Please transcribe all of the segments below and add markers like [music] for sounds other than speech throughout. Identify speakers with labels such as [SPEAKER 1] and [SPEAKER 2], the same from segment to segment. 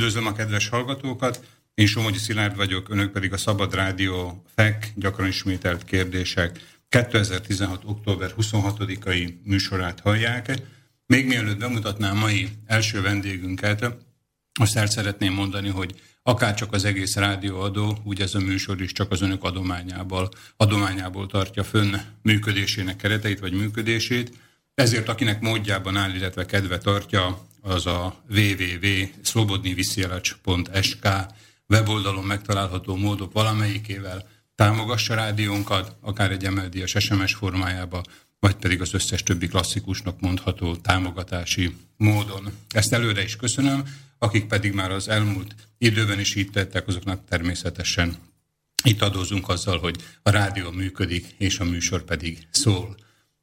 [SPEAKER 1] Üdvözlöm a kedves hallgatókat! Én Somogyi Szilárd vagyok, önök pedig a Szabad Rádió FEK, gyakran ismételt kérdések 2016. október 26-ai műsorát hallják. Még mielőtt bemutatnám mai első vendégünket, azt el szeretném mondani, hogy akár csak az egész rádióadó, úgy ez a műsor is csak az önök adományából, adományából tartja fönn működésének kereteit vagy működését. Ezért akinek módjában áll, illetve kedve tartja, az a www.slobodniviszjelacs.sk weboldalon megtalálható módok valamelyikével támogassa rádiónkat, akár egy emeldíjas SMS formájába, vagy pedig az összes többi klasszikusnak mondható támogatási módon. Ezt előre is köszönöm, akik pedig már az elmúlt időben is így tettek, azoknak természetesen itt adózunk azzal, hogy a rádió működik, és a műsor pedig szól.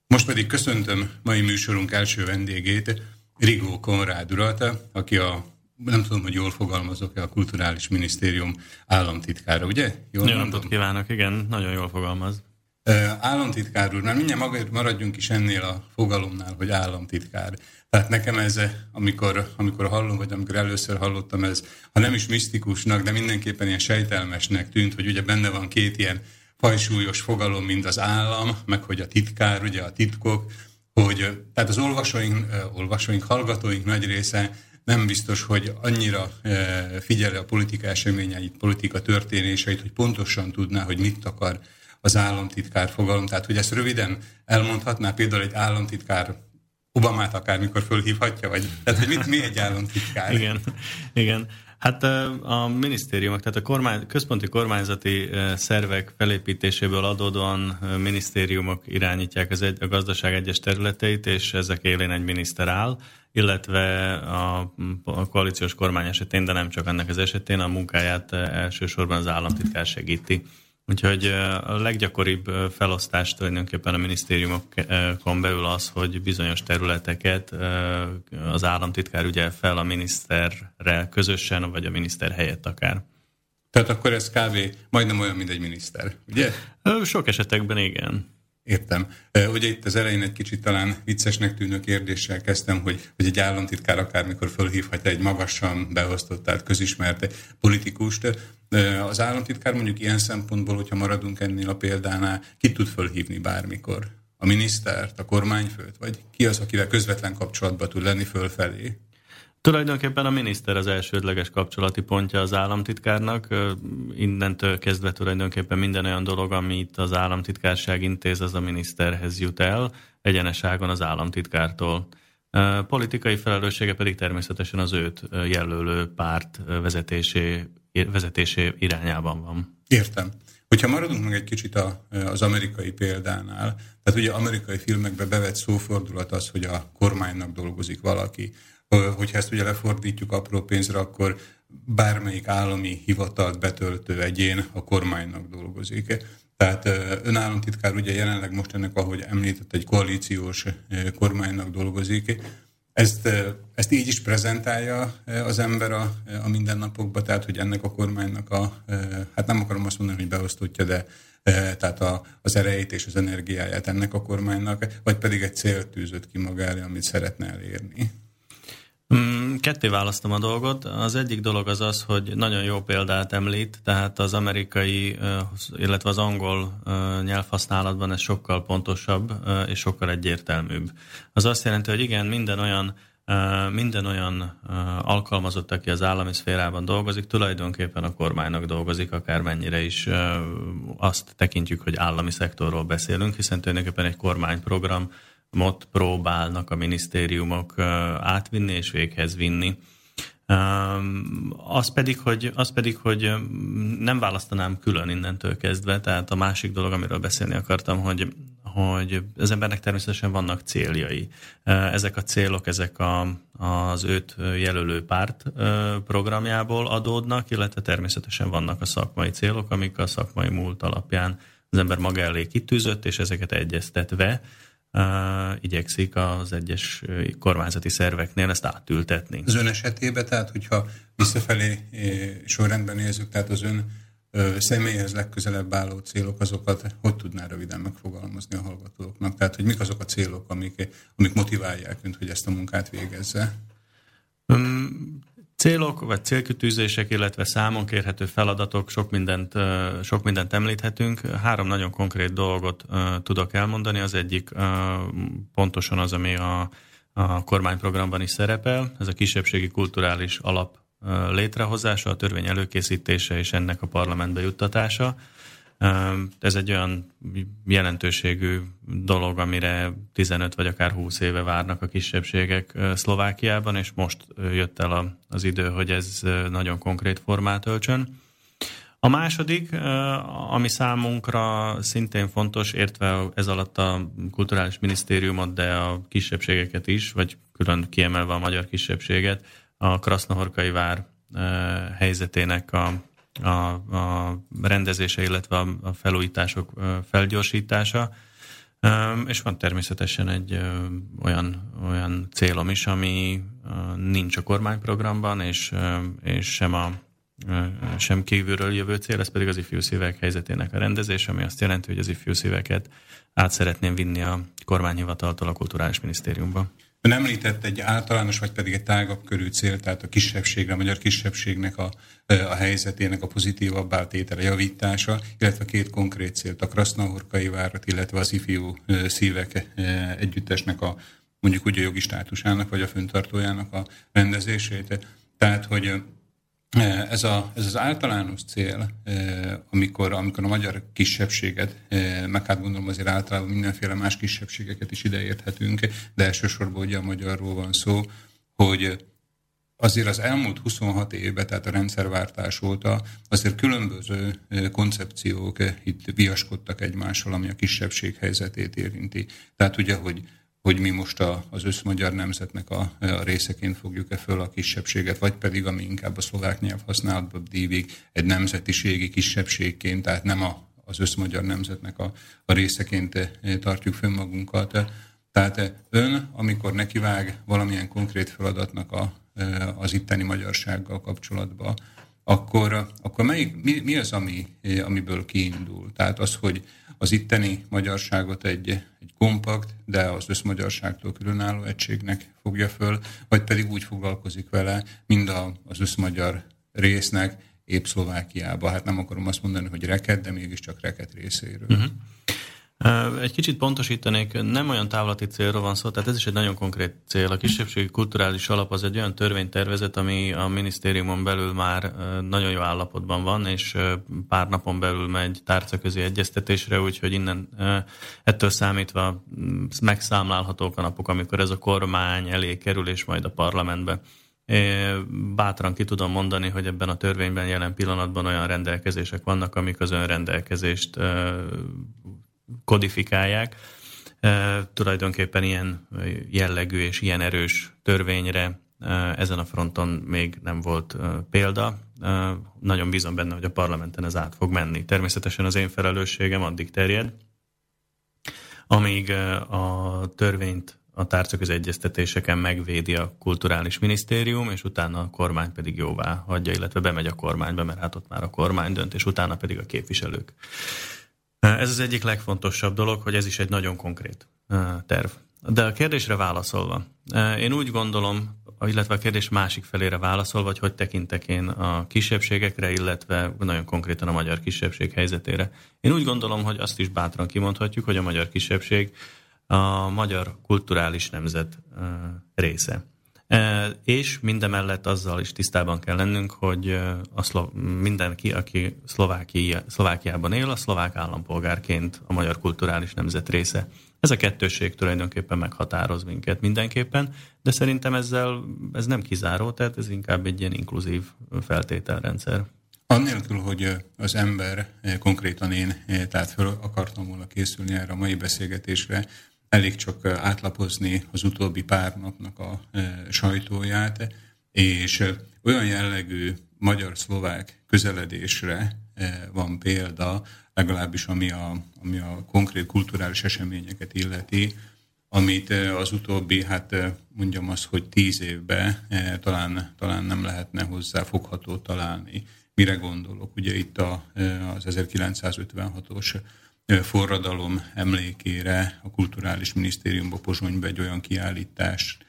[SPEAKER 1] Most pedig köszöntöm mai műsorunk első vendégét, Rigó Konrád urat, aki a nem tudom, hogy jól fogalmazok-e a Kulturális Minisztérium államtitkára, ugye?
[SPEAKER 2] Jól Jó napot kívánok, igen, nagyon jól fogalmaz.
[SPEAKER 1] Államtitkár úr, mert mindjárt maradjunk is ennél a fogalomnál, hogy államtitkár. Tehát nekem ez, amikor, amikor hallom, vagy amikor először hallottam, ez, ha nem is misztikusnak, de mindenképpen ilyen sejtelmesnek tűnt, hogy ugye benne van két ilyen fajsúlyos fogalom, mint az állam, meg hogy a titkár, ugye a titkok, hogy tehát az olvasóink, olvasóink, hallgatóink nagy része nem biztos, hogy annyira figyeli a politika eseményeit, politika történéseit, hogy pontosan tudná, hogy mit akar az államtitkár fogalom. Tehát, hogy ezt röviden elmondhatná például egy államtitkár Obamát akármikor fölhívhatja, vagy tehát, hogy mit, mi egy államtitkár?
[SPEAKER 2] igen, igen. Hát a minisztériumok, tehát a kormány, központi kormányzati szervek felépítéséből adódóan minisztériumok irányítják az egy, a gazdaság egyes területeit, és ezek élén egy miniszter áll, illetve a, a koalíciós kormány esetén, de nem csak ennek az esetén, a munkáját elsősorban az államtitkár segíti. Úgyhogy a leggyakoribb felosztás tulajdonképpen a minisztériumokon belül az, hogy bizonyos területeket az államtitkár ugye fel a miniszterrel közösen, vagy a miniszter helyett akár.
[SPEAKER 1] Tehát akkor ez kávé majdnem olyan, mint egy miniszter, ugye?
[SPEAKER 2] Sok esetekben igen.
[SPEAKER 1] Értem. Ugye itt az elején egy kicsit talán viccesnek tűnő kérdéssel kezdtem, hogy, hogy egy államtitkár akármikor fölhívhatja egy magasan beosztott, tehát közismert politikust. Az államtitkár mondjuk ilyen szempontból, hogyha maradunk ennél a példánál, ki tud fölhívni bármikor? A minisztert, a kormányfőt, vagy ki az, akivel közvetlen kapcsolatban tud lenni fölfelé?
[SPEAKER 2] Tulajdonképpen a miniszter az elsődleges kapcsolati pontja az államtitkárnak. Innentől kezdve tulajdonképpen minden olyan dolog, amit az államtitkárság intéz, az a miniszterhez jut el, egyeneságon az államtitkártól. Politikai felelőssége pedig természetesen az őt jelölő párt vezetésé, vezetésé irányában van.
[SPEAKER 1] Értem. Hogyha maradunk meg egy kicsit a, az amerikai példánál, tehát ugye amerikai filmekben bevett szófordulat az, hogy a kormánynak dolgozik valaki, Hogyha ezt ugye lefordítjuk apró pénzre, akkor bármelyik állami hivatalt betöltő egyén a kormánynak dolgozik. Tehát önállamtitkár ugye jelenleg most ennek, ahogy említett, egy koalíciós kormánynak dolgozik. Ezt, ezt így is prezentálja az ember a, a mindennapokban, tehát hogy ennek a kormánynak a, hát nem akarom azt mondani, hogy beosztottja, de tehát a, az erejét és az energiáját ennek a kormánynak, vagy pedig egy célt tűzött ki magára, amit szeretne elérni.
[SPEAKER 2] Mm, ketté választom a dolgot. Az egyik dolog az az, hogy nagyon jó példát említ, tehát az amerikai, illetve az angol nyelvhasználatban ez sokkal pontosabb és sokkal egyértelműbb. Az azt jelenti, hogy igen, minden olyan minden olyan alkalmazott, aki az állami szférában dolgozik, tulajdonképpen a kormánynak dolgozik, akármennyire is azt tekintjük, hogy állami szektorról beszélünk, hiszen tulajdonképpen egy kormányprogram mot próbálnak a minisztériumok átvinni és véghez vinni. Az pedig, hogy, az pedig, hogy nem választanám külön innentől kezdve, tehát a másik dolog, amiről beszélni akartam, hogy, hogy az embernek természetesen vannak céljai. Ezek a célok, ezek a, az őt jelölő párt programjából adódnak, illetve természetesen vannak a szakmai célok, amik a szakmai múlt alapján az ember maga elé kitűzött, és ezeket egyeztetve igyekszik az egyes kormányzati szerveknél ezt átültetni.
[SPEAKER 1] Az ön esetében, tehát hogyha visszafelé sorrendben nézzük, tehát az ön személyhez legközelebb álló célok, azokat hogy tudná röviden megfogalmazni a hallgatóknak? Tehát, hogy mik azok a célok, amik, amik motiválják önt, hogy ezt a munkát végezze?
[SPEAKER 2] Célok vagy célkütűzések, illetve számon kérhető feladatok, sok mindent, sok mindent említhetünk. Három nagyon konkrét dolgot tudok elmondani. Az egyik pontosan az, ami a, a kormányprogramban is szerepel. Ez a kisebbségi kulturális alap létrehozása, a törvény előkészítése és ennek a parlamentbe juttatása. Ez egy olyan jelentőségű dolog, amire 15 vagy akár 20 éve várnak a kisebbségek Szlovákiában, és most jött el az idő, hogy ez nagyon konkrét formát öltsön. A második, ami számunkra szintén fontos, értve ez alatt a kulturális minisztériumot, de a kisebbségeket is, vagy külön kiemelve a magyar kisebbséget, a Krasznahorkai vár helyzetének a a, a rendezése, illetve a, a felújítások felgyorsítása. És van természetesen egy olyan, olyan célom is, ami nincs a kormányprogramban, és, és sem, a, sem kívülről jövő cél, ez pedig az ifjú szívek helyzetének a rendezése, ami azt jelenti, hogy az ifjú szíveket át szeretném vinni a kormányhivataltól a kulturális minisztériumba.
[SPEAKER 1] Ön említett egy általános, vagy pedig egy tágabb körű cél, tehát a kisebbségre, a magyar kisebbségnek a, a helyzetének a pozitívabb átétele, javítása, illetve két konkrét célt, a Krasznahorkai várat, illetve az ifjú szívek együttesnek a mondjuk úgy a jogi státusának, vagy a föntartójának a rendezését. Tehát, hogy ez, a, ez az általános cél, amikor, amikor a magyar kisebbséget, meg hát gondolom azért általában mindenféle más kisebbségeket is ideérthetünk, de elsősorban ugye a magyarról van szó, hogy azért az elmúlt 26 évben, tehát a rendszerváltás óta azért különböző koncepciók itt viaskodtak egymással, ami a kisebbség helyzetét érinti. Tehát ugye, hogy hogy mi most a, az összmagyar nemzetnek a, a részeként fogjuk-e föl a kisebbséget, vagy pedig, ami inkább a szlovák nyelv használatban dívig, egy nemzetiségi kisebbségként, tehát nem a, az összmagyar nemzetnek a, a részeként eh, tartjuk fönn magunkat. Tehát eh, ön, amikor nekivág valamilyen konkrét feladatnak a, eh, az itteni magyarsággal kapcsolatban, akkor, akkor melyik, mi, mi az, ami, amiből kiindul? Tehát az, hogy az itteni magyarságot egy, egy kompakt, de az összmagyarságtól különálló egységnek fogja föl, vagy pedig úgy foglalkozik vele, mind a, az összmagyar résznek, épp Szlovákiába. Hát nem akarom azt mondani, hogy reket, de mégiscsak reket részéről. Uh-huh.
[SPEAKER 2] Egy kicsit pontosítanék, nem olyan távlati célról van szó, tehát ez is egy nagyon konkrét cél. A kisebbségi kulturális alap az egy olyan törvénytervezet, ami a minisztériumon belül már nagyon jó állapotban van, és pár napon belül megy tárcaközi egyeztetésre, úgyhogy innen ettől számítva megszámlálhatók a napok, amikor ez a kormány elé kerül, és majd a parlamentbe. Bátran ki tudom mondani, hogy ebben a törvényben jelen pillanatban olyan rendelkezések vannak, amik az önrendelkezést kodifikálják. Tulajdonképpen ilyen jellegű és ilyen erős törvényre ezen a fronton még nem volt példa. Nagyon bízom benne, hogy a parlamenten ez át fog menni. Természetesen az én felelősségem addig terjed, amíg a törvényt a tárcaközi egyeztetéseken megvédi a kulturális minisztérium, és utána a kormány pedig jóvá hagyja, illetve bemegy a kormányba, mert hát ott már a kormány dönt, és utána pedig a képviselők. Ez az egyik legfontosabb dolog, hogy ez is egy nagyon konkrét terv. De a kérdésre válaszolva, én úgy gondolom, illetve a kérdés másik felére válaszolva, hogy hogy tekintek én a kisebbségekre, illetve nagyon konkrétan a magyar kisebbség helyzetére. Én úgy gondolom, hogy azt is bátran kimondhatjuk, hogy a magyar kisebbség a magyar kulturális nemzet része. És mindemellett azzal is tisztában kell lennünk, hogy a szlo- mindenki, aki Szlovákia, Szlovákiában él, a szlovák állampolgárként a magyar kulturális nemzet része. Ez a kettőség tulajdonképpen meghatároz minket mindenképpen, de szerintem ezzel ez nem kizáró, tehát ez inkább egy ilyen inkluzív feltételrendszer.
[SPEAKER 1] Annélkül, hogy az ember, konkrétan én, tehát fel akartam volna készülni erre a mai beszélgetésre, elég csak átlapozni az utóbbi pár napnak a sajtóját, és olyan jellegű magyar-szlovák közeledésre van példa, legalábbis ami a, ami a konkrét kulturális eseményeket illeti, amit az utóbbi, hát mondjam azt, hogy tíz évben talán, talán nem lehetne hozzá fogható találni. Mire gondolok? Ugye itt a, az 1956-os forradalom emlékére a Kulturális Minisztériumban Pozsonyban egy olyan kiállítást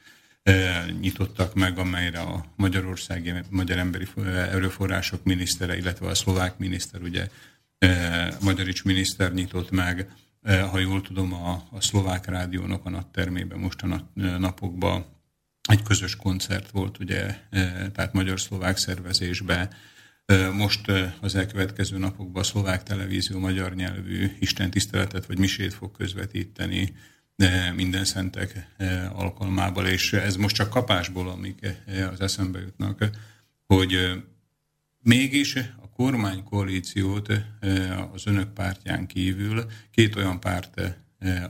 [SPEAKER 1] nyitottak meg, amelyre a Magyarországi Magyar Emberi Erőforrások minisztere, illetve a szlovák miniszter, ugye Magyarics miniszter nyitott meg, ha jól tudom, a, a szlovák rádiónak a naptermében most a napokban egy közös koncert volt, ugye, tehát magyar-szlovák szervezésbe. Most az elkövetkező napokban a szlovák televízió magyar nyelvű Isten tiszteletet vagy misét fog közvetíteni minden szentek alkalmával, és ez most csak kapásból, amik az eszembe jutnak, hogy mégis a kormánykoalíciót az önök pártján kívül két olyan párt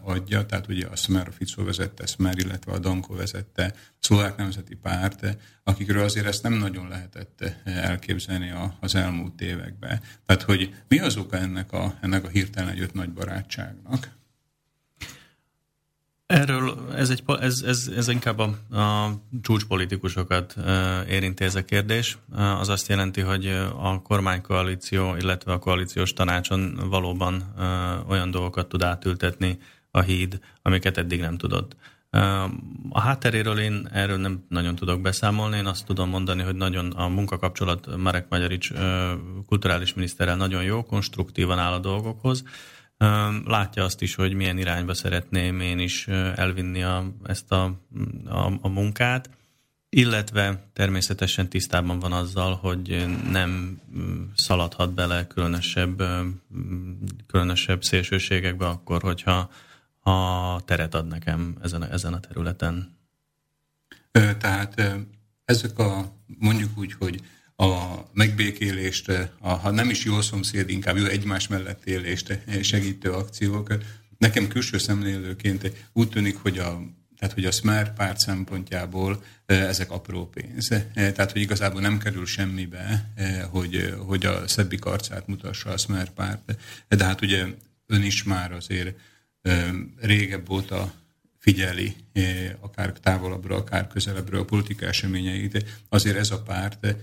[SPEAKER 1] adja, tehát ugye a Smer, a Fico vezette Smer, illetve a Danko vezette Szlovák Nemzeti Párt, akikről azért ezt nem nagyon lehetett elképzelni az elmúlt években. Tehát, hogy mi az oka ennek a, ennek a hirtelen jött nagy barátságnak?
[SPEAKER 2] Erről ez, egy, ez, ez, ez inkább a, a csúcspolitikusokat érinti ez a kérdés. Az azt jelenti, hogy a kormánykoalíció, illetve a koalíciós tanácson valóban olyan dolgokat tud átültetni a híd, amiket eddig nem tudott. A hátteréről én erről nem nagyon tudok beszámolni. Én azt tudom mondani, hogy nagyon a munkakapcsolat Marek Magyarics kulturális miniszterrel nagyon jó, konstruktívan áll a dolgokhoz Látja azt is, hogy milyen irányba szeretném én is elvinni a, ezt a, a, a munkát, illetve természetesen tisztában van azzal, hogy nem szaladhat bele különösebb, különösebb szélsőségekbe akkor, hogyha a teret ad nekem ezen a, ezen a területen.
[SPEAKER 1] Tehát ezek a mondjuk úgy, hogy a megbékélést, a, ha nem is jó szomszéd, inkább jó egymás mellett élést segítő akciók. Nekem külső szemlélőként úgy tűnik, hogy a tehát, hogy a Smer párt szempontjából ezek apró pénz. Tehát, hogy igazából nem kerül semmibe, hogy, hogy a szebbik arcát mutassa a Smer párt. De hát ugye ön is már azért régebb óta figyeli, akár távolabbra, akár közelebbről a politika eseményeit. Azért ez a párt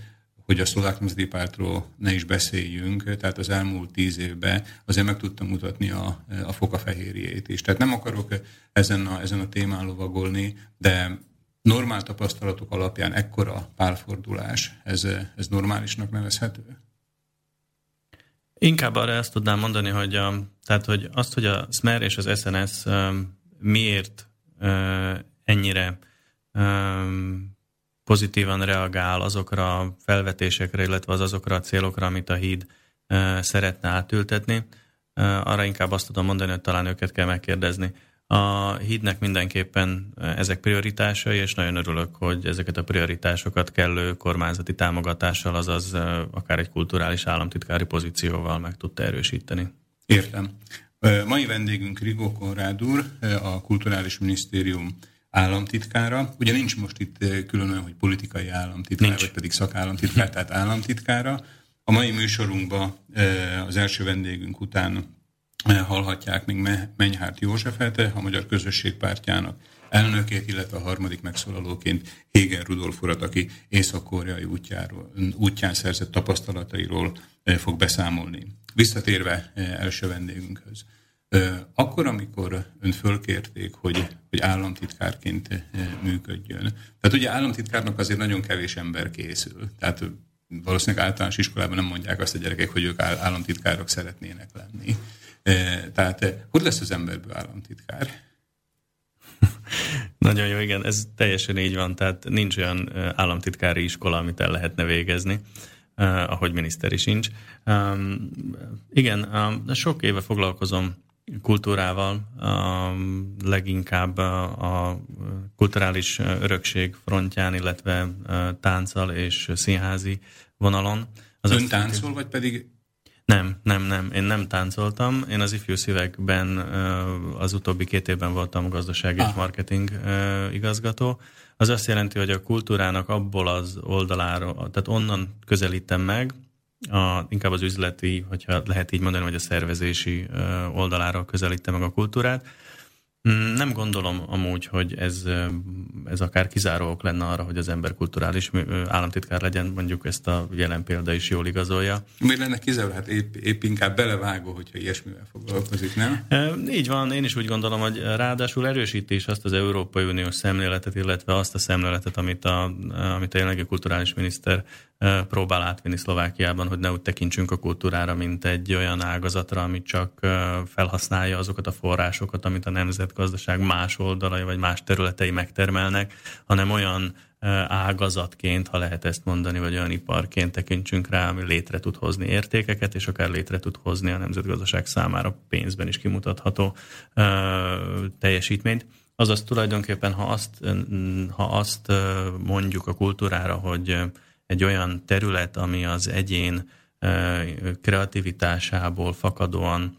[SPEAKER 1] hogy a szlovák nemzeti pártról ne is beszéljünk, tehát az elmúlt tíz évben azért meg tudtam mutatni a, a fokafehérjét is. Tehát nem akarok ezen a, ezen a témán lovagolni, de normál tapasztalatok alapján ekkora pálfordulás, ez, ez normálisnak nevezhető?
[SPEAKER 2] Inkább arra ezt tudnám mondani, hogy, a, tehát, hogy azt, hogy a SMER és az SNS um, miért uh, ennyire um, pozitívan reagál azokra a felvetésekre, illetve az azokra a célokra, amit a híd szeretne átültetni. Arra inkább azt tudom mondani, hogy talán őket kell megkérdezni. A hídnek mindenképpen ezek prioritásai, és nagyon örülök, hogy ezeket a prioritásokat kellő kormányzati támogatással, azaz akár egy kulturális államtitkári pozícióval meg tudta erősíteni.
[SPEAKER 1] Értem. Mai vendégünk Rigó Konrád úr, a Kulturális Minisztérium államtitkára. Ugye nincs most itt eh, külön olyan, hogy politikai államtitkár, nincs. vagy pedig szakállamtitkár, tehát államtitkára. A mai műsorunkban eh, az első vendégünk után eh, hallhatják még Menyhárt Józsefet, a Magyar Közösség Pártjának elnökét, illetve a harmadik megszólalóként Héger Rudolf urat, aki észak-koreai útjáról, útján szerzett tapasztalatairól fog beszámolni. Visszatérve első vendégünkhöz. Akkor, amikor ön fölkérték, hogy, hogy államtitkárként működjön. Tehát ugye államtitkárnak azért nagyon kevés ember készül. Tehát valószínűleg általános iskolában nem mondják azt a gyerekek, hogy ők államtitkárok szeretnének lenni. Tehát hogy lesz az emberből államtitkár? [laughs]
[SPEAKER 2] Nagyon jó, igen, ez teljesen így van, tehát nincs olyan államtitkári iskola, amit el lehetne végezni, ahogy miniszteri sincs. Igen, sok éve foglalkozom kultúrával, leginkább a, kulturális örökség frontján, illetve tánccal és színházi vonalon.
[SPEAKER 1] Az Ön táncol, vagy pedig
[SPEAKER 2] nem, nem, nem. Én nem táncoltam. Én az ifjú szívekben az utóbbi két évben voltam gazdasági és marketing igazgató. Az azt jelenti, hogy a kultúrának abból az oldaláról, tehát onnan közelítem meg, a, inkább az üzleti, hogyha lehet így mondani, vagy a szervezési oldalára közelítte meg a kultúrát. Mm, nem gondolom amúgy, hogy ez ez akár kizárók lenne arra, hogy az ember kulturális államtitkár legyen, mondjuk ezt a jelen példa is jól igazolja.
[SPEAKER 1] Miért lenne kizáró? Hát épp, épp inkább belevágó, hogyha ilyesmivel foglalkozik, nem?
[SPEAKER 2] Így van, én is úgy gondolom, hogy ráadásul erősíti is azt az Európai Uniós szemléletet, illetve azt a szemléletet, amit a, amit a jelenlegi kulturális miniszter próbál átvinni Szlovákiában, hogy ne úgy tekintsünk a kultúrára, mint egy olyan ágazatra, amit csak felhasználja azokat a forrásokat, amit a nemzetgazdaság más oldalai vagy más területei megtermelnek, hanem olyan ágazatként, ha lehet ezt mondani, vagy olyan iparként tekintsünk rá, ami létre tud hozni értékeket, és akár létre tud hozni a nemzetgazdaság számára pénzben is kimutatható teljesítményt. Azaz tulajdonképpen, ha azt, ha azt mondjuk a kultúrára, hogy egy olyan terület, ami az egyén kreativitásából fakadóan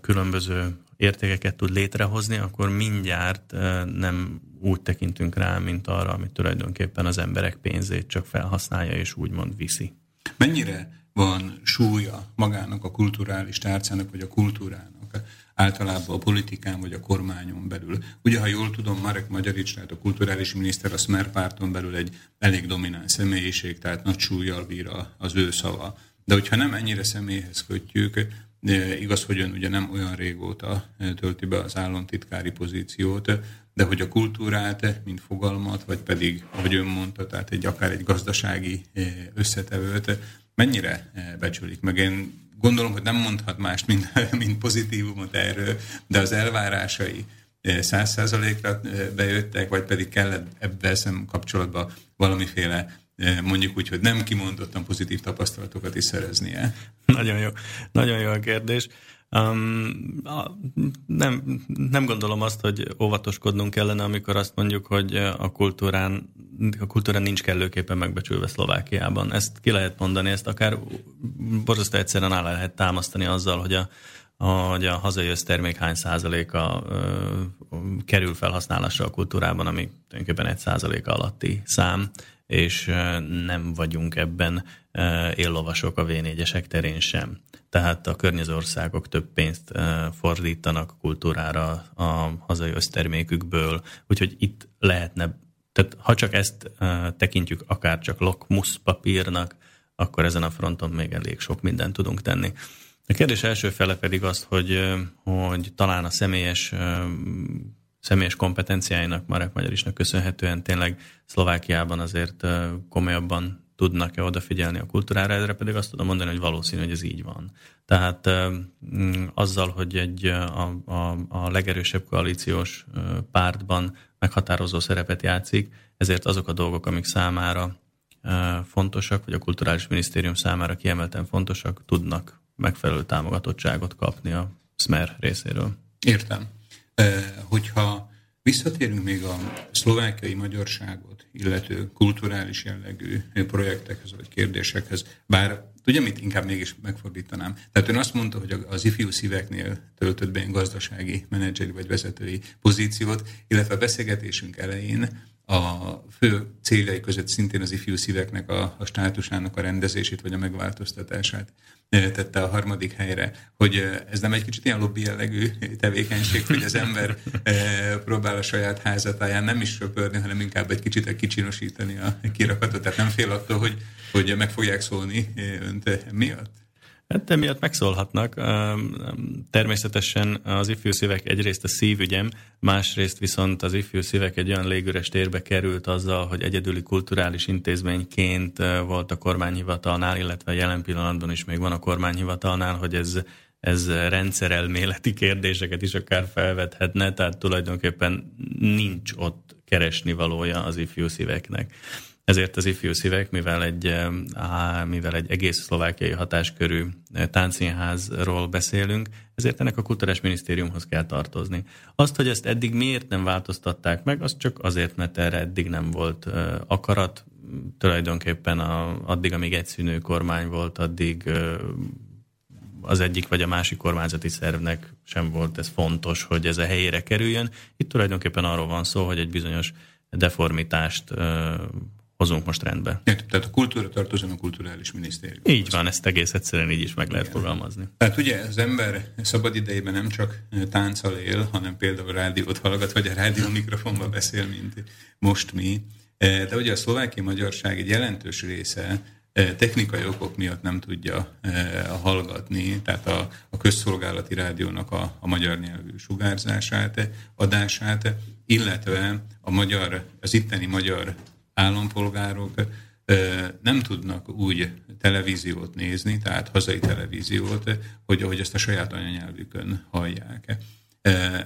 [SPEAKER 2] különböző értékeket tud létrehozni, akkor mindjárt nem úgy tekintünk rá, mint arra, amit tulajdonképpen az emberek pénzét csak felhasználja és úgymond viszi.
[SPEAKER 1] Mennyire van súlya magának a kulturális tárcának, vagy a kultúrának általában a politikán vagy a kormányon belül. Ugye, ha jól tudom, Marek Magyarics, tehát a kulturális miniszter, a Smer párton belül egy elég domináns személyiség, tehát nagy súlyjal bír az ő szava. De hogyha nem ennyire személyhez kötjük, igaz, hogy ön ugye nem olyan régóta tölti be az államtitkári pozíciót, de hogy a kultúrát, mint fogalmat, vagy pedig, ahogy ön mondta, tehát egy akár egy gazdasági összetevőt, mennyire becsülik meg? Én gondolom, hogy nem mondhat mást, mint, [laughs] mint pozitívumot erről, de az elvárásai száz százalékra bejöttek, vagy pedig kellett ebben szem kapcsolatban valamiféle mondjuk úgy, hogy nem kimondottan pozitív tapasztalatokat is szereznie? [laughs]
[SPEAKER 2] Nagyon jó, nagyon jó a kérdés. Um, nem, nem gondolom azt, hogy óvatoskodnunk kellene, amikor azt mondjuk, hogy a kultúrán, a kultúra nincs kellőképpen megbecsülve Szlovákiában. Ezt ki lehet mondani, ezt akár borzasztó egyszerűen alá lehet támasztani azzal, hogy a, hogy a hazai össztermék hány százaléka ö, kerül felhasználásra a kultúrában, ami tulajdonképpen egy százaléka alatti szám, és nem vagyunk ebben éllovasok a V4-esek terén sem. Tehát a környező országok több pénzt fordítanak a kultúrára a hazai össztermékükből, úgyhogy itt lehetne, tehát ha csak ezt tekintjük akár csak lokmusz papírnak, akkor ezen a fronton még elég sok mindent tudunk tenni. A kérdés első fele pedig az, hogy, hogy talán a személyes személyes kompetenciáinak Marek Magyarisnak köszönhetően tényleg Szlovákiában azért komolyabban tudnak-e odafigyelni a kultúrára, erre pedig azt tudom mondani, hogy valószínű, hogy ez így van. Tehát mm, azzal, hogy egy a, a, a legerősebb koalíciós pártban meghatározó szerepet játszik, ezért azok a dolgok, amik számára fontosak, vagy a kulturális minisztérium számára kiemelten fontosak, tudnak megfelelő támogatottságot kapni a SMER részéről.
[SPEAKER 1] Értem. Hogyha visszatérünk még a szlovákiai magyarságot, illető kulturális jellegű projektekhez vagy kérdésekhez, bár ugye mit inkább mégis megfordítanám. Tehát ön azt mondta, hogy az ifjú szíveknél töltött be gazdasági menedzseri vagy vezetői pozíciót, illetve a beszélgetésünk elején a fő céljai között szintén az ifjú szíveknek a, a státusának a rendezését vagy a megváltoztatását tette a harmadik helyre, hogy ez nem egy kicsit ilyen lobby jellegű tevékenység, hogy az ember próbál a saját házatáján nem is söpörni, hanem inkább egy kicsit kicsinosítani a kirakatot, tehát nem fél attól, hogy, hogy meg fogják szólni önt miatt?
[SPEAKER 2] Hát emiatt megszólhatnak. Természetesen az ifjú szívek egyrészt a szívügyem, másrészt viszont az ifjú szívek egy olyan légüres térbe került azzal, hogy egyedüli kulturális intézményként volt a kormányhivatalnál, illetve jelen pillanatban is még van a kormányhivatalnál, hogy ez ez rendszerelméleti kérdéseket is akár felvethetne, tehát tulajdonképpen nincs ott keresni valója az ifjú szíveknek. Ezért az ifjú szívek, mivel egy, mivel egy egész szlovákiai hatáskörű táncszínházról beszélünk, ezért ennek a kulturális minisztériumhoz kell tartozni. Azt, hogy ezt eddig miért nem változtatták meg, az csak azért, mert erre eddig nem volt akarat. Tulajdonképpen a, addig, amíg egy szűnő kormány volt, addig az egyik vagy a másik kormányzati szervnek sem volt ez fontos, hogy ez a helyére kerüljön. Itt tulajdonképpen arról van szó, hogy egy bizonyos deformitást hozunk most rendbe.
[SPEAKER 1] Értem, tehát a kultúra tartozom a kulturális minisztérium.
[SPEAKER 2] Így van, ezt egész egyszerűen így is meg lehet Igen. fogalmazni.
[SPEAKER 1] Tehát ugye az ember szabad idejében nem csak tánccal él, hanem például rádiót hallgat, vagy a rádió mikrofonba beszél, mint most mi. De ugye a szlovákiai magyarság egy jelentős része technikai okok miatt nem tudja hallgatni, tehát a, a közszolgálati rádiónak a, a magyar nyelvű sugárzását, adását, illetve a magyar, az itteni magyar állampolgárok nem tudnak úgy televíziót nézni, tehát hazai televíziót, hogy, hogy ezt a saját anyanyelvükön hallják.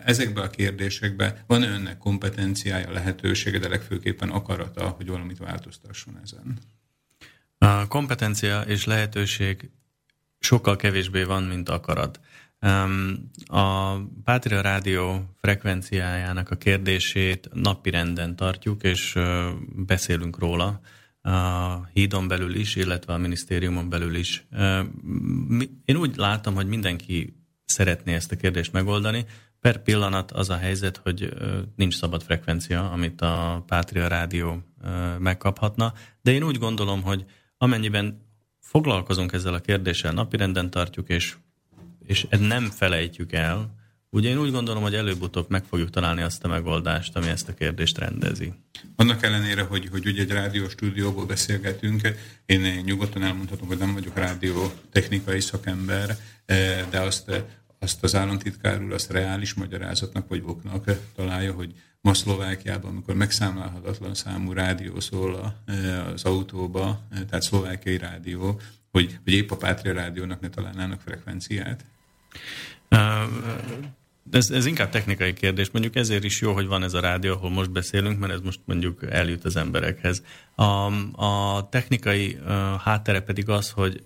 [SPEAKER 1] Ezekben a kérdésekben van önnek kompetenciája, lehetősége, de legfőképpen akarata, hogy valamit változtasson ezen?
[SPEAKER 2] A kompetencia és lehetőség sokkal kevésbé van, mint akarat. A Pátria Rádió frekvenciájának a kérdését napirenden tartjuk, és beszélünk róla a hídon belül is, illetve a minisztériumon belül is. Én úgy látom, hogy mindenki szeretné ezt a kérdést megoldani. Per pillanat az a helyzet, hogy nincs szabad frekvencia, amit a Pátria Rádió megkaphatna, de én úgy gondolom, hogy amennyiben foglalkozunk ezzel a kérdéssel, napirenden tartjuk, és, és nem felejtjük el, ugye én úgy gondolom, hogy előbb-utóbb meg fogjuk találni azt a megoldást, ami ezt a kérdést rendezi.
[SPEAKER 1] Annak ellenére, hogy, hogy ugye egy rádió stúdióból beszélgetünk, én nyugodtan elmondhatom, hogy nem vagyok rádió technikai szakember, eh, de azt, azt az államtitkár úr azt reális magyarázatnak vagy oknak találja, hogy ma Szlovákiában, amikor megszámlálhatatlan számú rádió szól az autóba, tehát szlovákiai rádió, hogy, hogy épp a Pátria rádiónak ne találnának frekvenciát?
[SPEAKER 2] Ez, ez inkább technikai kérdés. Mondjuk ezért is jó, hogy van ez a rádió, ahol most beszélünk, mert ez most mondjuk eljut az emberekhez. A, a technikai háttere pedig az, hogy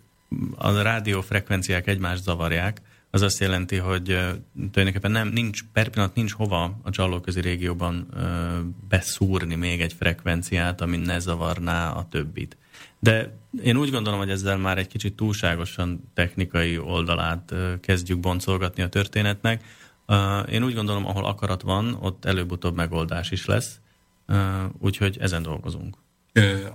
[SPEAKER 2] a rádió frekvenciák egymást zavarják, az azt jelenti, hogy tulajdonképpen nem, nincs, per pillanat nincs hova a csallóközi régióban beszúrni még egy frekvenciát, ami ne zavarná a többit. De én úgy gondolom, hogy ezzel már egy kicsit túlságosan technikai oldalát kezdjük boncolgatni a történetnek. Én úgy gondolom, ahol akarat van, ott előbb-utóbb megoldás is lesz, úgyhogy ezen dolgozunk.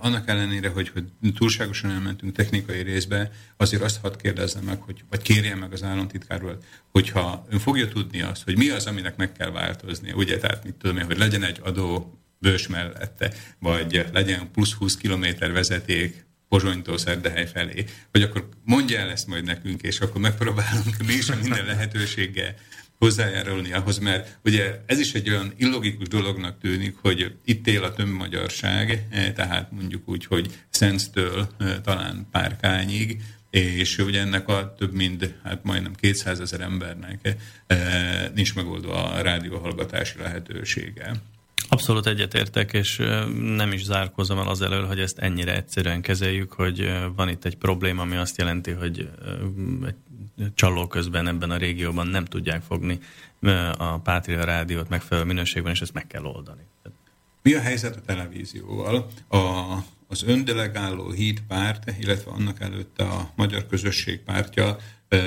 [SPEAKER 1] Annak ellenére, hogy, hogy túlságosan elmentünk technikai részbe, azért azt hadd kérdezzem meg, hogy, vagy kérjem meg az államtitkárról, hogyha ön fogja tudni azt, hogy mi az, aminek meg kell változni, ugye, tehát mit tudom én, hogy legyen egy adó bős mellette, vagy legyen plusz 20 kilométer vezeték Pozsonytól Szerdehely felé, hogy akkor mondja el ezt majd nekünk, és akkor megpróbálunk mi is minden lehetőséggel hozzájárulni ahhoz, mert ugye ez is egy olyan illogikus dolognak tűnik, hogy itt él a tömbmagyarság, eh, tehát mondjuk úgy, hogy Szentstől eh, talán Párkányig, és ugye ennek a több mint, hát majdnem 200 ezer embernek eh, nincs megoldva a rádióhallgatási lehetősége.
[SPEAKER 2] Abszolút egyetértek, és nem is zárkozom el az elől, hogy ezt ennyire egyszerűen kezeljük, hogy van itt egy probléma, ami azt jelenti, hogy egy csaló közben ebben a régióban nem tudják fogni a Pátria rádiót megfelelő minőségben, és ezt meg kell oldani.
[SPEAKER 1] Mi a helyzet a televízióval? A, az öndelegáló híd párt, illetve annak előtte a Magyar Közösség pártja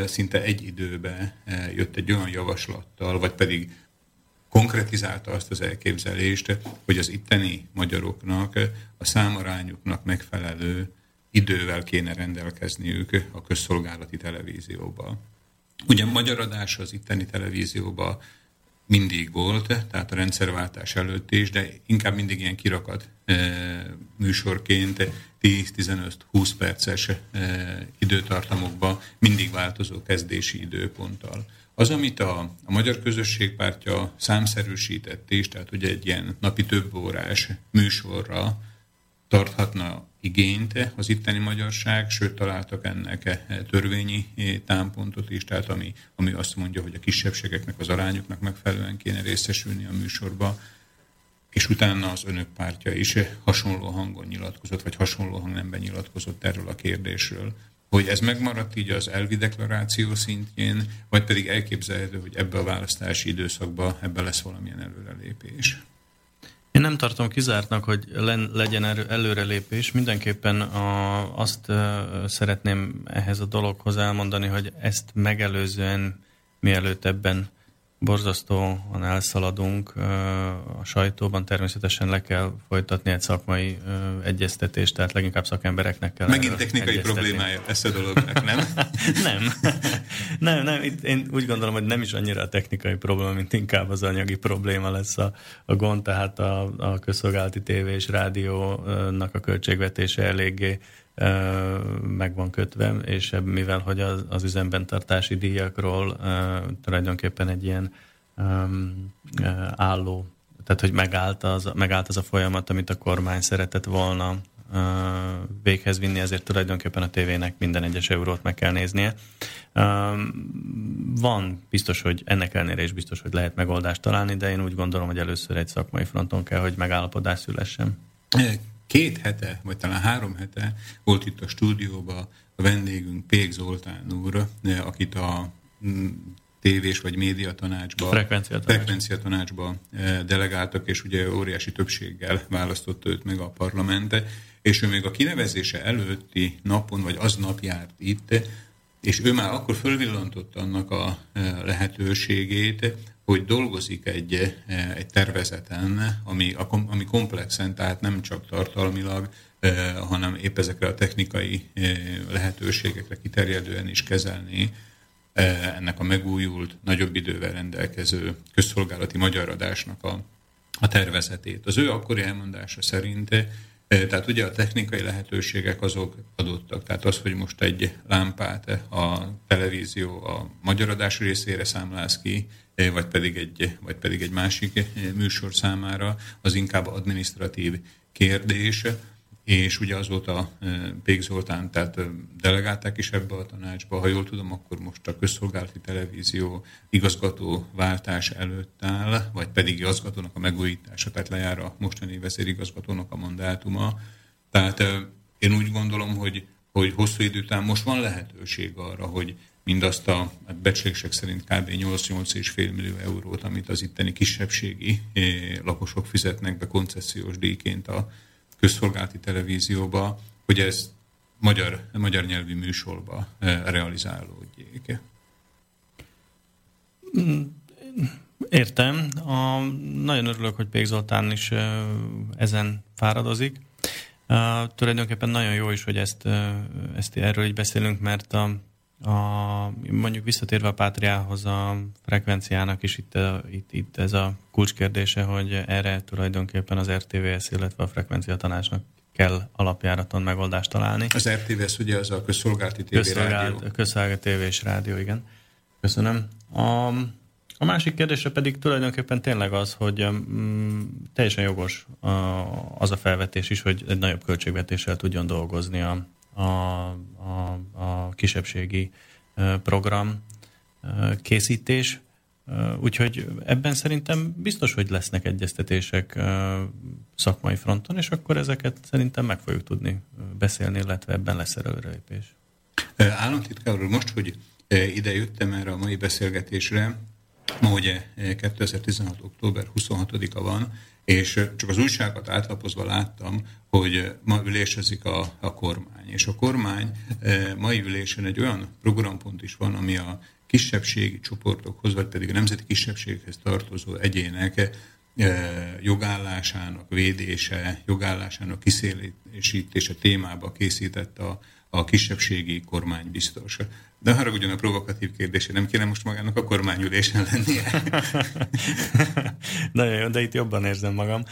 [SPEAKER 1] szinte egy időbe jött egy olyan javaslattal, vagy pedig konkretizálta azt az elképzelést, hogy az itteni magyaroknak a számarányuknak megfelelő idővel kéne rendelkezniük a közszolgálati televízióba. Ugye magyar adás az itteni televízióban mindig volt, tehát a rendszerváltás előtt is, de inkább mindig ilyen kirakat e, műsorként 10-15-20 perces e, időtartamokban mindig változó kezdési időponttal. Az, amit a, a Magyar Közösségpártja számszerűsített is, tehát ugye egy ilyen napi több órás műsorra tarthatna igényt az itteni magyarság, sőt találtak ennek törvényi támpontot is, tehát ami, ami azt mondja, hogy a kisebbségeknek az arányoknak megfelelően kéne részesülni a műsorba, és utána az önök pártja is hasonló hangon nyilatkozott, vagy hasonló hangnemben nyilatkozott erről a kérdésről. Hogy ez megmaradt így az elvi deklaráció szintjén, vagy pedig elképzelhető, hogy ebbe a választási időszakba ebbe lesz valamilyen előrelépés.
[SPEAKER 2] Én nem tartom kizártnak, hogy legyen előrelépés. Mindenképpen azt szeretném ehhez a dologhoz elmondani, hogy ezt megelőzően, mielőtt ebben borzasztóan elszaladunk. A sajtóban természetesen le kell folytatni egy szakmai egyeztetést, tehát leginkább szakembereknek kell.
[SPEAKER 1] Megint technikai problémája lesz a dolognak, nem? [laughs]
[SPEAKER 2] nem. nem, nem. Itt én úgy gondolom, hogy nem is annyira a technikai probléma, mint inkább az anyagi probléma lesz a, a gond, tehát a, a közszolgálati tévé és rádiónak a költségvetése eléggé meg van kötve, és mivel hogy az, az üzemben tartási díjakról tulajdonképpen egy ilyen álló, tehát hogy megállt az, megállt az a folyamat, amit a kormány szeretett volna véghez vinni, ezért tulajdonképpen a tévének minden egyes eurót meg kell néznie. Van biztos, hogy ennek ellenére is biztos, hogy lehet megoldást találni, de én úgy gondolom, hogy először egy szakmai fronton kell, hogy megállapodás szülessen
[SPEAKER 1] két hete, vagy talán három hete volt itt a stúdióban a vendégünk Pék Zoltán úr, akit a mm, tévés vagy média tanácsba,
[SPEAKER 2] frekvencia, tanács.
[SPEAKER 1] frekvencia tanácsba eh, delegáltak, és ugye óriási többséggel választotta őt meg a parlamente, és ő még a kinevezése előtti napon, vagy aznap járt itt, és ő már akkor fölvillantotta annak a eh, lehetőségét, hogy dolgozik egy, eh, egy tervezeten, ami, ami komplexen, tehát nem csak tartalmilag, eh, hanem épp ezekre a technikai eh, lehetőségekre kiterjedően is kezelni ennek a megújult, nagyobb idővel rendelkező közszolgálati magyar adásnak a, a tervezetét. Az ő akkori elmondása szerint tehát ugye a technikai lehetőségek azok adottak. Tehát az, hogy most egy lámpát a televízió a magyar adás részére számláz ki, vagy pedig egy, vagy pedig egy másik műsor számára, az inkább administratív kérdés, és ugye azóta Pék Zoltán, tehát delegálták is ebbe a tanácsba, ha jól tudom, akkor most a közszolgálati televízió igazgató váltás előtt áll, vagy pedig igazgatónak a megújítása, tehát lejár a mostani vezérigazgatónak a mandátuma. Tehát én úgy gondolom, hogy, hogy hosszú idő után most van lehetőség arra, hogy mindazt a becslések szerint kb. 8-8,5 millió eurót, amit az itteni kisebbségi lakosok fizetnek be koncesziós díjként a közszolgálati televízióba, hogy ez magyar, magyar nyelvű műsorba realizálódjék.
[SPEAKER 2] Mm, értem. A, nagyon örülök, hogy Pék Zoltán is ezen fáradozik. Uh, tulajdonképpen nagyon jó is, hogy ezt, ezt erről így beszélünk, mert a, a, mondjuk visszatérve a Pátriához a frekvenciának is itt, itt, itt ez a kulcskérdése, hogy erre tulajdonképpen az RTVS, illetve a frekvencia tanácsnak kell alapjáraton megoldást találni.
[SPEAKER 1] Az RTVS ugye az a közszolgálati TV rádió.
[SPEAKER 2] Közszolgálati TV és rádió, igen. Köszönöm. A, a másik kérdése pedig tulajdonképpen tényleg az, hogy um, teljesen jogos uh, az a felvetés is, hogy egy nagyobb költségvetéssel tudjon dolgozni a, a, a, a kisebbségi program készítés. Úgyhogy ebben szerintem biztos, hogy lesznek egyeztetések szakmai fronton, és akkor ezeket szerintem meg fogjuk tudni beszélni, illetve ebben lesz előrelépés.
[SPEAKER 1] Államtitkár úr, most, hogy ide jöttem erre a mai beszélgetésre, ma ugye 2016. október 26-a van, és csak az újságot átlapozva láttam, hogy ma ülésezik a, a kormány. És a kormány mai ülésen egy olyan programpont is van, ami a kisebbségi csoportokhoz, vagy pedig a nemzeti kisebbséghez tartozó egyének jogállásának védése, jogállásának kiszélésítése témába készített a, a kisebbségi kormány biztos. De haragudjon a provokatív kérdésé, nem kéne most magának a kormányülésen lennie? [laughs]
[SPEAKER 2] Nagyon jó, de itt jobban érzem magam.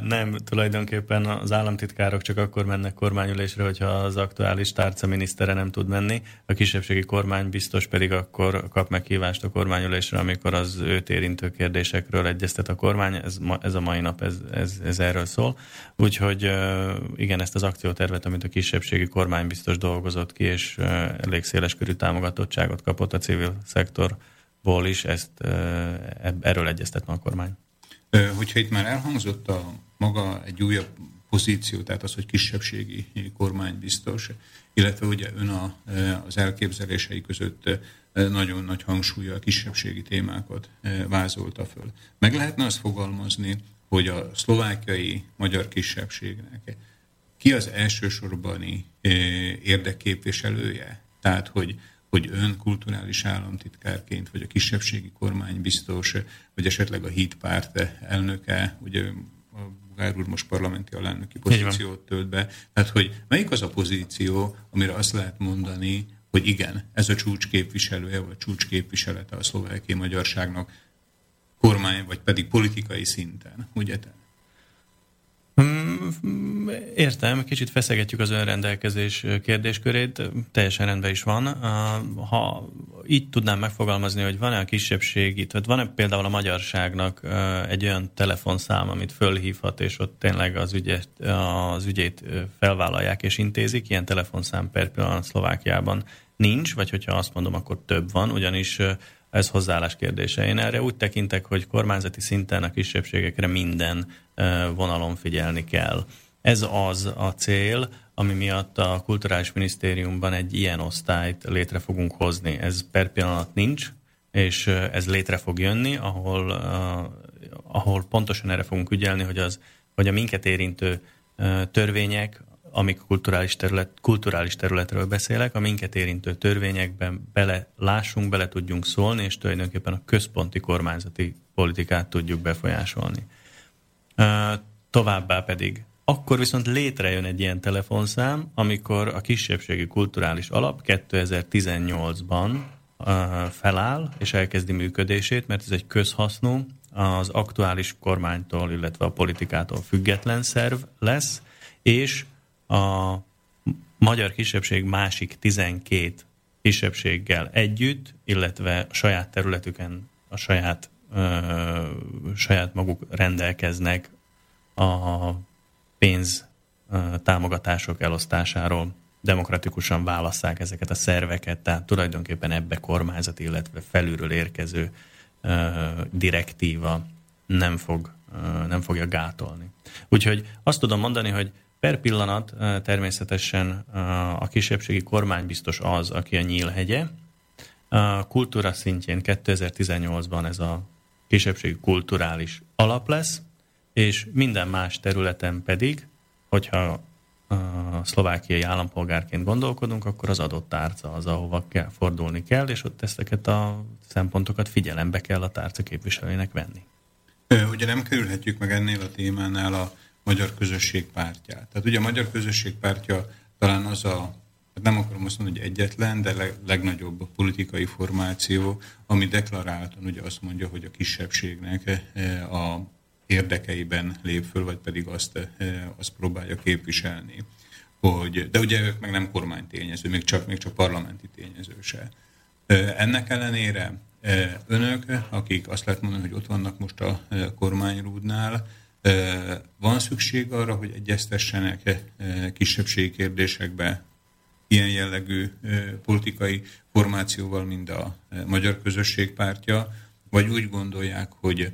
[SPEAKER 2] Nem, tulajdonképpen az államtitkárok csak akkor mennek kormányülésre, hogyha az aktuális tárca minisztere nem tud menni, a kisebbségi kormány biztos pedig akkor kap meghívást a kormányülésre, amikor az őt érintő kérdésekről egyeztet a kormány. Ez, ez a mai nap, ez, ez, ez erről szól. Úgyhogy igen, ezt az akciótervet, amit a kisebbségi kormány biztos dolgozott ki, és elég széles körű támogatottságot kapott a civil szektorból is, ezt erről egyeztet a kormány.
[SPEAKER 1] Hogyha itt már elhangzott a maga egy újabb pozíció, tehát az, hogy kisebbségi kormány biztos, illetve ugye ön a, az elképzelései között nagyon nagy hangsúlya a kisebbségi témákat vázolta föl. Meg lehetne azt fogalmazni, hogy a szlovákiai magyar kisebbségnek ki az elsősorbani érdekképviselője? Tehát, hogy hogy ön kulturális államtitkárként, vagy a kisebbségi kormány biztos, vagy esetleg a hídpárt elnöke, ugye a Bugár úr most parlamenti alelnöki pozíciót tölt be. Tehát, hogy melyik az a pozíció, amire azt lehet mondani, hogy igen, ez a csúcsképviselője, vagy csúcsképviselete a szlovákiai magyarságnak kormány, vagy pedig politikai szinten, ugye
[SPEAKER 2] értem, kicsit feszegetjük az önrendelkezés kérdéskörét, teljesen rendben is van. Ha így tudnám megfogalmazni, hogy van-e a kisebbségi, tehát van-e például a magyarságnak egy olyan telefonszám, amit fölhívhat, és ott tényleg az, ügyet, az ügyét felvállalják és intézik, ilyen telefonszám per pillanat Szlovákiában nincs, vagy hogyha azt mondom, akkor több van, ugyanis ez hozzáállás kérdése. Én erre úgy tekintek, hogy kormányzati szinten a kisebbségekre minden vonalon figyelni kell. Ez az a cél, ami miatt a Kulturális Minisztériumban egy ilyen osztályt létre fogunk hozni. Ez per pillanat nincs, és ez létre fog jönni, ahol, ahol pontosan erre fogunk ügyelni, hogy, az, hogy a minket érintő törvények, amik kulturális, terület, kulturális területről beszélek, a minket érintő törvényekben bele lássunk, bele tudjunk szólni, és tulajdonképpen a központi kormányzati politikát tudjuk befolyásolni. Továbbá pedig akkor viszont létrejön egy ilyen telefonszám, amikor a kisebbségi kulturális alap 2018-ban feláll és elkezdi működését, mert ez egy közhasznú, az aktuális kormánytól, illetve a politikától független szerv lesz, és a magyar kisebbség másik 12 kisebbséggel együtt, illetve a saját területüken a saját, ö, saját maguk rendelkeznek a pénz ö, támogatások elosztásáról demokratikusan válasszák ezeket a szerveket, tehát tulajdonképpen ebbe kormányzat, illetve felülről érkező ö, direktíva nem, fog, ö, nem fogja gátolni. Úgyhogy azt tudom mondani, hogy Per pillanat természetesen a kisebbségi kormány biztos az, aki a nyílhegye. A kultúra szintjén 2018-ban ez a kisebbségi kulturális alap lesz, és minden más területen pedig, hogyha a szlovákiai állampolgárként gondolkodunk, akkor az adott tárca az, ahova kell, fordulni kell, és ott ezeket a szempontokat figyelembe kell a tárca képviselőjének venni.
[SPEAKER 1] Ugye nem kerülhetjük meg ennél a témánál a Magyar Közösség Pártját. Tehát ugye a Magyar Közösség Pártja talán az a, hát nem akarom azt mondani, hogy egyetlen, de leg, legnagyobb a politikai formáció, ami deklaráltan ugye azt mondja, hogy a kisebbségnek eh, a érdekeiben lép föl, vagy pedig azt, eh, azt próbálja képviselni. Hogy, de ugye ők meg nem kormánytényező, még csak, még csak parlamenti tényező se. Eh, ennek ellenére önök, akik azt lehet mondani, hogy ott vannak most a kormányrúdnál, van szükség arra, hogy egyeztessenek kisebbségi kérdésekbe ilyen jellegű politikai formációval, mint a Magyar Közösség pártja, vagy úgy gondolják, hogy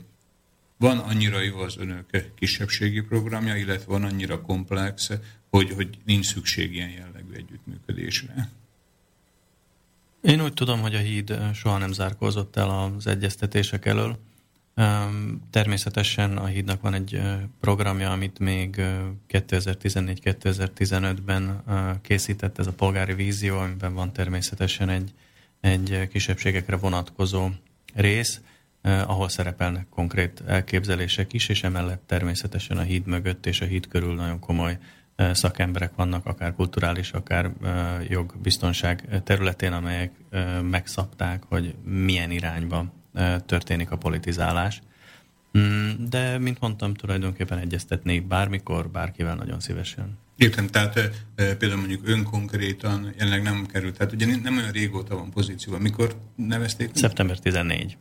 [SPEAKER 1] van annyira jó az önök kisebbségi programja, illetve van annyira komplex, hogy, hogy nincs szükség ilyen jellegű együttműködésre.
[SPEAKER 2] Én úgy tudom, hogy a híd soha nem zárkózott el az egyeztetések elől. Természetesen a hídnak van egy programja, amit még 2014-2015-ben készített, ez a polgári vízió, amiben van természetesen egy, egy kisebbségekre vonatkozó rész, ahol szerepelnek konkrét elképzelések is, és emellett természetesen a híd mögött és a híd körül nagyon komoly szakemberek vannak, akár kulturális, akár jogbiztonság területén, amelyek megszabták, hogy milyen irányba történik a politizálás. Mm, de, mint mondtam, tulajdonképpen egyeztetnék bármikor, bárkivel nagyon szívesen.
[SPEAKER 1] Értem, tehát például mondjuk ön konkrétan jelenleg nem került, tehát ugye nem olyan régóta van pozícióban. Mikor nevezték?
[SPEAKER 2] Szeptember 14.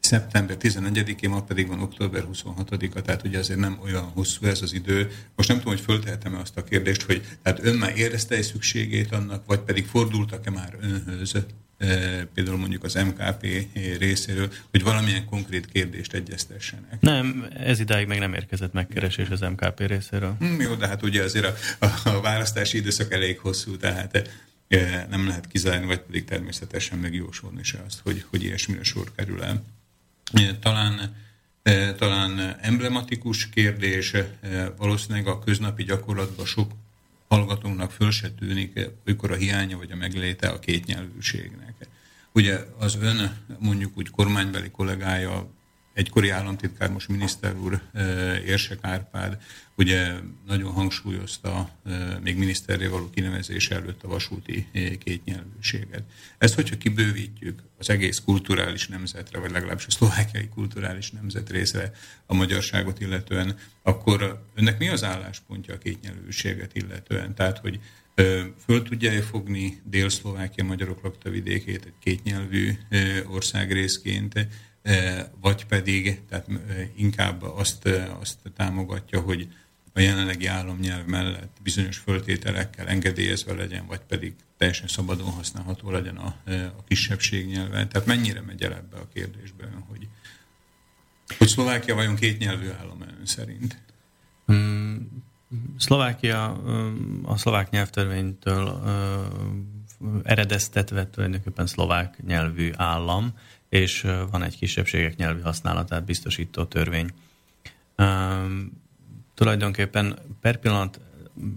[SPEAKER 1] Szeptember 11-én, ma pedig van október 26-a, tehát ugye azért nem olyan hosszú ez az idő. Most nem tudom, hogy föltehetem-e azt a kérdést, hogy tehát ön már érezte egy szükségét annak, vagy pedig fordultak-e már önhöz például mondjuk az MKP részéről, hogy valamilyen konkrét kérdést egyeztessenek.
[SPEAKER 2] Nem, ez idáig még nem érkezett megkeresés az MKP részéről.
[SPEAKER 1] Hmm, jó, de hát ugye azért a, a választási időszak elég hosszú, tehát nem lehet kizárni, vagy pedig természetesen megjósolni se azt, hogy, hogy ilyesmire sor kerül el. Talán, talán emblematikus kérdés, valószínűleg a köznapi gyakorlatban sok hallgatónknak föl se tűnik, olykor a hiánya vagy a megléte a kétnyelvűségnek. Ugye az ön mondjuk úgy kormánybeli kollégája egykori államtitkár, most miniszter úr, Érsek Árpád, ugye nagyon hangsúlyozta még miniszterré való kinevezése előtt a vasúti kétnyelvűséget. Ezt, hogyha kibővítjük az egész kulturális nemzetre, vagy legalábbis a szlovákiai kulturális nemzet részre a magyarságot illetően, akkor önnek mi az álláspontja a kétnyelvűséget illetően? Tehát, hogy föl tudja-e fogni Dél-Szlovákia magyarok lakta vidékét egy kétnyelvű országrészként, vagy pedig tehát inkább azt, azt támogatja, hogy a jelenlegi államnyelv mellett bizonyos föltételekkel engedélyezve legyen, vagy pedig teljesen szabadon használható legyen a, a kisebbség nyelve. Tehát mennyire megy el ebbe a kérdésbe, hogy, hogy Szlovákia vajon kétnyelvű állam ön szerint?
[SPEAKER 2] Hmm, Szlovákia a szlovák nyelvtörvénytől eredeztetve tulajdonképpen szlovák nyelvű állam, és van egy kisebbségek nyelvi használatát biztosító törvény. Tulajdonképpen per pillanat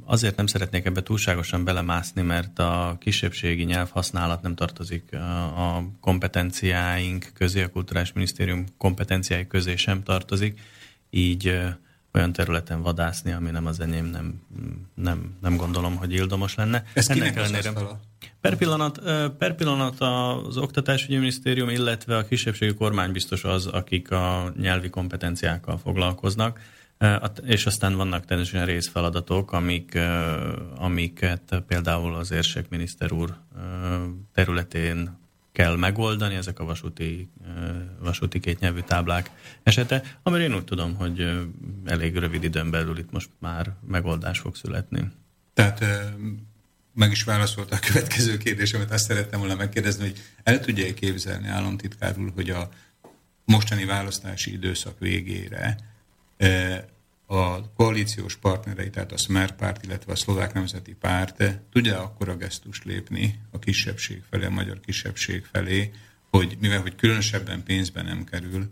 [SPEAKER 2] azért nem szeretnék ebbe túlságosan belemászni, mert a kisebbségi nyelvhasználat nem tartozik a kompetenciáink közé, a Kulturális Minisztérium kompetenciái közé sem tartozik, így olyan területen vadászni, ami nem az enyém, nem, nem, nem gondolom, hogy ildomos lenne.
[SPEAKER 1] Ez Ennek ellenére,
[SPEAKER 2] per pillanat, per pillanat az Oktatásügyi Minisztérium, illetve a kisebbségi kormány biztos az, akik a nyelvi kompetenciákkal foglalkoznak, és aztán vannak természetesen részfeladatok, amik, amiket például az érsek miniszter úr területén kell megoldani, ezek a vasúti, vasúti kétnyelvű táblák esete, amire én úgy tudom, hogy elég rövid időn belül itt most már megoldás fog születni.
[SPEAKER 1] Tehát meg is válaszolta a következő kérdésemet, azt szerettem volna megkérdezni, hogy el tudja-e képzelni államtitkár úr, hogy a mostani választási időszak végére a koalíciós partnerei, tehát a Smer párt, illetve a Szlovák Nemzeti Párt tudja akkor a gesztust lépni a kisebbség felé, a magyar kisebbség felé, hogy mivel hogy különösebben pénzben nem kerül,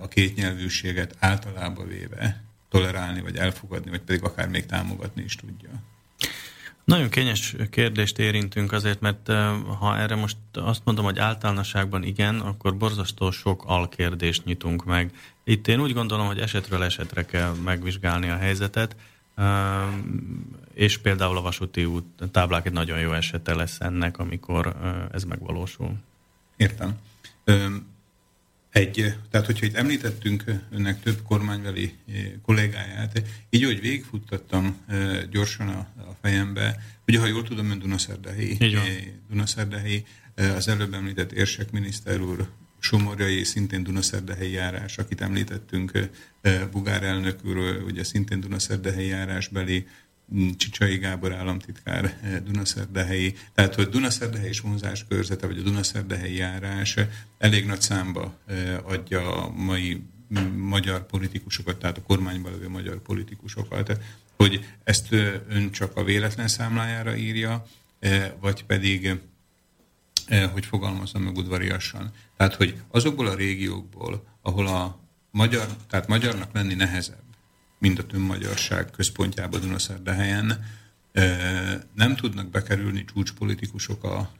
[SPEAKER 1] a kétnyelvűséget általában véve tolerálni, vagy elfogadni, vagy pedig akár még támogatni is tudja.
[SPEAKER 2] Nagyon kényes kérdést érintünk azért, mert ha erre most azt mondom, hogy általánosságban igen, akkor borzasztó sok alkérdést nyitunk meg. Itt én úgy gondolom, hogy esetről esetre kell megvizsgálni a helyzetet, és például a vasúti út táblák egy nagyon jó esete lesz ennek, amikor ez megvalósul.
[SPEAKER 1] Értem. Egy, tehát, hogyha itt említettünk önnek több kormányveli kollégáját, így, hogy végigfuttattam gyorsan a, a fejembe, ugye, ha jól tudom, ön Dunaszerdahelyi, Dunaszerdahelyi az előbb említett érsek miniszter úr Somorjai, szintén Dunaszerdahelyi járás, akit említettünk, Bugár elnök úr, ugye szintén Dunaszerdahelyi járásbeli, Csicsai Gábor államtitkár Dunaszerdahelyi. Tehát, hogy Dunaszerdahelyi és vonzás körzete, vagy a Dunaszerdahelyi járás elég nagy számba adja a mai magyar politikusokat, tehát a kormányban lévő magyar politikusokat, hogy ezt ön csak a véletlen számlájára írja, vagy pedig, hogy fogalmazom meg udvariasan, tehát, hogy azokból a régiókból, ahol a magyar, tehát magyarnak lenni nehezebb, mint a tömmagyarság központjába Dunaszerdahelyen, nem tudnak bekerülni csúcspolitikusok a,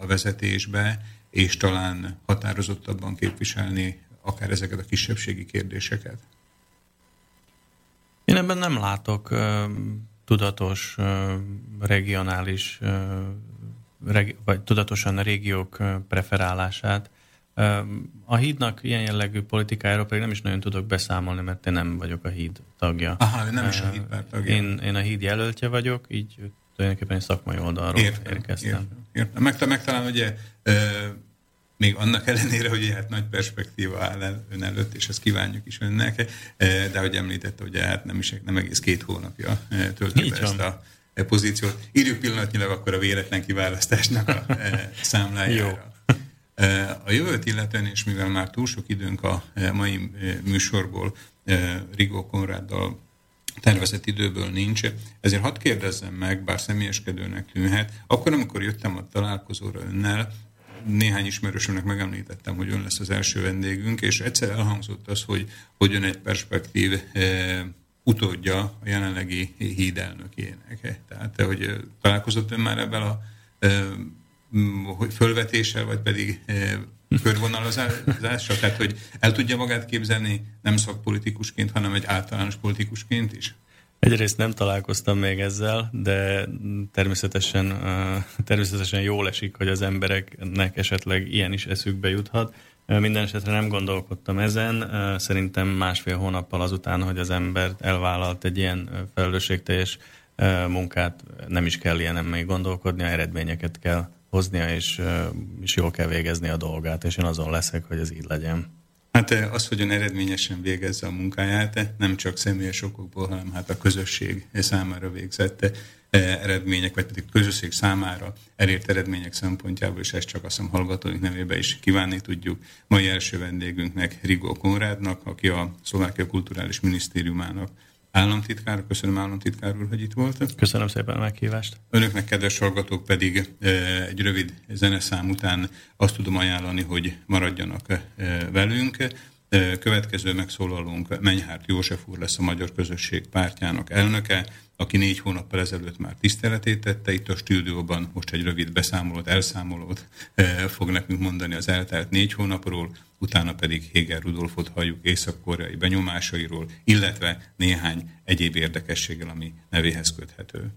[SPEAKER 1] a vezetésbe, és talán határozottabban képviselni akár ezeket a kisebbségi kérdéseket?
[SPEAKER 2] Én ebben nem látok uh, tudatos, uh, regionális, uh, regi- vagy tudatosan a régiók preferálását. A hídnak ilyen jellegű politikájáról pedig nem is nagyon tudok beszámolni, mert én nem vagyok a híd tagja.
[SPEAKER 1] Aha, nem is a híd tagja.
[SPEAKER 2] Én, én a híd jelöltje vagyok, így tulajdonképpen egy szakmai oldalról értem, érkeztem. Értem,
[SPEAKER 1] értem. Meg, meg talán ugye még annak ellenére, hogy hát nagy perspektíva áll el ön előtt, és ezt kívánjuk is önnek, de hogy említette, hogy hát nem, is, nem egész két hónapja tölti be ezt a pozíciót. Írjuk pillanatnyilag akkor a véletlen kiválasztásnak a [laughs] számlájára. Jó. A jövőt illetően, és mivel már túl sok időnk a mai műsorból Rigó Konráddal tervezett időből nincs, ezért hadd kérdezzem meg, bár személyeskedőnek tűnhet, akkor, amikor jöttem a találkozóra önnel, néhány ismerősömnek megemlítettem, hogy ön lesz az első vendégünk, és egyszer elhangzott az, hogy, hogy ön egy perspektív
[SPEAKER 3] utódja a jelenlegi hídelnökének. Tehát, hogy találkozott ön már ebben a fölvetéssel, vagy pedig körvonalazással? Tehát, hogy el tudja magát képzelni nem szakpolitikusként, hanem egy általános politikusként is?
[SPEAKER 2] Egyrészt nem találkoztam még ezzel, de természetesen, természetesen jól esik, hogy az embereknek esetleg ilyen is eszükbe juthat. Minden esetre nem gondolkodtam ezen. Szerintem másfél hónappal azután, hogy az ember elvállalt egy ilyen felelősségteljes munkát, nem is kell ilyen még gondolkodnia, eredményeket kell hoznia, és, és jól kell végezni a dolgát, és én azon leszek, hogy ez így legyen.
[SPEAKER 3] Hát az, hogy ön eredményesen végezze a munkáját, nem csak személyes okokból, hanem hát a közösség számára végzett eredmények, vagy pedig közösség számára elért eredmények szempontjából, és ezt csak azt hiszem hallgatóink nevébe is kívánni tudjuk. Mai első vendégünknek Rigó Konrádnak, aki a Szlovákia Kulturális Minisztériumának államtitkár. Köszönöm államtitkár úr, hogy itt volt.
[SPEAKER 2] Köszönöm szépen a meghívást.
[SPEAKER 3] Önöknek, kedves hallgatók, pedig egy rövid zeneszám után azt tudom ajánlani, hogy maradjanak velünk. Következő megszólalónk Menyhárt József úr lesz a Magyar Közösség pártjának elnöke, aki négy hónappal ezelőtt már tiszteletét tette itt a stúdióban, most egy rövid beszámolót, elszámolót fog nekünk mondani az eltelt négy hónapról, utána pedig Héger Rudolfot halljuk észak-koreai benyomásairól, illetve néhány egyéb érdekességgel, ami nevéhez köthető.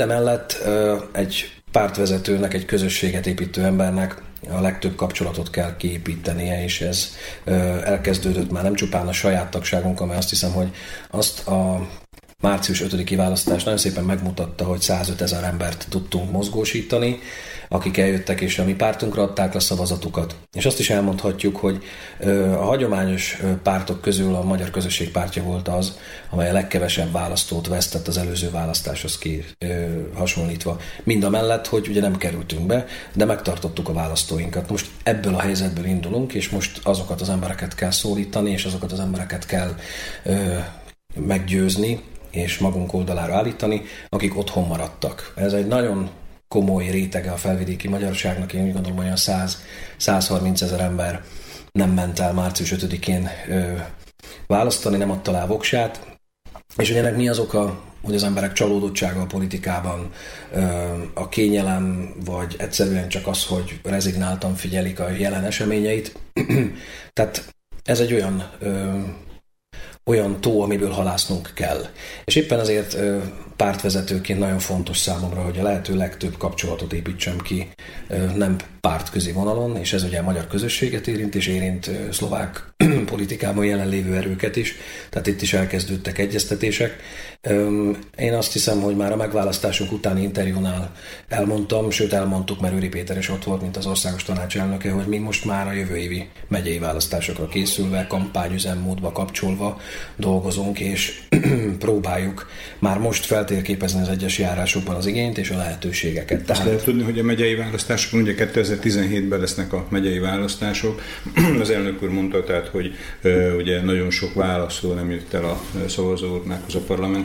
[SPEAKER 4] Mindemellett egy pártvezetőnek, egy közösséget építő embernek a legtöbb kapcsolatot kell kiépítenie, és ez elkezdődött már nem csupán a saját tagságunkon, mert azt hiszem, hogy azt a március 5-i választás nagyon szépen megmutatta, hogy 105 ezer embert tudtunk mozgósítani. Akik eljöttek és a mi pártunkra adták a szavazatukat. És azt is elmondhatjuk, hogy a hagyományos pártok közül a Magyar Közösség pártja volt az, amely a legkevesebb választót vesztett az előző választáshoz ki hasonlítva. Mind a mellett, hogy ugye nem kerültünk be, de megtartottuk a választóinkat. Most ebből a helyzetből indulunk, és most azokat az embereket kell szólítani, és azokat az embereket kell ö, meggyőzni, és magunk oldalára állítani, akik otthon maradtak. Ez egy nagyon komoly rétege a felvidéki magyarságnak, én úgy gondolom olyan 100, 130 ezer ember nem ment el március 5-én ö, választani, nem adta le voksát, és hogy ennek mi az oka, hogy az emberek csalódottsága a politikában, a kényelem, vagy egyszerűen csak az, hogy rezignáltan figyelik a jelen eseményeit. [clears throat] Tehát ez egy olyan olyan tó, amiből halásznunk kell. És éppen azért pártvezetőként nagyon fontos számomra, hogy a lehető legtöbb kapcsolatot építsem ki nem pártközi vonalon, és ez ugye a magyar közösséget érint, és érint szlovák [clears throat] politikában jelenlévő erőket is, tehát itt is elkezdődtek egyeztetések. Én azt hiszem, hogy már a megválasztásunk utáni interjúnál elmondtam, sőt elmondtuk, mert Őri Péter is ott volt, mint az országos tanács elnöke, hogy mi most már a jövő évi megyei választásokra készülve, kampányüzemmódba kapcsolva dolgozunk, és [clears throat] próbáljuk már most feltérképezni az egyes járásokban az igényt és a lehetőségeket.
[SPEAKER 1] Tehát... Azt lehet tudni, hogy a megyei választások, ugye 2017-ben lesznek a megyei választások. [clears throat] Az elnök úr mondta, tehát, hogy ugye nagyon sok választó nem jött el a szavazóknak az a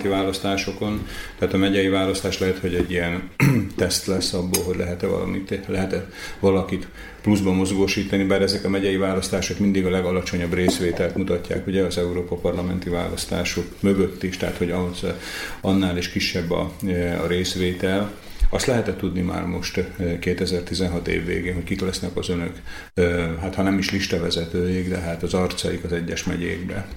[SPEAKER 1] parlamenti választásokon. Tehát a megyei választás lehet, hogy egy ilyen [clears throat] teszt lesz abból, hogy lehet-e valamit, lehet-e valakit pluszban mozgósítani, bár ezek a megyei választások mindig a legalacsonyabb részvételt mutatják, ugye az Európa parlamenti választások mögött is, tehát hogy ahhoz annál is kisebb a, a részvétel. Azt lehet tudni már most 2016 év végén, hogy kik lesznek az önök, hát ha nem is listavezetőjék, de hát az arcaik az egyes megyékbe.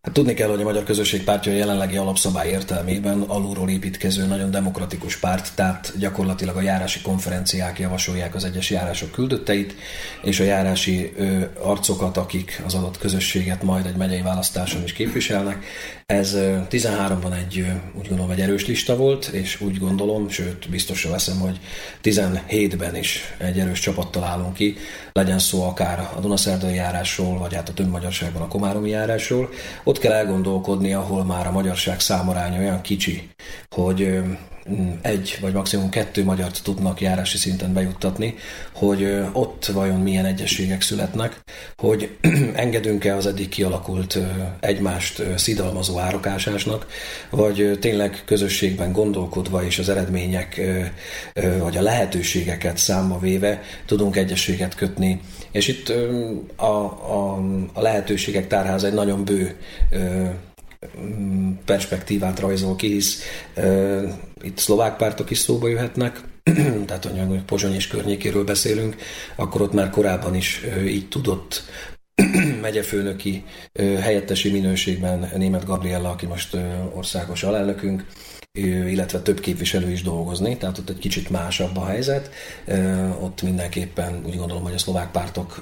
[SPEAKER 4] Hát tudni kell, hogy a Magyar Közösség Pártja jelenlegi alapszabály értelmében alulról építkező, nagyon demokratikus párt, tehát gyakorlatilag a járási konferenciák javasolják az egyes járások küldötteit, és a járási ö, arcokat, akik az adott közösséget majd egy megyei választáson is képviselnek. Ez 13-ban egy, úgy gondolom, egy erős lista volt, és úgy gondolom, sőt, biztosra veszem, hogy 17-ben is egy erős csapattal állunk ki, legyen szó akár a Dunaszerdai járásról, vagy hát a több magyarságban a Komáromi járásról. Ott kell elgondolkodni, ahol már a magyarság számaránya olyan kicsi, hogy egy vagy maximum kettő magyart tudnak járási szinten bejuttatni, hogy ott vajon milyen egyességek születnek, hogy [clears throat] engedünk-e az eddig kialakult egymást szidalmazó árokásásnak, vagy tényleg közösségben gondolkodva és az eredmények vagy a lehetőségeket számba véve tudunk egyességet kötni. És itt a, a, a lehetőségek tárház egy nagyon bő perspektívát rajzol ki, hisz itt szlovák pártok is szóba jöhetnek, [clears throat] tehát hogy Pozsony és környékéről beszélünk, akkor ott már korábban is így tudott [clears throat] megyefőnöki helyettesi minőségben német Gabriella, aki most országos alelnökünk, illetve több képviselő is dolgozni, tehát ott egy kicsit másabb a helyzet. Ott mindenképpen úgy gondolom, hogy a szlovák pártok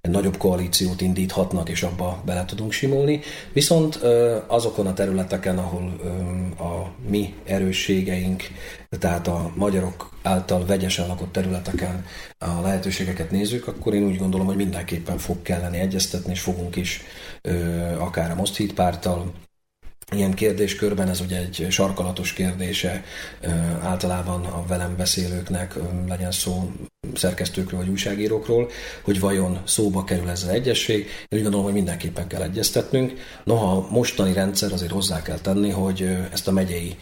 [SPEAKER 4] egy nagyobb koalíciót indíthatnak, és abba bele tudunk simulni. Viszont azokon a területeken, ahol a mi erősségeink, tehát a magyarok által vegyesen lakott területeken a lehetőségeket nézzük, akkor én úgy gondolom, hogy mindenképpen fog kelleni egyeztetni, és fogunk is akár a Most párttal, ilyen kérdéskörben ez ugye egy sarkalatos kérdése általában a velem beszélőknek, legyen szó szerkesztőkről vagy újságírókról, hogy vajon szóba kerül ez az egyesség. Én úgy gondolom, hogy mindenképpen kell egyeztetnünk. Noha a mostani rendszer azért hozzá kell tenni, hogy ezt a megyei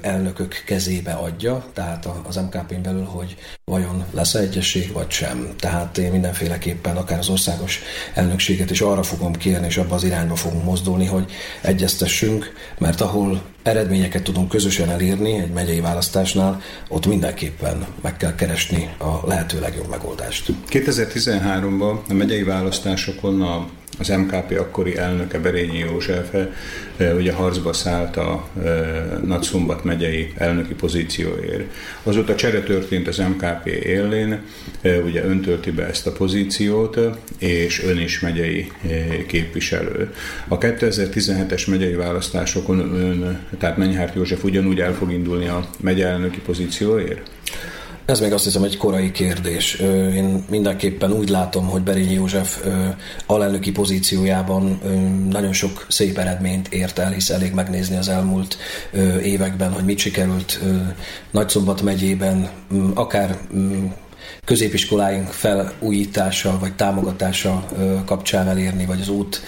[SPEAKER 4] elnökök kezébe adja, tehát az MKP-n belül, hogy vajon lesz egyesség vagy sem. Tehát én mindenféleképpen akár az országos elnökséget is arra fogom kérni, és abba az irányba fogunk mozdulni, hogy egyeztessünk, mert ahol eredményeket tudunk közösen elérni egy megyei választásnál, ott mindenképpen meg kell keresni a lehető legjobb megoldást.
[SPEAKER 1] 2013-ban a megyei választásokon a az MKP akkori elnöke Berényi József eh, ugye harcba szállt a eh, Nagyszombat megyei elnöki pozícióért. Azóta csere történt az MKP élén, eh, ugye ön tölti be ezt a pozíciót, és ön is megyei képviselő. A 2017-es megyei választásokon ön, tehát Menyhárt József ugyanúgy el fog indulni a megye elnöki pozícióért?
[SPEAKER 4] Ez még azt hiszem egy korai kérdés. Én mindenképpen úgy látom, hogy Berényi József alelnöki pozíciójában nagyon sok szép eredményt ért el, hisz elég megnézni az elmúlt években, hogy mit sikerült Nagyszombat megyében, akár középiskoláink felújítása vagy támogatása kapcsán elérni, vagy az út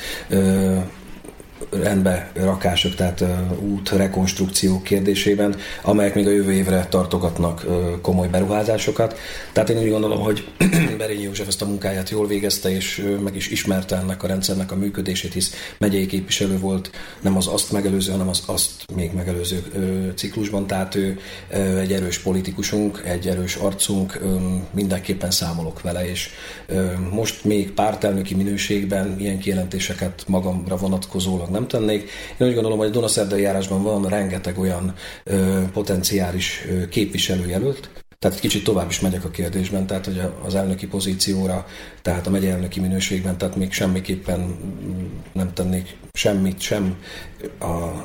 [SPEAKER 4] rendbe rakások, tehát út rekonstrukció kérdésében, amelyek még a jövő évre tartogatnak komoly beruházásokat. Tehát én úgy gondolom, hogy [clears throat] Berényi József ezt a munkáját jól végezte, és meg is ismerte ennek a rendszernek a működését, hisz megyei képviselő volt, nem az azt megelőző, hanem az azt még megelőző ciklusban, tehát ő egy erős politikusunk, egy erős arcunk, mindenképpen számolok vele, és most még pártelnöki minőségben ilyen kijelentéseket magamra vonatkozólag nem tennék. Én úgy gondolom, hogy a Dunaszerdai járásban van rengeteg olyan ö, potenciális ö, képviselőjelölt, tehát egy kicsit tovább is megyek a kérdésben, tehát hogy az elnöki pozícióra, tehát a megye elnöki minőségben, tehát még semmiképpen nem tennék semmit sem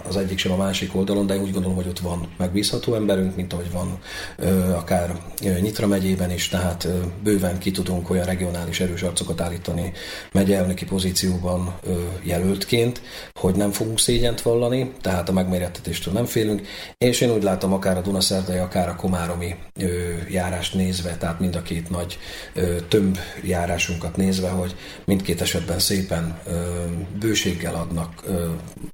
[SPEAKER 4] az egyik sem a másik oldalon, de úgy gondolom, hogy ott van megbízható emberünk, mint ahogy van akár Nyitra megyében is, tehát bőven ki tudunk olyan regionális erős arcokat állítani megye elnöki pozícióban jelöltként, hogy nem fogunk szégyent vallani, tehát a megmérettetéstől nem félünk, és én úgy látom akár a Dunaszerdai, akár a Komáromi járást nézve, tehát mind a két nagy tömb járásunkat nézve, hogy mindkét esetben szépen bőséggel adnak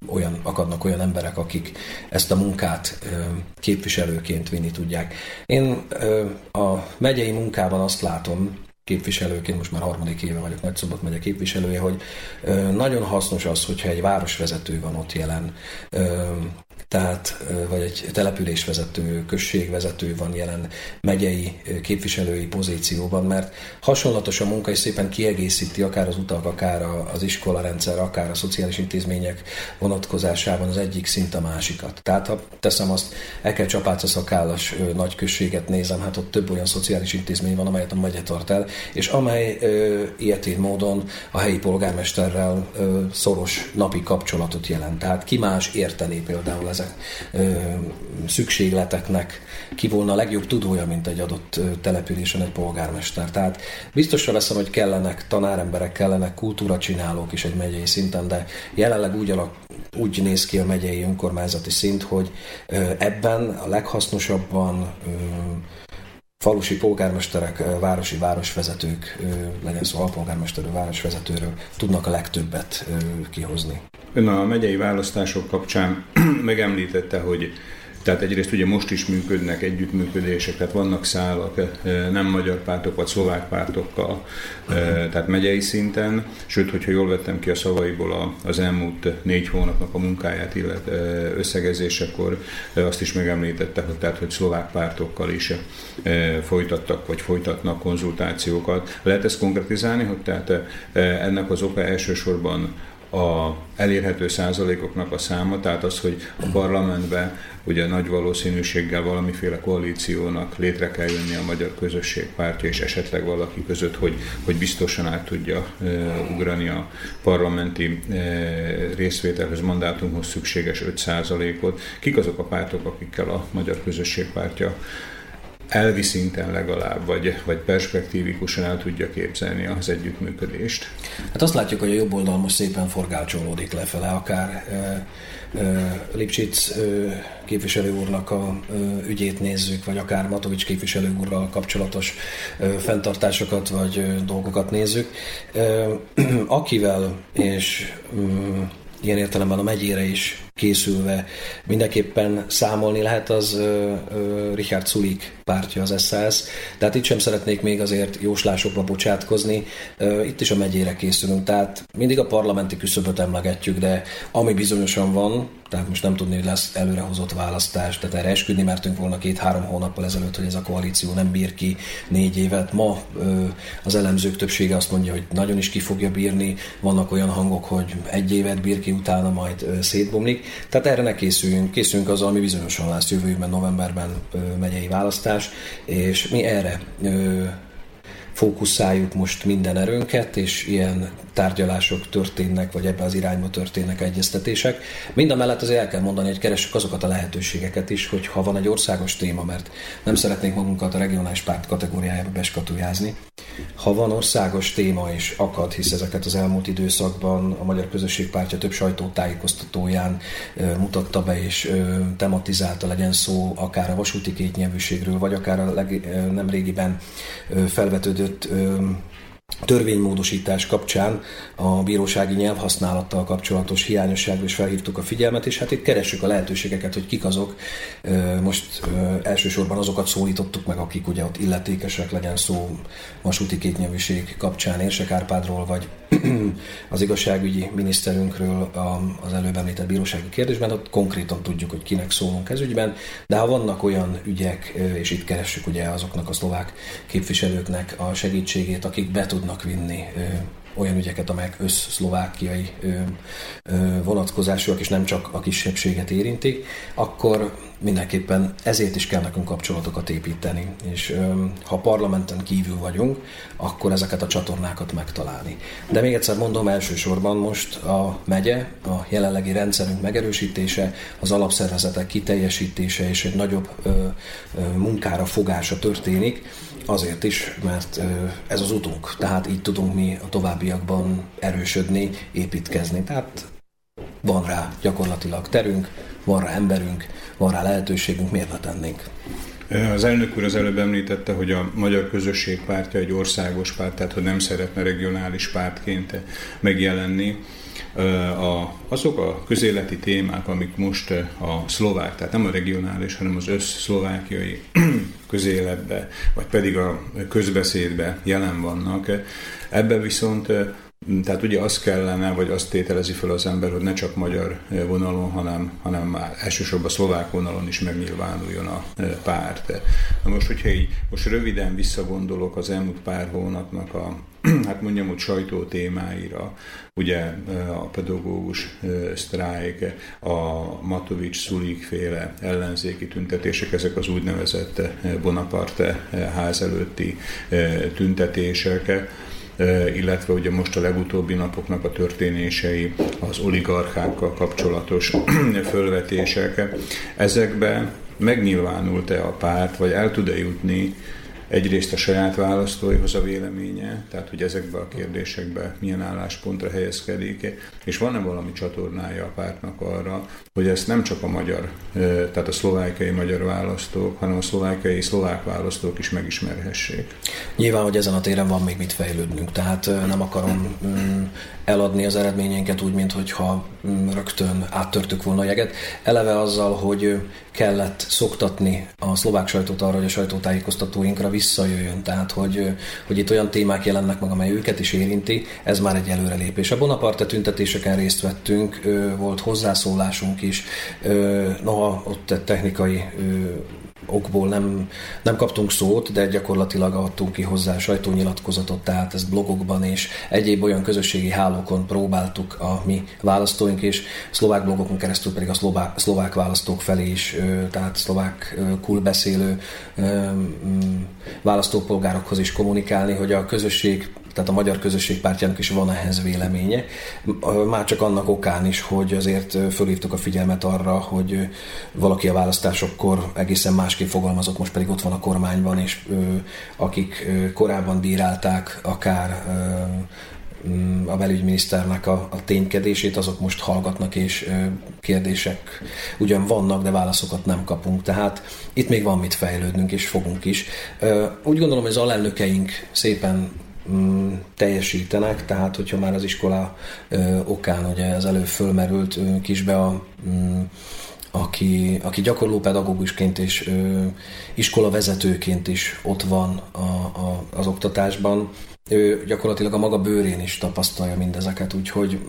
[SPEAKER 4] olyan, akadnak olyan emberek, akik ezt a munkát képviselőként vinni tudják. Én a megyei munkában azt látom, képviselőként, most már harmadik éve vagyok Nagyszombat megye képviselője, hogy nagyon hasznos az, hogyha egy városvezető van ott jelen, tehát vagy egy településvezető, községvezető van jelen megyei képviselői pozícióban, mert hasonlatos a munka, és szépen kiegészíti akár az utak, akár az iskola rendszer, akár a szociális intézmények vonatkozásában az egyik szint a másikat. Tehát ha teszem azt, Ekel Csapáca szakállas nagy községet nézem, hát ott több olyan szociális intézmény van, amelyet a megye tart el, és amely ö, ilyetén módon a helyi polgármesterrel ö, szoros napi kapcsolatot jelent. Tehát ki más érteni például ezek szükségleteknek ki volna a legjobb tudója, mint egy adott településen egy polgármester. Tehát biztosra veszem, hogy kellenek tanáremberek, kellenek kultúracsinálók is egy megyei szinten, de jelenleg úgy, alak, úgy néz ki a megyei önkormányzati szint, hogy ebben a leghasznosabban falusi polgármesterek, városi városvezetők, legyen szó alpolgármesterő, városvezetőről tudnak a legtöbbet kihozni.
[SPEAKER 1] Ön a megyei választások kapcsán [clears throat] megemlítette, hogy tehát egyrészt ugye most is működnek együttműködések, tehát vannak szálak nem magyar pártok vagy szlovák pártokkal, tehát megyei szinten, sőt, hogyha jól vettem ki a szavaiból az elmúlt négy hónapnak a munkáját illet összegezésekor, azt is megemlítette, hogy, tehát, hogy szlovák pártokkal is folytattak vagy folytatnak konzultációkat. Lehet ezt konkretizálni, hogy tehát ennek az oka elsősorban a elérhető százalékoknak a száma, tehát az, hogy a parlamentbe ugye nagy valószínűséggel valamiféle koalíciónak létre kell jönni a magyar közösség pártja, és esetleg valaki között, hogy, hogy biztosan át tudja e, ugrani a parlamenti e, részvételhez, mandátumhoz szükséges 5 százalékot. Kik azok a pártok, akikkel a magyar közösség pártja elvi szinten legalább, vagy, vagy perspektívikusan el tudja képzelni az együttműködést.
[SPEAKER 4] Hát azt látjuk, hogy a jobb oldal most szépen forgácsolódik lefele, akár Lipcsic képviselő úrnak a ügyét nézzük, vagy akár Matovics képviselő úrral kapcsolatos fenntartásokat, vagy dolgokat nézzük. [clears throat] Akivel és mm, ilyen értelemben a megyére is készülve mindenképpen számolni lehet, az Richard Sulik pártja az SAS. Tehát itt sem szeretnék még azért jóslásokba bocsátkozni. Itt is a megyére készülünk, tehát mindig a parlamenti küszöböt emlegetjük, de ami bizonyosan van, tehát most nem tudni, hogy lesz előrehozott választás, tehát erre esküdni mertünk volna két-három hónappal ezelőtt, hogy ez a koalíció nem bír ki négy évet. Ma az elemzők többsége azt mondja, hogy nagyon is ki fogja bírni, vannak olyan hangok, hogy egy évet bír ki, utána majd szétbomlik. Tehát erre ne készüljünk, készüljünk azzal, ami bizonyosan lesz jövő évben, novemberben megyei választás, és mi erre fókuszáljuk most minden erőnket, és ilyen tárgyalások történnek, vagy ebbe az irányba történnek egyeztetések. Mind a mellett azért el kell mondani, hogy keressük azokat a lehetőségeket is, hogy ha van egy országos téma, mert nem szeretnénk magunkat a regionális párt kategóriájába beskatujázni. Ha van országos téma és akad, hisz ezeket az elmúlt időszakban a Magyar Közösség Pártja több sajtótájékoztatóján mutatta be és tematizálta, legyen szó akár a vasúti kétnyelvűségről, vagy akár a leg, nem régiben felvetődött törvénymódosítás kapcsán a bírósági nyelvhasználattal kapcsolatos hiányosságra is felhívtuk a figyelmet, és hát itt keressük a lehetőségeket, hogy kik azok. Most elsősorban azokat szólítottuk meg, akik ugye ott illetékesek, legyen szó vasúti kétnyelvűség kapcsán Érsek Árpádról, vagy az igazságügyi miniszterünkről az előbb említett bírósági kérdésben, ott konkrétan tudjuk, hogy kinek szólunk ez ügyben, de ha vannak olyan ügyek, és itt keressük ugye azoknak a szlovák képviselőknek a segítségét, akik be tudnak vinni olyan ügyeket, amelyek összszlovákiai vonatkozásúak, és nem csak a kisebbséget érintik, akkor mindenképpen ezért is kell nekünk kapcsolatokat építeni, és ha parlamenten kívül vagyunk, akkor ezeket a csatornákat megtalálni. De még egyszer mondom, elsősorban most a megye, a jelenlegi rendszerünk megerősítése, az alapszervezetek kiteljesítése és egy nagyobb munkára fogása történik, azért is, mert ez az utunk, tehát így tudunk mi a továbbiakban erősödni, építkezni. Tehát van rá gyakorlatilag terünk, van rá emberünk, van rá lehetőségünk, miért ne tennénk?
[SPEAKER 1] Az elnök úr az előbb említette, hogy a Magyar Közösség pártja egy országos párt, tehát hogy nem szeretne regionális pártként megjelenni. A, azok a közéleti témák, amik most a szlovák, tehát nem a regionális, hanem az össz-szlovákiai [clears throat] közéletbe, vagy pedig a közbeszédbe jelen vannak, ebben viszont tehát ugye az kellene, vagy azt tételezi fel az ember, hogy ne csak magyar vonalon, hanem, hanem elsősorban szlovák vonalon is megnyilvánuljon a párt. Na most, hogyha így most röviden visszagondolok az elmúlt pár hónapnak a, [clears throat] hát mondjam, hogy sajtó témáira, ugye a pedagógus sztrájk, a Matovics-Szulik féle ellenzéki tüntetések, ezek az úgynevezett Bonaparte ház előtti tüntetések, illetve ugye most a legutóbbi napoknak a történései, az oligarchákkal kapcsolatos [clears throat] fölvetések. Ezekben megnyilvánult-e a párt, vagy el tud-e jutni egyrészt a saját választóihoz a véleménye, tehát hogy ezekbe a kérdésekbe milyen álláspontra helyezkedik, és van-e valami csatornája a pártnak arra, hogy ezt nem csak a magyar, tehát a szlovákiai magyar választók, hanem a szlovákiai szlovák választók is megismerhessék.
[SPEAKER 4] Nyilván, hogy ezen a téren van még mit fejlődnünk, tehát nem akarom eladni az eredményeinket úgy, mintha mm, rögtön áttörtük volna a jeget. Eleve azzal, hogy kellett szoktatni a szlovák sajtót arra, hogy a sajtótájékoztatóinkra visszajöjjön. Tehát, hogy, hogy itt olyan témák jelennek meg, amely őket is érinti, ez már egy előrelépés. A Bonaparte tüntetéseken részt vettünk, volt hozzászólásunk is, noha ott technikai okból nem, nem kaptunk szót, de gyakorlatilag adtunk ki hozzá sajtónyilatkozatot, tehát ezt blogokban és egyéb olyan közösségi hálókon próbáltuk a mi választóink, és szlovák blogokon keresztül pedig a szlovák, szlovák választók felé is, tehát szlovák kulbeszélő választópolgárokhoz is kommunikálni, hogy a közösség tehát a magyar közösség pártjának is van ehhez véleménye. Már csak annak okán is, hogy azért fölhívtuk a figyelmet arra, hogy valaki a választásokkor egészen másképp fogalmazott, most pedig ott van a kormányban, és akik korábban bírálták akár mm, a belügyminiszternek a, a ténykedését, azok most hallgatnak, és kérdések ugyan vannak, de válaszokat nem kapunk. Tehát itt még van mit fejlődnünk, és fogunk is. Úgy gondolom, hogy az alelnökeink szépen teljesítenek, tehát hogyha már az iskola okán ugye az előbb fölmerült kisbe a mm, aki, aki gyakorló pedagógusként és ö, iskola vezetőként is ott van a, a, az oktatásban, ő gyakorlatilag a maga bőrén is tapasztalja mindezeket, úgyhogy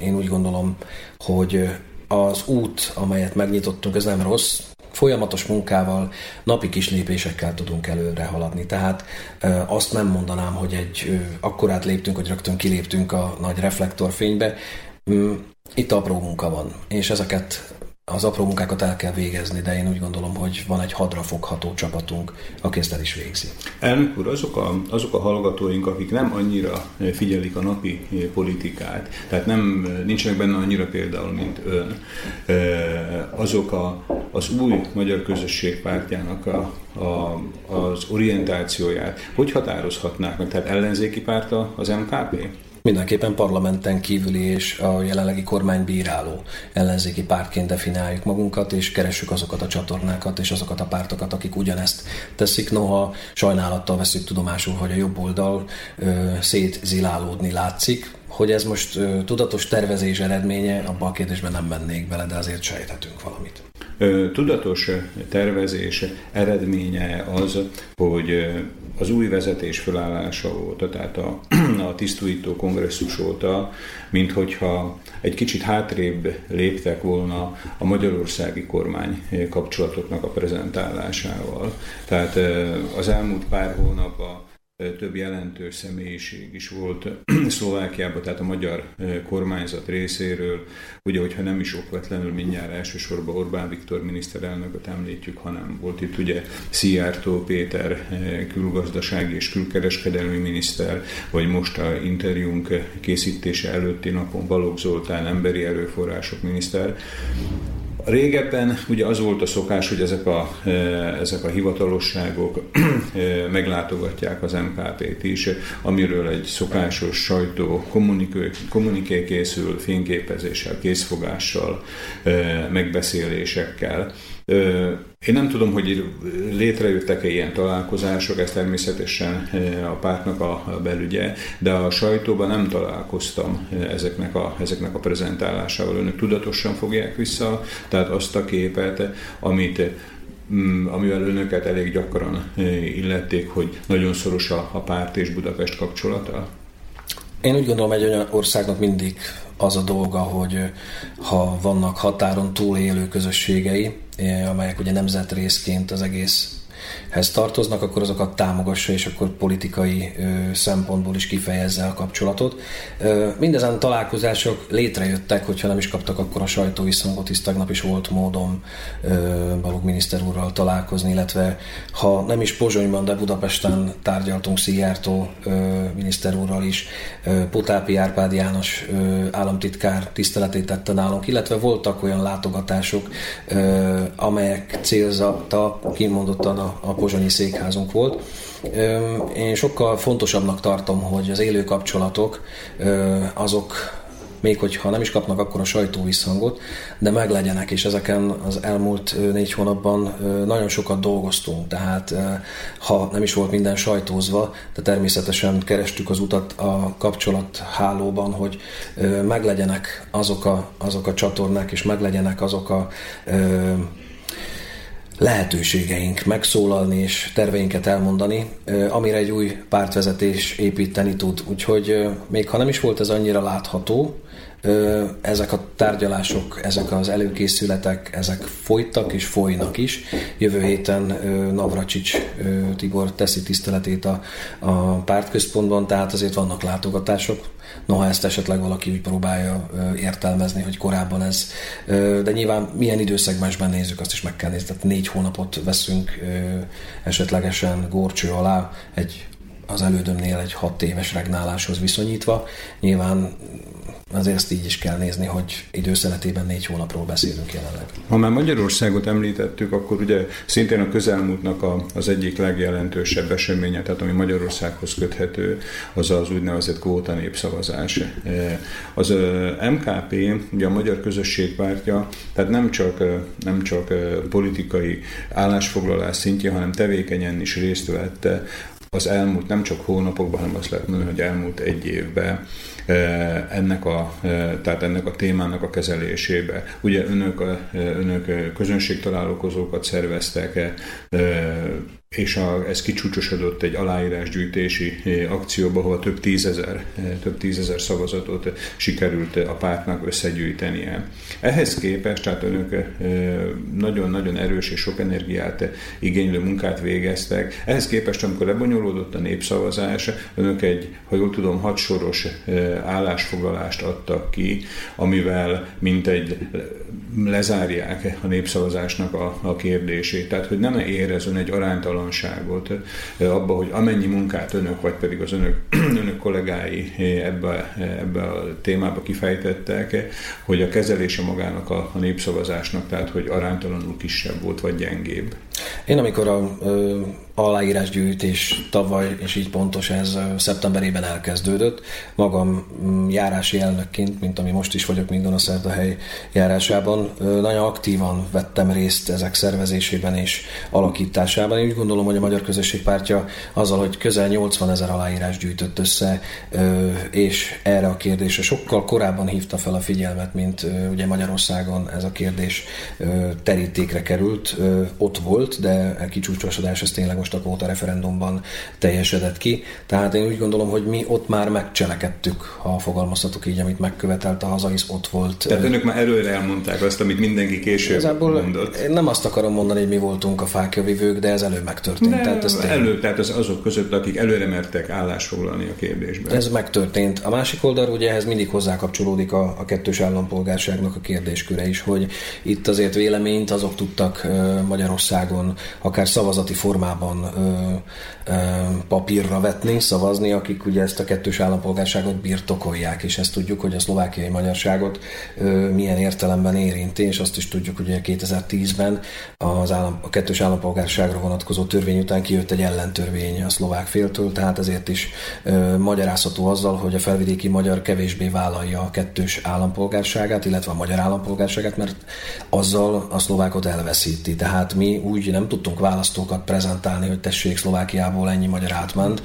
[SPEAKER 4] én úgy gondolom, hogy az út, amelyet megnyitottunk, ez nem rossz, folyamatos munkával, napi kis lépésekkel tudunk előre haladni. Tehát azt nem mondanám, hogy egy akkorát léptünk, hogy rögtön kiléptünk a nagy reflektorfénybe. Mm, itt apró munka van, és ezeket az apró munkákat el kell végezni, de én úgy gondolom, hogy van egy hadrafogható csapatunk, aki ezt el is végzi.
[SPEAKER 1] Elnök úr, azok a, azok a hallgatóink, akik nem annyira figyelik a napi politikát, tehát nem nincsenek benne annyira például, mint ön, azok a, az új magyar közösség pártjának a, a, az orientációját, hogy határozhatnák meg? Tehát ellenzéki párta az MKP?
[SPEAKER 4] Mindenképpen parlamenten kívüli és a jelenlegi kormány bíráló ellenzéki pártként definiáljuk magunkat, és keressük azokat a csatornákat és azokat a pártokat, akik ugyanezt teszik. Noha sajnálattal veszük tudomásul, hogy a jobb oldal ö, szétzilálódni látszik, hogy ez most ö, tudatos tervezés eredménye, abban a kérdésben nem mennék bele, de azért sejthetünk valamit.
[SPEAKER 1] Tudatos tervezés eredménye az, hogy az új vezetés felállása óta, tehát a, [clears throat] a tisztújító kongresszus óta, mint hogyha egy kicsit hátrébb léptek volna a magyarországi kormány kapcsolatoknak a prezentálásával. Tehát az elmúlt pár hónapban több jelentős személyiség is volt [clears throat] Szlovákiában, tehát a magyar kormányzat részéről. Ugye, hogyha nem is okvetlenül mindjárt elsősorban Orbán Viktor miniszterelnököt említjük, hanem volt itt ugye Szijjártó Péter külgazdasági és külkereskedelmi miniszter, vagy most a interjúnk készítése előtti napon Balogh Zoltán emberi erőforrások miniszter. Régebben ugye az volt a szokás, hogy ezek a, e, ezek a hivatalosságok [clears throat] e, meglátogatják az MKP-t is, amiről egy szokásos sajtó kommuniké készül, fényképezéssel, készfogással, e, megbeszélésekkel. Én nem tudom, hogy létrejöttek-e ilyen találkozások, ez természetesen a pártnak a belügye, de a sajtóban nem találkoztam ezeknek a, ezeknek a prezentálásával. Önök tudatosan fogják vissza, tehát azt a képet, amit mm, amivel önöket elég gyakran illették, hogy nagyon szoros a, a párt és Budapest kapcsolata?
[SPEAKER 4] Én úgy gondolom, egy olyan országnak mindig az a dolga, hogy ha vannak határon túlélő közösségei, amelyek ugye nemzetrészként az egész hez tartoznak, akkor azokat támogassa, és akkor politikai ö, szempontból is kifejezze a kapcsolatot. Ö, mindezen találkozások létrejöttek, hogyha nem is kaptak akkor a sajtóviszongot, hisz tegnap is volt módom ö, Balogh miniszter úrral találkozni, illetve ha nem is Pozsonyban, de Budapesten tárgyaltunk Szijjártó miniszter úrral is, ö, Potápi Árpád János ö, államtitkár tiszteletét tette nálunk, illetve voltak olyan látogatások, ö, amelyek célzata kimondottan a, a pozsonyi székházunk volt. Én sokkal fontosabbnak tartom, hogy az élő kapcsolatok azok még hogyha nem is kapnak akkor a sajtó visszhangot, de meglegyenek, és ezeken az elmúlt négy hónapban nagyon sokat dolgoztunk, tehát ha nem is volt minden sajtózva, de természetesen kerestük az utat a kapcsolathálóban, hogy meglegyenek azok a, azok a csatornák, és meglegyenek azok a lehetőségeink megszólalni és terveinket elmondani, amire egy új pártvezetés építeni tud. Úgyhogy még ha nem is volt ez annyira látható, ezek a tárgyalások, ezek az előkészületek, ezek folytak és folynak is. Jövő héten Navracsics Tibor teszi tiszteletét a, a pártközpontban, tehát azért vannak látogatások. Noha ezt esetleg valaki úgy próbálja értelmezni, hogy korábban ez, de nyilván milyen időszegmensben nézzük, azt is meg kell nézni. Tehát négy hónapot veszünk esetlegesen górcső alá egy az elődömnél egy hat éves regnáláshoz viszonyítva. Nyilván azért ezt így is kell nézni, hogy időszeletében négy hónapról beszélünk jelenleg.
[SPEAKER 1] Ha már Magyarországot említettük, akkor ugye szintén a közelmúltnak a, az egyik legjelentősebb eseménye, tehát ami Magyarországhoz köthető, az az úgynevezett kvóta népszavazás. E, az MKP, ugye a Magyar Közösség pártja, tehát nem csak, nem csak politikai állásfoglalás szintje, hanem tevékenyen is részt vette az elmúlt nem csak hónapokban, hanem azt lehet mondani, hogy elmúlt egy évben ennek a, tehát ennek a témának a kezelésébe. Ugye önök, önök közönségtalálkozókat szerveztek, és a, ez kicsúcsosodott egy aláírásgyűjtési eh, akcióba, ahol több tízezer, eh, több tízezer szavazatot sikerült a pártnak összegyűjtenie. Ehhez képest, tehát önök eh, nagyon-nagyon erős és sok energiát igénylő munkát végeztek. Ehhez képest, amikor lebonyolódott a népszavazás, önök egy, ha jól tudom, hadsoros állásfoglalást adtak ki, amivel mint egy lezárják a népszavazásnak a, a kérdését. Tehát, hogy nem érez ön egy aránytalanságot abba, hogy amennyi munkát önök, vagy pedig az önök, [clears throat] önök kollégái ebbe, ebbe a témába kifejtettek, hogy a kezelése magának a, a népszavazásnak, tehát, hogy aránytalanul kisebb volt, vagy gyengébb.
[SPEAKER 4] Én amikor a aláírásgyűjtés tavaly, és így pontos ez szeptemberében elkezdődött, magam mm, járási elnökként, mint ami most is vagyok még hely járásában, ö, nagyon aktívan vettem részt ezek szervezésében és alakításában. Én úgy gondolom, hogy a Magyar Közösség Pártja azzal, hogy közel 80 ezer aláírás gyűjtött össze, és erre a kérdésre sokkal korábban hívta fel a figyelmet, mint ugye Magyarországon ez a kérdés terítékre került, ott volt, de a kicsúcsosodás az tényleg most a kvóta referendumban teljesedett ki. Tehát én úgy gondolom, hogy mi ott már megcselekedtük, ha fogalmazhatok így, amit megkövetelt a hazaisz, ott volt.
[SPEAKER 1] Tehát önök már előre elmondták azt, amit mindenki később Igazából mondott.
[SPEAKER 4] Én nem azt akarom mondani, hogy mi voltunk a fákjavivők, de ez előbb megtörtént.
[SPEAKER 1] De tehát ez elő, tehát az azok között, akik előre mertek állásfoglalni a kérdésben.
[SPEAKER 4] Ez megtörtént. A másik oldal ugye ehhez mindig hozzákapcsolódik a, a kettős állampolgárságnak a kérdésköre is, hogy itt azért véleményt azok tudtak Magyarországon akár szavazati formában ö, ö, papírra vetni, szavazni, akik ugye ezt a kettős állampolgárságot birtokolják, és ezt tudjuk, hogy a szlovákiai magyarságot milyen értelemben érinti, és azt is tudjuk, hogy 2010-ben az állam, a kettős állampolgárságra vonatkozó törvény után kijött egy ellentörvény a szlovák féltől, tehát ezért is magyarázható azzal, hogy a felvidéki magyar kevésbé vállalja a kettős állampolgárságát, illetve a magyar állampolgárságát, mert azzal a szlovákot elveszíti. Tehát mi úgy nem tudtunk választókat prezentálni, hogy tessék Szlovákiából ennyi magyar átment.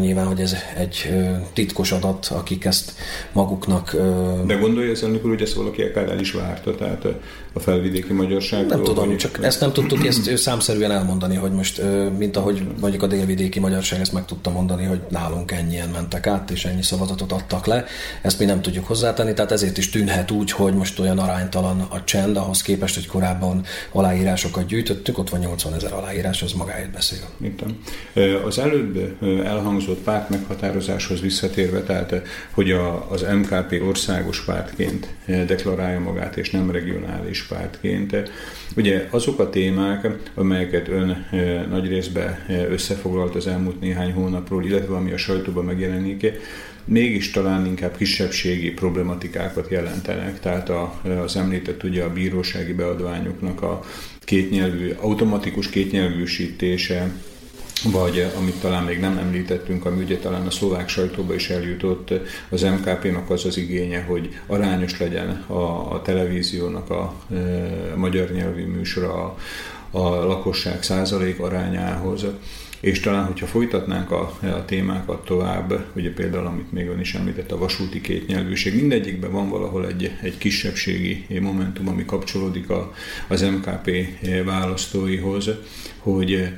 [SPEAKER 4] Nyilván, hogy ez egy titkos adat, akik ezt maguknak...
[SPEAKER 1] De gondolja ez elnök úr, hogy ezt valaki akár el is várta, tehát a felvidéki magyarság?
[SPEAKER 4] Nem tudom, csak ezt nem tudtuk ezt számszerűen elmondani, hogy most, mint ahogy mondjuk a délvidéki magyarság ezt meg tudta mondani, hogy nálunk ennyien mentek át, és ennyi szavazatot adtak le. Ezt mi nem tudjuk hozzátenni, tehát ezért is tűnhet úgy, hogy most olyan aránytalan a csend, ahhoz képest, hogy korábban aláírásokat gyűjtöttük, ott van 80 ezer aláírás, az magáért beszél.
[SPEAKER 1] Értem. Az előbb elhangzott párt meghatározáshoz visszatérve, tehát hogy a, az MKP országos pártként deklarálja magát, és nem regionális pártként. Ugye azok a témák, amelyeket ön nagy részben összefoglalt az elmúlt néhány hónapról, illetve ami a sajtóban megjelenik, mégis talán inkább kisebbségi problematikákat jelentenek. Tehát a, az említett ugye a bírósági beadványoknak a kétnyelvű, automatikus kétnyelvűsítése, vagy eh, amit talán még nem említettünk, ami ugye talán a szlovák sajtóba is eljutott, az MKP-nak az az igénye, hogy arányos legyen a, a televíziónak a e, magyar nyelvű műsora a, a lakosság százalék arányához. És talán, hogyha folytatnánk a, a témákat tovább, ugye például, amit még ön is említett, a vasúti kétnyelvűség, mindegyikben van valahol egy, egy kisebbségi momentum, ami kapcsolódik a, az MKP választóihoz, hogy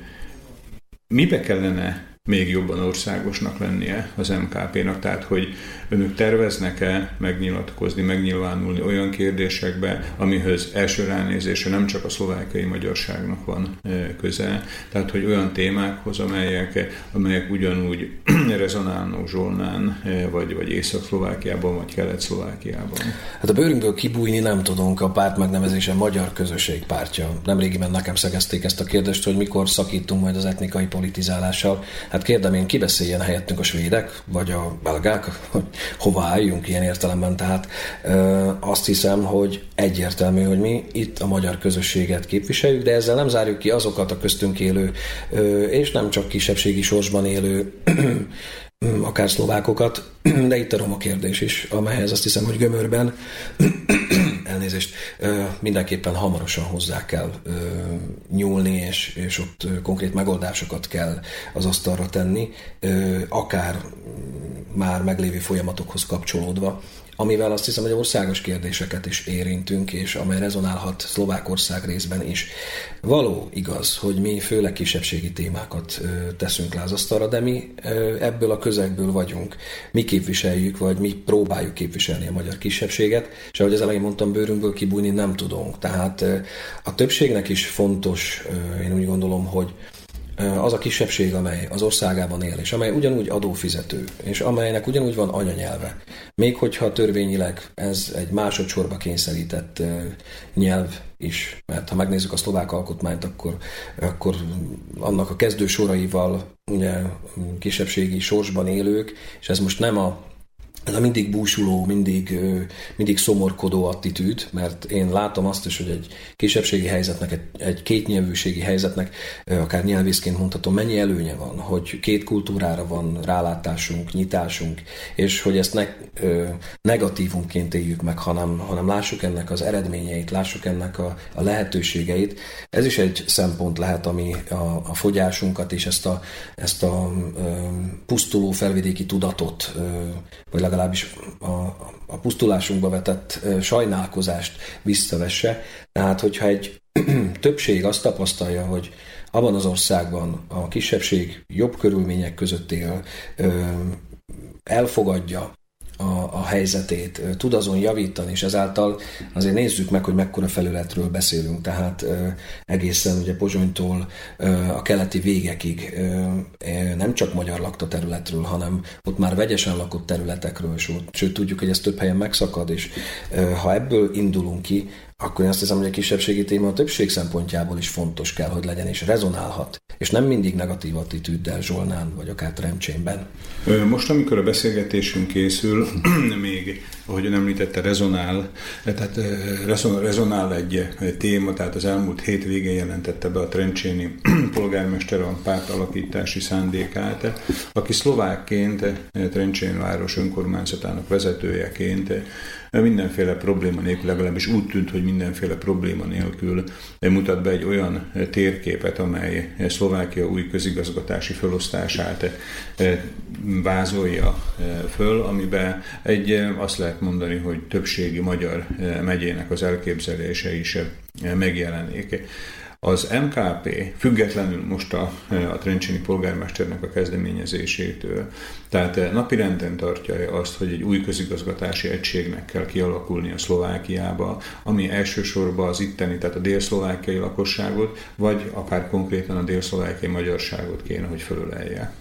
[SPEAKER 1] mibe kellene még jobban országosnak lennie az MKP-nak, tehát hogy önök terveznek-e megnyilatkozni, megnyilvánulni olyan kérdésekbe, amihez első ránézésre nem csak a szlovákiai magyarságnak van e, köze, tehát hogy olyan témákhoz, amelyek, amelyek ugyanúgy [clears throat] rezonálnak Zsolnán, e, vagy, vagy Észak-Szlovákiában, vagy Kelet-Szlovákiában.
[SPEAKER 4] Hát a bőrünkből kibújni nem tudunk, a párt megnevezése Magyar Közösség pártja. Nemrégiben nekem szegezték ezt a kérdést, hogy mikor szakítunk majd az etnikai politizálással. Hát kérdem én, ki beszéljen helyettünk a svédek, vagy a belgák, [laughs] hogy hova álljunk ilyen értelemben. Tehát azt hiszem, hogy egyértelmű, hogy mi itt a magyar közösséget képviseljük, de ezzel nem zárjuk ki azokat a köztünk élő, és nem csak kisebbségi sorsban élő akár szlovákokat, [clears throat] de itt a roma kérdés is, amelyhez azt hiszem, hogy gömörben [clears throat] elnézést, mindenképpen hamarosan hozzá kell nyúlni, és, és ott konkrét megoldásokat kell az asztalra tenni, akár már meglévő folyamatokhoz kapcsolódva, amivel azt hiszem, hogy országos kérdéseket is érintünk, és amely rezonálhat Szlovákország részben is. Való igaz, hogy mi főleg kisebbségi témákat teszünk le az asztalra, de mi ebből a közegből vagyunk. Mi képviseljük, vagy mi próbáljuk képviselni a magyar kisebbséget, és ahogy az elején mondtam, bőrünkből kibújni nem tudunk. Tehát a többségnek is fontos, én úgy gondolom, hogy az a kisebbség, amely az országában él, és amely ugyanúgy adófizető, és amelynek ugyanúgy van anyanyelve. Még hogyha törvényileg ez egy másodszorba kényszerített nyelv is, mert ha megnézzük a szlovák alkotmányt, akkor, akkor annak a kezdő soraival ugye kisebbségi sorsban élők, és ez most nem a ez a mindig búsuló, mindig, mindig szomorkodó attitűd, mert én látom azt is, hogy egy kisebbségi helyzetnek, egy, egy kétnyelvűségi helyzetnek, akár nyelvészként mondhatom, mennyi előnye van, hogy két kultúrára van rálátásunk, nyitásunk, és hogy ezt ne, negatívumként éljük meg, hanem, hanem lássuk ennek az eredményeit, lássuk ennek a, a lehetőségeit. Ez is egy szempont lehet, ami a, a fogyásunkat és ezt a, ezt a pusztuló felvidéki tudatot, vagy legalábbis a, a pusztulásunkba vetett sajnálkozást visszavesse. Tehát, hogyha egy [clears throat] többség azt tapasztalja, hogy abban az országban a kisebbség jobb körülmények között él, elfogadja a, a helyzetét, tud azon javítani, és ezáltal azért nézzük meg, hogy mekkora felületről beszélünk, tehát egészen ugye Pozsonytól a keleti végekig nem csak magyar lakta területről, hanem ott már vegyesen lakott területekről, sőt tudjuk, hogy ez több helyen megszakad, és ha ebből indulunk ki, akkor én azt hiszem, hogy a kisebbségi téma a többség szempontjából is fontos kell, hogy legyen, és rezonálhat. És nem mindig negatív attitűddel Zsolnán, vagy akár Tremcsénben.
[SPEAKER 1] Most, amikor a beszélgetésünk készül, [clears throat] még, ahogy ön említette, rezonál, tehát rezonál egy téma, tehát az elmúlt hét végén jelentette be a Trencséni [clears throat] polgármester a párt alakítási szándékát, aki szlovákként, Trencsén város önkormányzatának vezetőjeként mindenféle probléma nélkül, legalábbis úgy tűnt, hogy mindenféle probléma nélkül mutat be egy olyan térképet, amely Szlovákia új közigazgatási felosztását vázolja föl, amiben egy, azt lehet mondani, hogy többségi magyar megyének az elképzelése is megjelenik. Az MKP függetlenül most a, a Trencsini polgármesternek a kezdeményezésétől, tehát napirenden tartja azt, hogy egy új közigazgatási egységnek kell kialakulni a Szlovákiába, ami elsősorban az itteni, tehát a délszlovákiai lakosságot, vagy akár konkrétan a délszlovákiai magyarságot kéne, hogy fölölelje.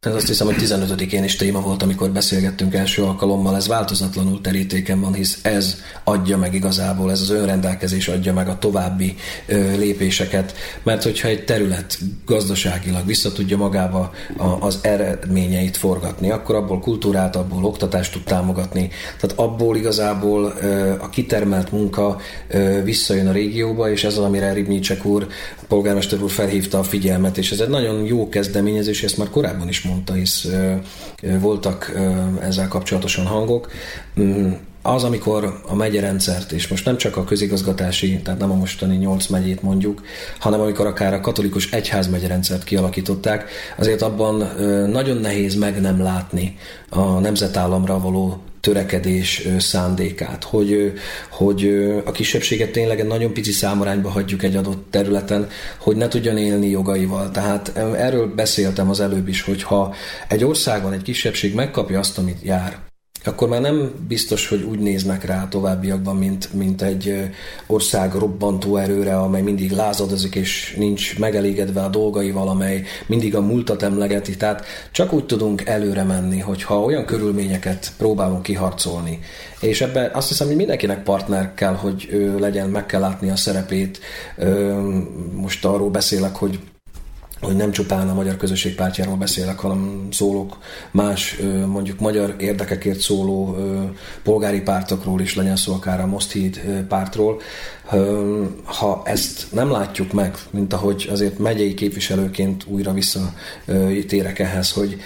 [SPEAKER 4] Ez azt hiszem, hogy 15-én is téma volt, amikor beszélgettünk első alkalommal, ez változatlanul terítéken van, hisz ez adja meg igazából, ez az önrendelkezés adja meg a további ö, lépéseket, mert hogyha egy terület gazdaságilag vissza tudja magába a, az eredményeit forgatni, akkor abból kultúrát, abból oktatást tud támogatni, tehát abból igazából ö, a kitermelt munka ö, visszajön a régióba, és ez az, amire Ribnyícsek úr, polgármester úr felhívta a figyelmet, és ez egy nagyon jó kezdeményezés, ezt már korábban korábban is mondta, hisz voltak ezzel kapcsolatosan hangok. Mm, az, amikor a megyerendszert, és most nem csak a közigazgatási, tehát nem a mostani nyolc megyét mondjuk, hanem amikor akár a katolikus egyház megyerendszert kialakították, azért abban nagyon nehéz meg nem látni a nemzetállamra való törekedés szándékát, hogy, hogy a kisebbséget tényleg egy nagyon pici számarányba hagyjuk egy adott területen, hogy ne tudjon élni jogaival. Tehát erről beszéltem az előbb is, hogy ha egy országban egy kisebbség megkapja azt, amit jár, akkor már nem biztos, hogy úgy néznek rá továbbiakban, mint, mint egy ország robbantó erőre, amely mindig lázadozik és nincs megelégedve a dolgaival, amely mindig a múltat emlegeti. Tehát csak úgy tudunk előre menni, hogyha olyan körülményeket próbálunk kiharcolni. És ebben azt hiszem, hogy mindenkinek partner kell, hogy legyen, meg kell látni a szerepét. Most arról beszélek, hogy hogy nem csupán a magyar közösség pártjáról beszélek, hanem szólok más, mondjuk magyar érdekekért szóló polgári pártokról is, legyen szó akár a Mosthíd pártról. Ha ezt nem látjuk meg, mint ahogy azért megyei képviselőként újra visszatérek ehhez, hogy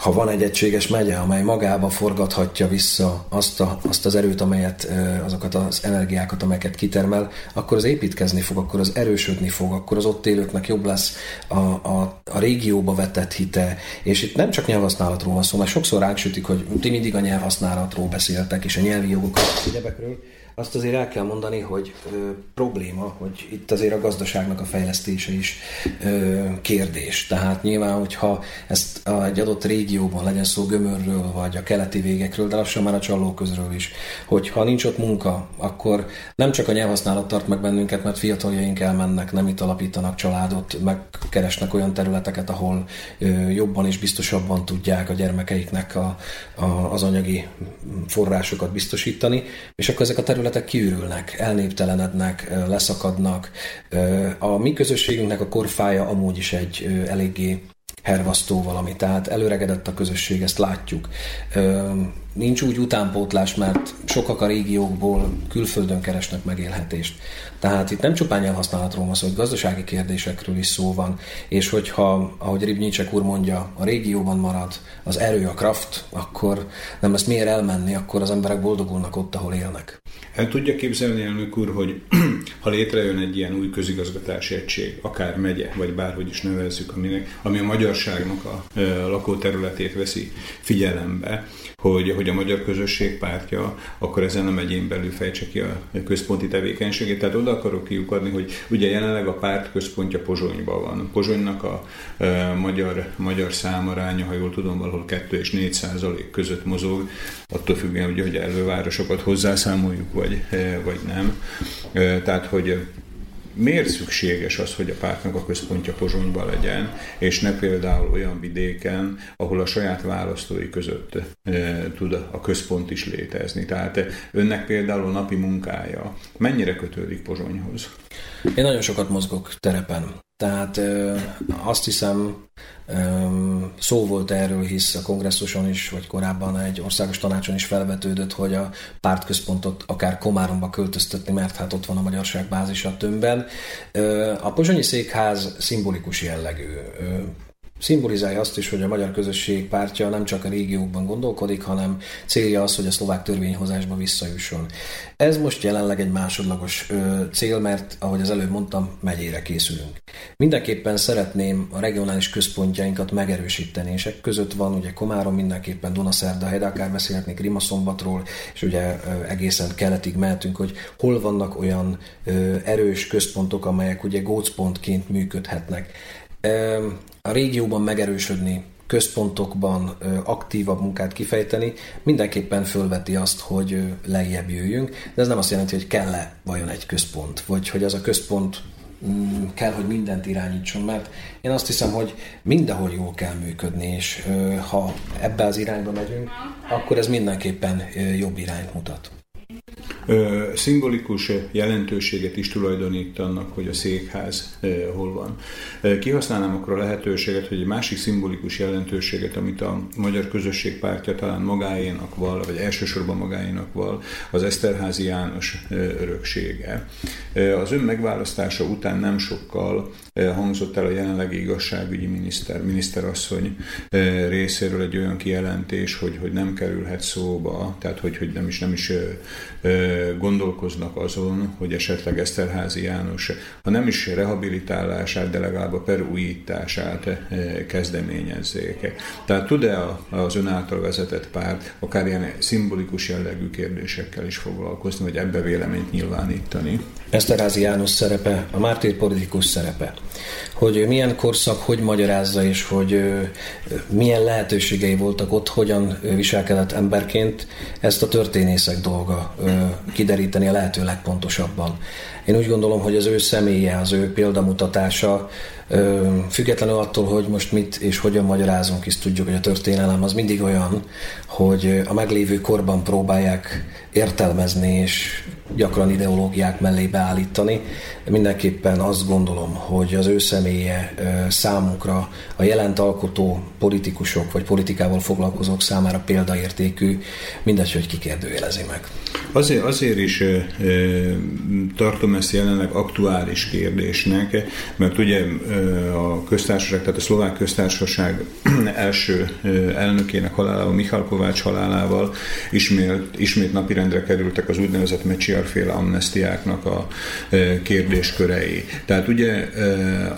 [SPEAKER 4] ha van egy egységes megye, amely magába forgathatja vissza azt, a, azt az erőt, amelyet, azokat az energiákat, amelyeket kitermel, akkor az építkezni fog, akkor az erősödni fog, akkor az ott élőknek jobb lesz a, a, a régióba vetett hite. És itt nem csak nyelvhasználatról van szó, mert sokszor ráksütik, hogy ti mindig a nyelvhasználatról beszéltek, és a nyelvi jogokat, egyebekről azt azért el kell mondani, hogy ö, probléma, hogy itt azért a gazdaságnak a fejlesztése is ö, kérdés. Tehát nyilván, hogyha ezt a, egy adott régióban legyen szó Gömörről, vagy a keleti végekről, de lassan már a Csallóközről is, hogyha nincs ott munka, akkor nem csak a nyelvhasználat tart meg bennünket, mert fiataljaink elmennek, nem itt alapítanak családot, megkeresnek olyan területeket, ahol ö, jobban és biztosabban tudják a gyermekeiknek a, a, az anyagi forrásokat biztosítani, és akkor ezek a területek területek kiürülnek, elnéptelenednek, leszakadnak. A mi közösségünknek a korfája amúgy is egy eléggé hervasztó valami, tehát előregedett a közösség, ezt látjuk. Nincs úgy utánpótlás, mert sokak a régiókból külföldön keresnek megélhetést. Tehát itt nem csupán nyelvhasználatról van szó, hogy gazdasági kérdésekről is szó van, és hogyha, ahogy Ribnyicek úr mondja, a régióban marad az erő, a kraft, akkor nem lesz miért elmenni, akkor az emberek boldogulnak ott, ahol élnek.
[SPEAKER 1] El tudja képzelni, elnök úr, hogy [clears throat] ha létrejön egy ilyen új közigazgatási egység, akár megye, vagy bárhogy is nevezzük, aminek, ami a magyarságnak a, a lakóterületét veszi figyelembe, hogy, hogy a magyar közösség pártja akkor ezen a megyén belül fejtse ki a központi tevékenységét. Tehát oda akarok kiukadni, hogy ugye jelenleg a párt központja Pozsonyban van. Pozsonynak a e, magyar, magyar számaránya, ha jól tudom, valahol 2 és 4 százalék között mozog, attól függően, ugye, hogy elővárosokat hozzászámoljuk, vagy, e, vagy nem. E, tehát, hogy miért szükséges az, hogy a pártnak a központja Pozsonyban legyen, és ne például olyan vidéken, ahol a saját választói között e, tud a központ is létezni. Tehát önnek például a napi munkája mennyire kötődik Pozsonyhoz?
[SPEAKER 4] Én nagyon sokat mozgok terepen. Tehát azt hiszem, szó volt erről, hisz a kongresszuson is, vagy korábban egy országos tanácson is felvetődött, hogy a pártközpontot akár Komáromba költöztetni, mert hát ott van a magyarság bázisa tömbben. A pozsonyi székház szimbolikus jellegű szimbolizálja azt is, hogy a magyar közösség pártja nem csak a régiókban gondolkodik, hanem célja az, hogy a szlovák törvényhozásba visszajusson. Ez most jelenleg egy másodlagos ö, cél, mert ahogy az előbb mondtam, megyére készülünk. Mindenképpen szeretném a regionális központjainkat megerősíteni, és ek között van ugye Komárom mindenképpen Dunaszerda, de akár beszélhetnék Rimaszombatról, és ugye ö, egészen keletig mehetünk, hogy hol vannak olyan ö, erős központok, amelyek ugye gócpontként működhetnek a régióban megerősödni, központokban aktívabb munkát kifejteni, mindenképpen fölveti azt, hogy lejjebb jöjjünk, de ez nem azt jelenti, hogy kell-e vajon egy központ, vagy hogy az a központ mm, kell, hogy mindent irányítson, mert én azt hiszem, hogy mindenhol jól kell működni, és ha ebbe az irányba megyünk, akkor ez mindenképpen jobb irányt mutat.
[SPEAKER 1] Szimbolikus jelentőséget is tulajdonít annak, hogy a székház hol van. Kihasználnám akkor a lehetőséget, hogy egy másik szimbolikus jelentőséget, amit a Magyar Közösség pártja talán magáénak val, vagy elsősorban magáénak val, az Eszterházi János öröksége. Az ön megválasztása után nem sokkal hangzott el a jelenlegi igazságügyi miniszter, miniszterasszony részéről egy olyan kijelentés, hogy, hogy nem kerülhet szóba, tehát hogy, hogy nem is, nem is gondolkoznak azon, hogy esetleg Eszterházi János, ha nem is rehabilitálását, de legalább a perújítását kezdeményezzék. Tehát tud-e az ön által vezetett párt akár ilyen szimbolikus jellegű kérdésekkel is foglalkozni, vagy ebbe véleményt nyilvánítani?
[SPEAKER 4] Eszterházi János szerepe, a mártír politikus szerepe. Hogy milyen korszak, hogy magyarázza, és hogy milyen lehetőségei voltak ott, hogyan viselkedett emberként, ezt a történészek dolga kideríteni a lehető legpontosabban. Én úgy gondolom, hogy az ő személye, az ő példamutatása, függetlenül attól, hogy most mit és hogyan magyarázunk, is tudjuk, hogy a történelem az mindig olyan, hogy a meglévő korban próbálják értelmezni és gyakran ideológiák mellé beállítani. Mindenképpen azt gondolom, hogy az ő személye számunkra a jelent alkotó politikusok vagy politikával foglalkozók számára példaértékű, mindegy, hogy kikérdőjelezi meg.
[SPEAKER 1] Azért, azért is tartom ezt jelenleg aktuális kérdésnek, mert ugye a köztársaság, tehát a szlovák köztársaság [clears throat] első elnökének halálával, Michal Kovács halálával ismét, ismét napirendre kerültek az úgynevezett Mecsiarféle amnestiáknak a kérdéskörei. Tehát ugye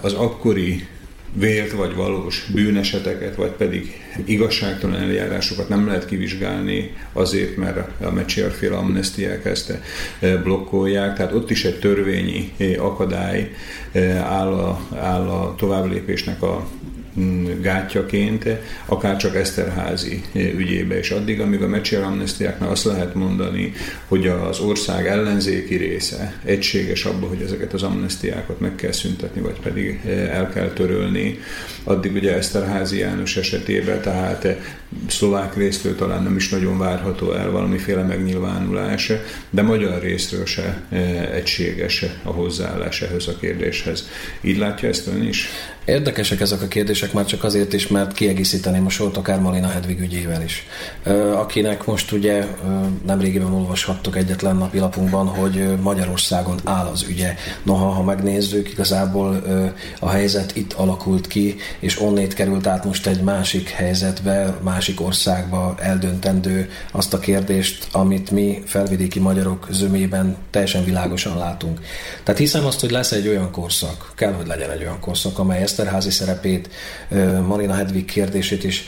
[SPEAKER 1] az akkori vélt vagy valós bűneseteket, vagy pedig igazságtalan eljárásokat nem lehet kivizsgálni azért, mert a Mecsiarféle amnestiák ezt blokkolják. Tehát ott is egy törvényi akadály áll a, áll a továbblépésnek a gátjaként, akár csak Eszterházi ügyébe, és addig, amíg a Mecsiar amnestiáknál azt lehet mondani, hogy az ország ellenzéki része egységes abban, hogy ezeket az amnestiákat meg kell szüntetni, vagy pedig el kell törölni, addig ugye Eszterházi János esetében, tehát szlovák részről talán nem is nagyon várható el valamiféle megnyilvánulás, de magyar részről se egységes a hozzáállás ehhez a kérdéshez. Így látja ezt ön is?
[SPEAKER 4] Érdekesek ezek a kérdések már csak azért is, mert kiegészíteném a sort akár Malina Hedvig ügyével is. Akinek most ugye nemrégiben olvashattok egyetlen napi lapunkban, hogy Magyarországon áll az ügye. Noha, ha megnézzük, igazából a helyzet itt alakult ki, és onnét került át most egy másik helyzetbe, másik országba eldöntendő azt a kérdést, amit mi felvidéki magyarok zömében teljesen világosan látunk. Tehát hiszem azt, hogy lesz egy olyan korszak, kell, hogy legyen egy olyan korszak, amely Eszterházi szerepét, Marina Hedvig kérdését is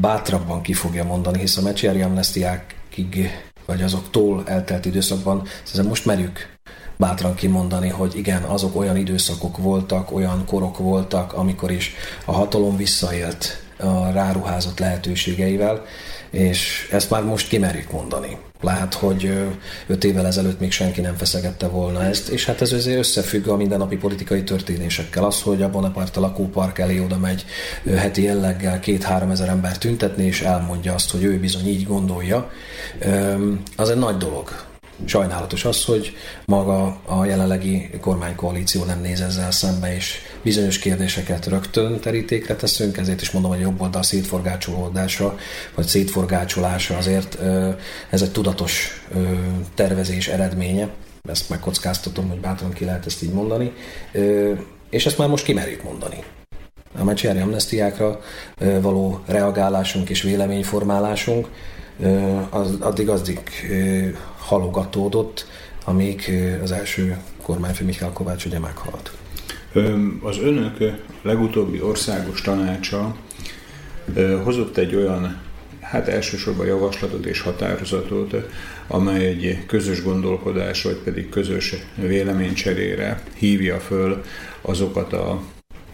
[SPEAKER 4] bátrabban ki fogja mondani, hisz a mecsiári amnestiákig, vagy azoktól eltelt időszakban, szerintem most merjük bátran kimondani, hogy igen, azok olyan időszakok voltak, olyan korok voltak, amikor is a hatalom visszaélt a ráruházott lehetőségeivel, és ezt már most kimerjük mondani. Lehet, hogy öt évvel ezelőtt még senki nem feszegette volna ezt, és hát ez azért összefügg a mindennapi politikai történésekkel. Az, hogy a Bonaparte lakópark elé oda megy heti jelleggel két-három ezer ember tüntetni, és elmondja azt, hogy ő bizony így gondolja, az egy nagy dolog. Sajnálatos az, hogy maga a jelenlegi kormánykoalíció nem néz ezzel szembe, és bizonyos kérdéseket rögtön terítékre teszünk, ezért is mondom, hogy jobb oldal szétforgácsolódása, vagy szétforgácsolása azért ez egy tudatos tervezés eredménye, ezt megkockáztatom, hogy bátran ki lehet ezt így mondani, és ezt már most kimerjük mondani. A meccseri amnestiákra való reagálásunk és véleményformálásunk az, addig addig halogatódott, amíg az első kormányfő Mikhail Kovács ugye meghalt.
[SPEAKER 1] Az önök legutóbbi országos tanácsa hozott egy olyan, hát elsősorban javaslatot és határozatot, amely egy közös gondolkodás, vagy pedig közös véleménycserére hívja föl azokat a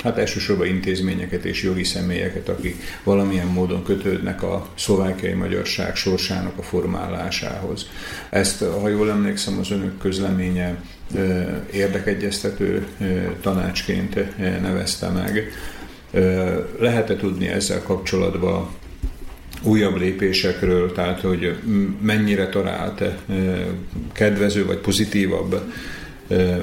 [SPEAKER 1] hát elsősorban intézményeket és jogi személyeket, akik valamilyen módon kötődnek a szlovákiai magyarság sorsának a formálásához. Ezt, ha jól emlékszem, az önök közleménye érdekegyeztető tanácsként nevezte meg. Lehet-e tudni ezzel kapcsolatban újabb lépésekről, tehát hogy mennyire talált kedvező vagy pozitívabb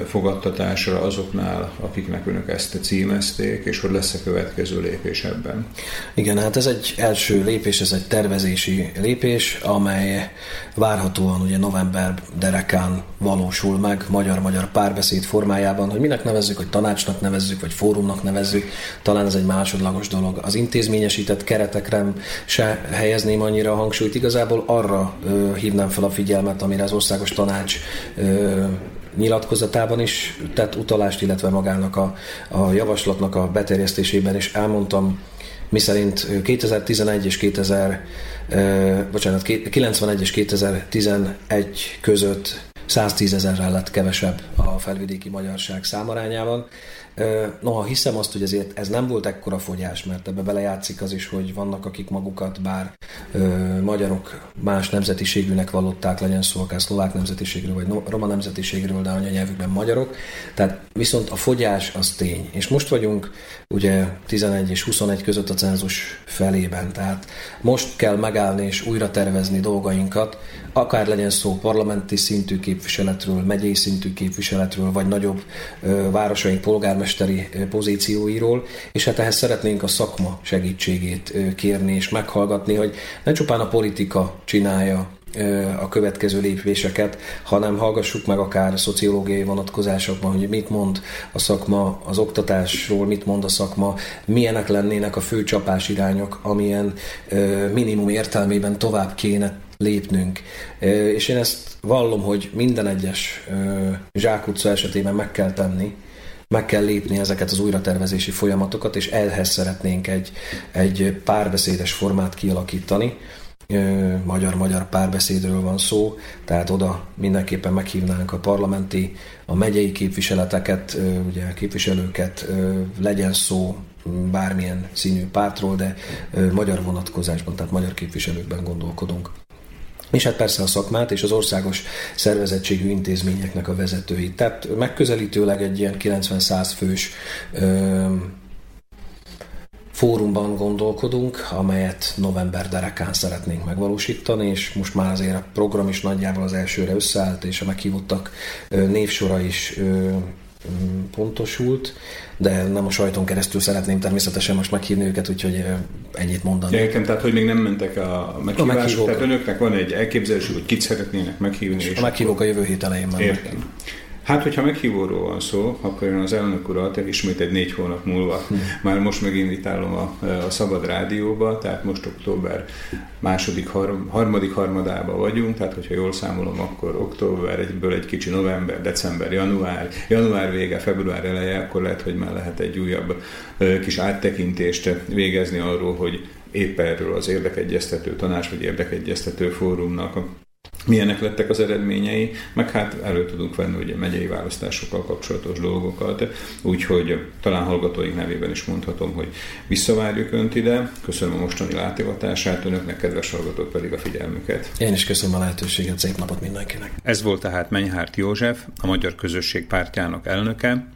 [SPEAKER 1] fogadtatásra azoknál, akiknek önök ezt címezték, és hogy lesz a következő lépés ebben?
[SPEAKER 4] Igen, hát ez egy első lépés, ez egy tervezési lépés, amely várhatóan ugye november derekán valósul meg magyar-magyar párbeszéd formájában, hogy minek nevezzük, hogy tanácsnak nevezzük, vagy fórumnak nevezzük, talán ez egy másodlagos dolog. Az intézményesített keretekre se helyezném annyira a hangsúlyt, igazából arra ö, hívnám fel a figyelmet, amire az országos tanács ö, nyilatkozatában is tett utalást, illetve magának a, a javaslatnak a beterjesztésében is elmondtam, miszerint 2011 és 2000, eh, bocsánat, 91 és 2011 között 110 ezerrel lett kevesebb a felvidéki magyarság számarányában. Noha hiszem azt, hogy ezért ez nem volt ekkora fogyás, mert ebbe belejátszik az is, hogy vannak, akik magukat bár ö, magyarok más nemzetiségűnek vallották, legyen szó akár szlovák nemzetiségről, vagy roma nemzetiségről, de anyanyelvükben magyarok. Tehát viszont a fogyás az tény. És most vagyunk ugye 11 és 21 között a cenzus felében, tehát most kell megállni és újra tervezni dolgainkat, akár legyen szó parlamenti szintű képviseletről, megyei szintű képviseletről, vagy nagyobb ö, városaink polgármesteri pozícióiról, és hát ehhez szeretnénk a szakma segítségét kérni és meghallgatni, hogy ne csupán a politika csinálja a következő lépéseket, hanem hallgassuk meg akár szociológiai vonatkozásokban, hogy mit mond a szakma az oktatásról, mit mond a szakma, milyenek lennének a fő csapás irányok, amilyen minimum értelmében tovább kéne lépnünk. És én ezt vallom, hogy minden egyes zsákutca esetében meg kell tenni, meg kell lépni ezeket az újratervezési folyamatokat, és ehhez szeretnénk egy, egy párbeszédes formát kialakítani. Magyar-magyar párbeszédről van szó, tehát oda mindenképpen meghívnánk a parlamenti, a megyei képviseleteket, ugye képviselőket, legyen szó bármilyen színű pártról, de magyar vonatkozásban, tehát magyar képviselőkben gondolkodunk és hát persze a szakmát és az országos szervezettségű intézményeknek a vezetőit. Tehát megközelítőleg egy ilyen 90-100 fős ö, fórumban gondolkodunk, amelyet november derekán szeretnénk megvalósítani, és most már azért a program is nagyjából az elsőre összeállt, és a meghívottak névsora is pontosult, de nem a sajton keresztül szeretném természetesen most meghívni őket, úgyhogy ennyit mondani.
[SPEAKER 1] Értem, tehát hogy még nem mentek a meghívások, a meghívók. tehát önöknek van egy elképzelés, hogy kit szeretnének meghívni.
[SPEAKER 4] És a meghívók a jövő hét elején mennek.
[SPEAKER 1] Értem. Hát, hogyha meghívóról van szó, akkor én az elnök urat ismét egy négy hónap múlva hm. már most meginvitálom a, a Szabad Rádióba, tehát most október második, har, harmadik harmadába vagyunk, tehát hogyha jól számolom, akkor október, egyből egy kicsi november, december, január, január vége, február eleje, akkor lehet, hogy már lehet egy újabb kis áttekintést végezni arról, hogy épp erről az érdekegyeztető tanács vagy érdekegyeztető fórumnak milyenek lettek az eredményei, meg hát elő tudunk venni ugye megyei választásokkal kapcsolatos dolgokat, úgyhogy talán hallgatóink nevében is mondhatom, hogy visszavárjuk Önt ide. Köszönöm a mostani látogatását, Önöknek, kedves hallgatók pedig a figyelmüket.
[SPEAKER 4] Én is köszönöm a lehetőséget, szép napot mindenkinek.
[SPEAKER 1] Ez volt tehát Menyhárt József, a Magyar Közösség pártjának elnöke.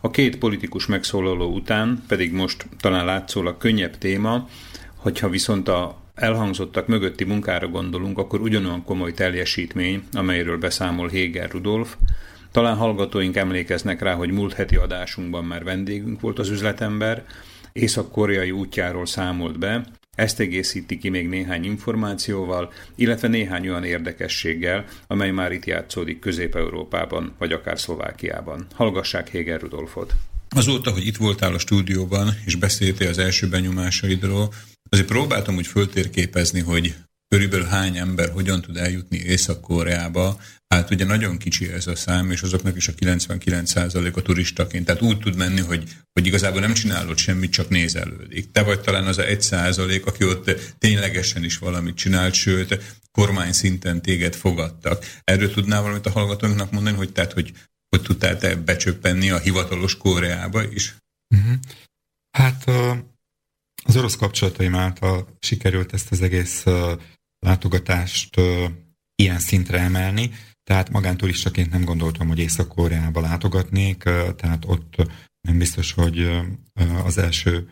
[SPEAKER 1] A két politikus megszólaló után pedig most talán látszólag könnyebb téma, hogyha viszont a elhangzottak mögötti munkára gondolunk, akkor ugyanolyan komoly teljesítmény, amelyről beszámol Héger Rudolf. Talán hallgatóink emlékeznek rá, hogy múlt heti adásunkban már vendégünk volt az üzletember, észak-koreai útjáról számolt be, ezt egészíti ki még néhány információval, illetve néhány olyan érdekességgel, amely már itt játszódik Közép-Európában, vagy akár Szlovákiában. Hallgassák Héger Rudolfot! Azóta, hogy itt voltál a stúdióban, és beszéltél az első benyomásaidról, Azért próbáltam úgy föltérképezni, hogy körülbelül hány ember hogyan tud eljutni Észak-Koreába. Hát ugye nagyon kicsi ez a szám, és azoknak is a 99% a turistaként. Tehát úgy tud menni, hogy, hogy igazából nem csinálod semmit, csak nézelődik. Te vagy talán az a 1%, aki ott ténylegesen is valamit csinált, sőt, kormány szinten téged fogadtak. Erről tudnál valamit a hallgatóinknak mondani, hogy tehát, hogy, hogy tudtál te becsöppenni a hivatalos Koreába is? Uh-huh.
[SPEAKER 5] Hát uh az orosz kapcsolataim által sikerült ezt az egész látogatást ilyen szintre emelni, tehát magánturistaként nem gondoltam, hogy Észak-Koreába látogatnék, tehát ott nem biztos, hogy az első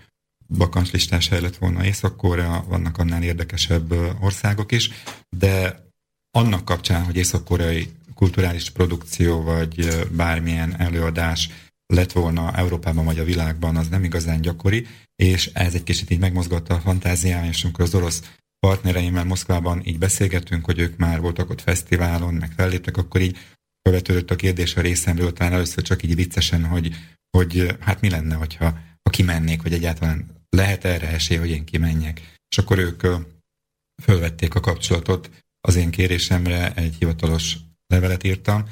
[SPEAKER 5] bakancslistás hely lett volna Észak-Korea, vannak annál érdekesebb országok is, de annak kapcsán, hogy észak-koreai kulturális produkció vagy bármilyen előadás lett volna Európában vagy a világban, az nem igazán gyakori, és ez egy kicsit így megmozgatta a fantáziám, és amikor az orosz partnereimmel Moszkvában így beszélgettünk, hogy ők már voltak ott fesztiválon, meg felléptek, akkor így követődött a kérdés a részemről, talán először csak így viccesen, hogy, hogy hát mi lenne, hogyha ha kimennék, vagy egyáltalán lehet erre esély, hogy én kimenjek. És akkor ők fölvették a kapcsolatot az én kérésemre, egy hivatalos levelet írtam,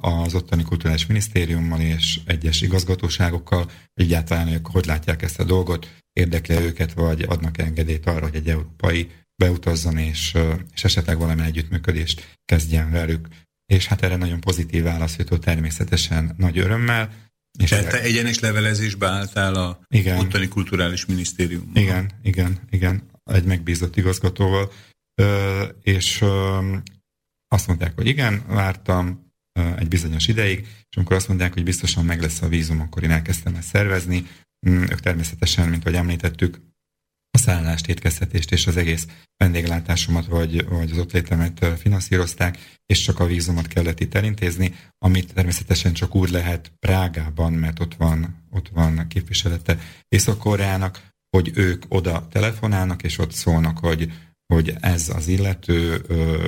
[SPEAKER 5] az ottani kulturális minisztériummal és egyes igazgatóságokkal, egyáltalán ők hogy látják ezt a dolgot, érdekli őket, vagy adnak engedélyt arra, hogy egy európai beutazzon, és, és esetleg valami együttműködést kezdjen velük. És hát erre nagyon pozitív válasz jutott természetesen nagy örömmel.
[SPEAKER 1] És Tehát te egyenes levelezésbe álltál a igen, ottani kulturális minisztériummal.
[SPEAKER 5] Igen, igen, igen, egy megbízott igazgatóval. És azt mondták, hogy igen, vártam, egy bizonyos ideig, és amikor azt mondják, hogy biztosan meg lesz a vízum, akkor én elkezdtem ezt szervezni. Mm, ők természetesen, mint ahogy említettük, a szállást, étkeztetést és az egész vendéglátásomat vagy, vagy az ott létemet finanszírozták, és csak a vízumot kellett itt elintézni, amit természetesen csak úgy lehet Prágában, mert ott van, ott van képviselete Észak-Koreának, hogy ők oda telefonálnak, és ott szólnak, hogy hogy ez az illető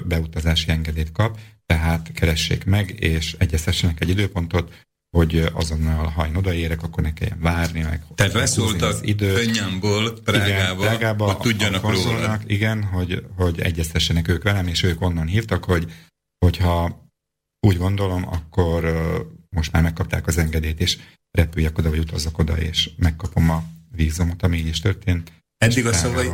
[SPEAKER 5] beutazási engedélyt kap, tehát keressék meg, és egyeztessenek egy időpontot, hogy azonnal, ha én odaérek, akkor ne kelljen várni meg.
[SPEAKER 1] Tehát leszóltak Önnyamból Prágába, igen, Prágába hogy tudjanak róla.
[SPEAKER 5] Igen, hogy, hogy egyeztessenek ők velem, és ők onnan hívtak, hogy hogyha úgy gondolom, akkor most már megkapták az engedélyt, és repüljek oda, vagy utazzak oda, és megkapom a vízumot, ami így is történt.
[SPEAKER 1] Eddig a szavai,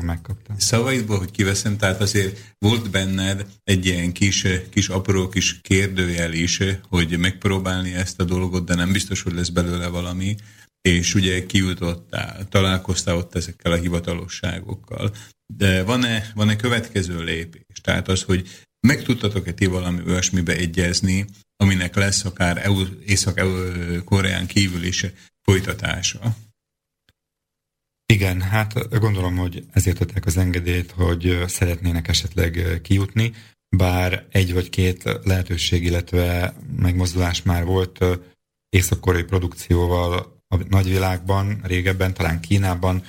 [SPEAKER 1] szavaidból, hogy kiveszem, tehát azért volt benned egy ilyen kis, kis apró kis kérdőjel is, hogy megpróbálni ezt a dolgot, de nem biztos, hogy lesz belőle valami, és ugye kijutottál, találkoztál ott ezekkel a hivatalosságokkal. De van-e, van-e következő lépés? Tehát az, hogy meg tudtatok-e ti valami olyasmibe egyezni, aminek lesz akár Észak-Koreán kívül is folytatása?
[SPEAKER 5] Igen, hát gondolom, hogy ezért adták az engedélyt, hogy szeretnének esetleg kijutni, bár egy vagy két lehetőség, illetve megmozdulás már volt észak-koreai produkcióval a nagyvilágban, régebben, talán Kínában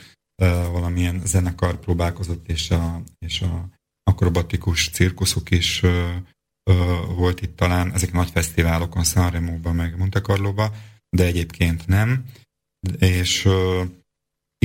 [SPEAKER 5] valamilyen zenekar próbálkozott, és a, és a akrobatikus cirkuszok is volt itt talán, ezek nagy fesztiválokon, Sanremo-ban, meg Monte Carlo-ba, de egyébként nem. És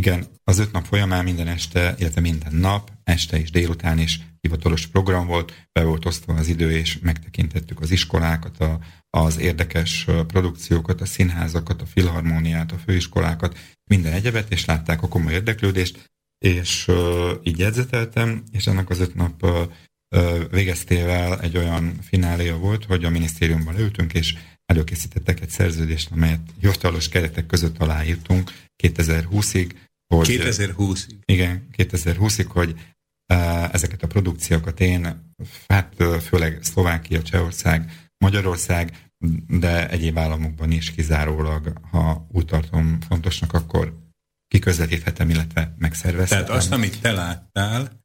[SPEAKER 5] igen, az öt nap folyamán minden este, illetve minden nap, este és délután is hivatalos program volt, be volt osztva az idő, és megtekintettük az iskolákat, a, az érdekes produkciókat, a színházakat, a filharmóniát, a főiskolákat, minden egyebet, és látták a komoly érdeklődést, és uh, így jegyzeteltem, és ennek az öt nap uh, végeztével egy olyan fináléja volt, hogy a minisztériumban leültünk, és előkészítettek egy szerződést, amelyet hivatalos keretek között aláírtunk 2020-ig,
[SPEAKER 1] hogy, 2020
[SPEAKER 5] Igen, 2020-ig, hogy uh, ezeket a produkciókat én, hát főleg Szlovákia, Csehország, Magyarország, de egyéb államokban is kizárólag, ha úgy tartom fontosnak, akkor kiközvetíthetem, illetve megszervezhetem.
[SPEAKER 1] Tehát azt, amit te láttál,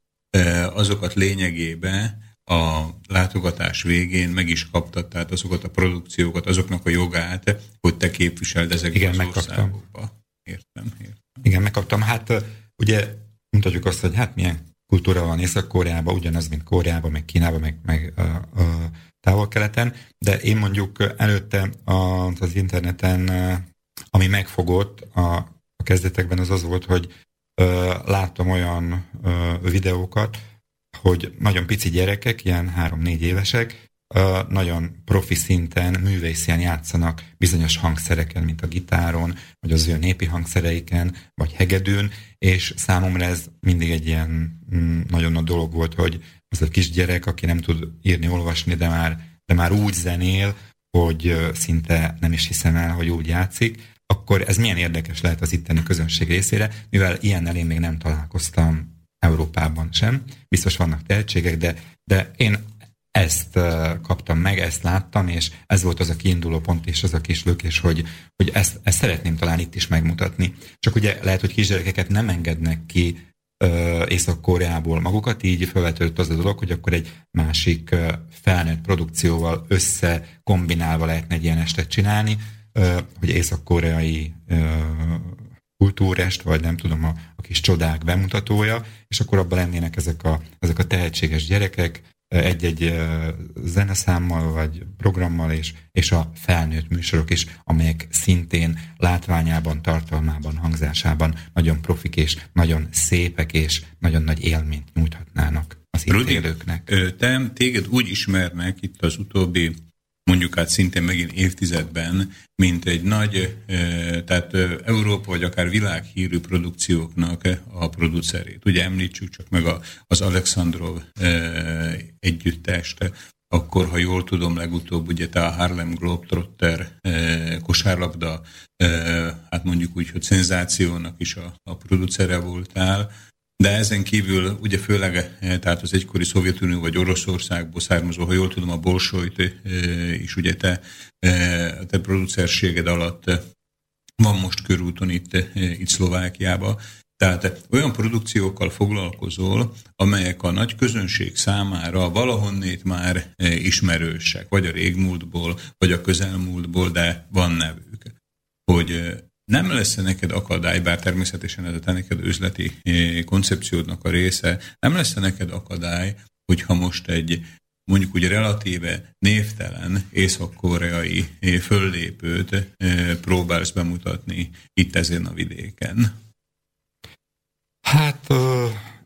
[SPEAKER 1] azokat lényegében a látogatás végén meg is kaptad, tehát azokat a produkciókat, azoknak a jogát, hogy te képviseld ezekben Igen, az megkaptam. országokba. Értem, értem.
[SPEAKER 5] Igen, megkaptam. Hát ugye mutatjuk azt, hogy hát milyen kultúra van Észak-Koreában, ugyanaz, mint Koreában, meg Kínában, meg, meg a, a távol-keleten, de én mondjuk előtte az, interneten, ami megfogott a, a kezdetekben, az az volt, hogy ö, láttam olyan ö, videókat, hogy nagyon pici gyerekek, ilyen három-négy évesek, nagyon profi szinten, művészen játszanak bizonyos hangszereken, mint a gitáron, vagy az ő népi hangszereiken, vagy hegedűn, és számomra ez mindig egy ilyen mm, nagyon nagy dolog volt, hogy az a kisgyerek, aki nem tud írni, olvasni, de már, de már úgy zenél, hogy szinte nem is hiszem el, hogy úgy játszik, akkor ez milyen érdekes lehet az itteni közönség részére, mivel ilyennel én még nem találkoztam Európában sem. Biztos vannak tehetségek, de, de én ezt kaptam meg, ezt láttam, és ez volt az a kiinduló pont és az a kis lökés, hogy, hogy ezt, ezt szeretném talán itt is megmutatni. Csak ugye lehet, hogy kisgyerekeket nem engednek ki Észak-Koreából magukat, így felvetődött az a dolog, hogy akkor egy másik felnőtt produkcióval összekombinálva lehetne egy ilyen estet csinálni, hogy észak-koreai kultúrest, vagy nem tudom, a, a kis csodák bemutatója, és akkor abban lennének ezek a, ezek a tehetséges gyerekek, egy-egy zeneszámmal vagy programmal, és, és a felnőtt műsorok is, amelyek szintén látványában, tartalmában, hangzásában nagyon profik és nagyon szépek és nagyon nagy élményt nyújthatnának az Rudi, élőknek.
[SPEAKER 1] Te, téged úgy ismernek itt az utóbbi mondjuk hát szintén megint évtizedben, mint egy nagy, tehát Európa vagy akár világhírű produkcióknak a producerét. Ugye említsük csak meg az Alexandrov együttest, akkor, ha jól tudom, legutóbb ugye te a Harlem Globetrotter kosárlabda, hát mondjuk úgy, hogy szenzációnak is a, a producere voltál, de ezen kívül ugye főleg eh, tehát az egykori Szovjetunió vagy Oroszországból származó, ha jól tudom, a Bolsojt eh, is ugye te, eh, te producerséged alatt van most körúton itt, itt Szlovákiába. Tehát olyan produkciókkal foglalkozol, amelyek a nagy közönség számára valahonnét már nem lesz neked akadály, bár természetesen ez a neked üzleti koncepciódnak a része, nem lesz neked akadály, hogyha most egy mondjuk úgy relatíve névtelen észak-koreai föllépőt próbálsz bemutatni itt ezen a vidéken?
[SPEAKER 5] Hát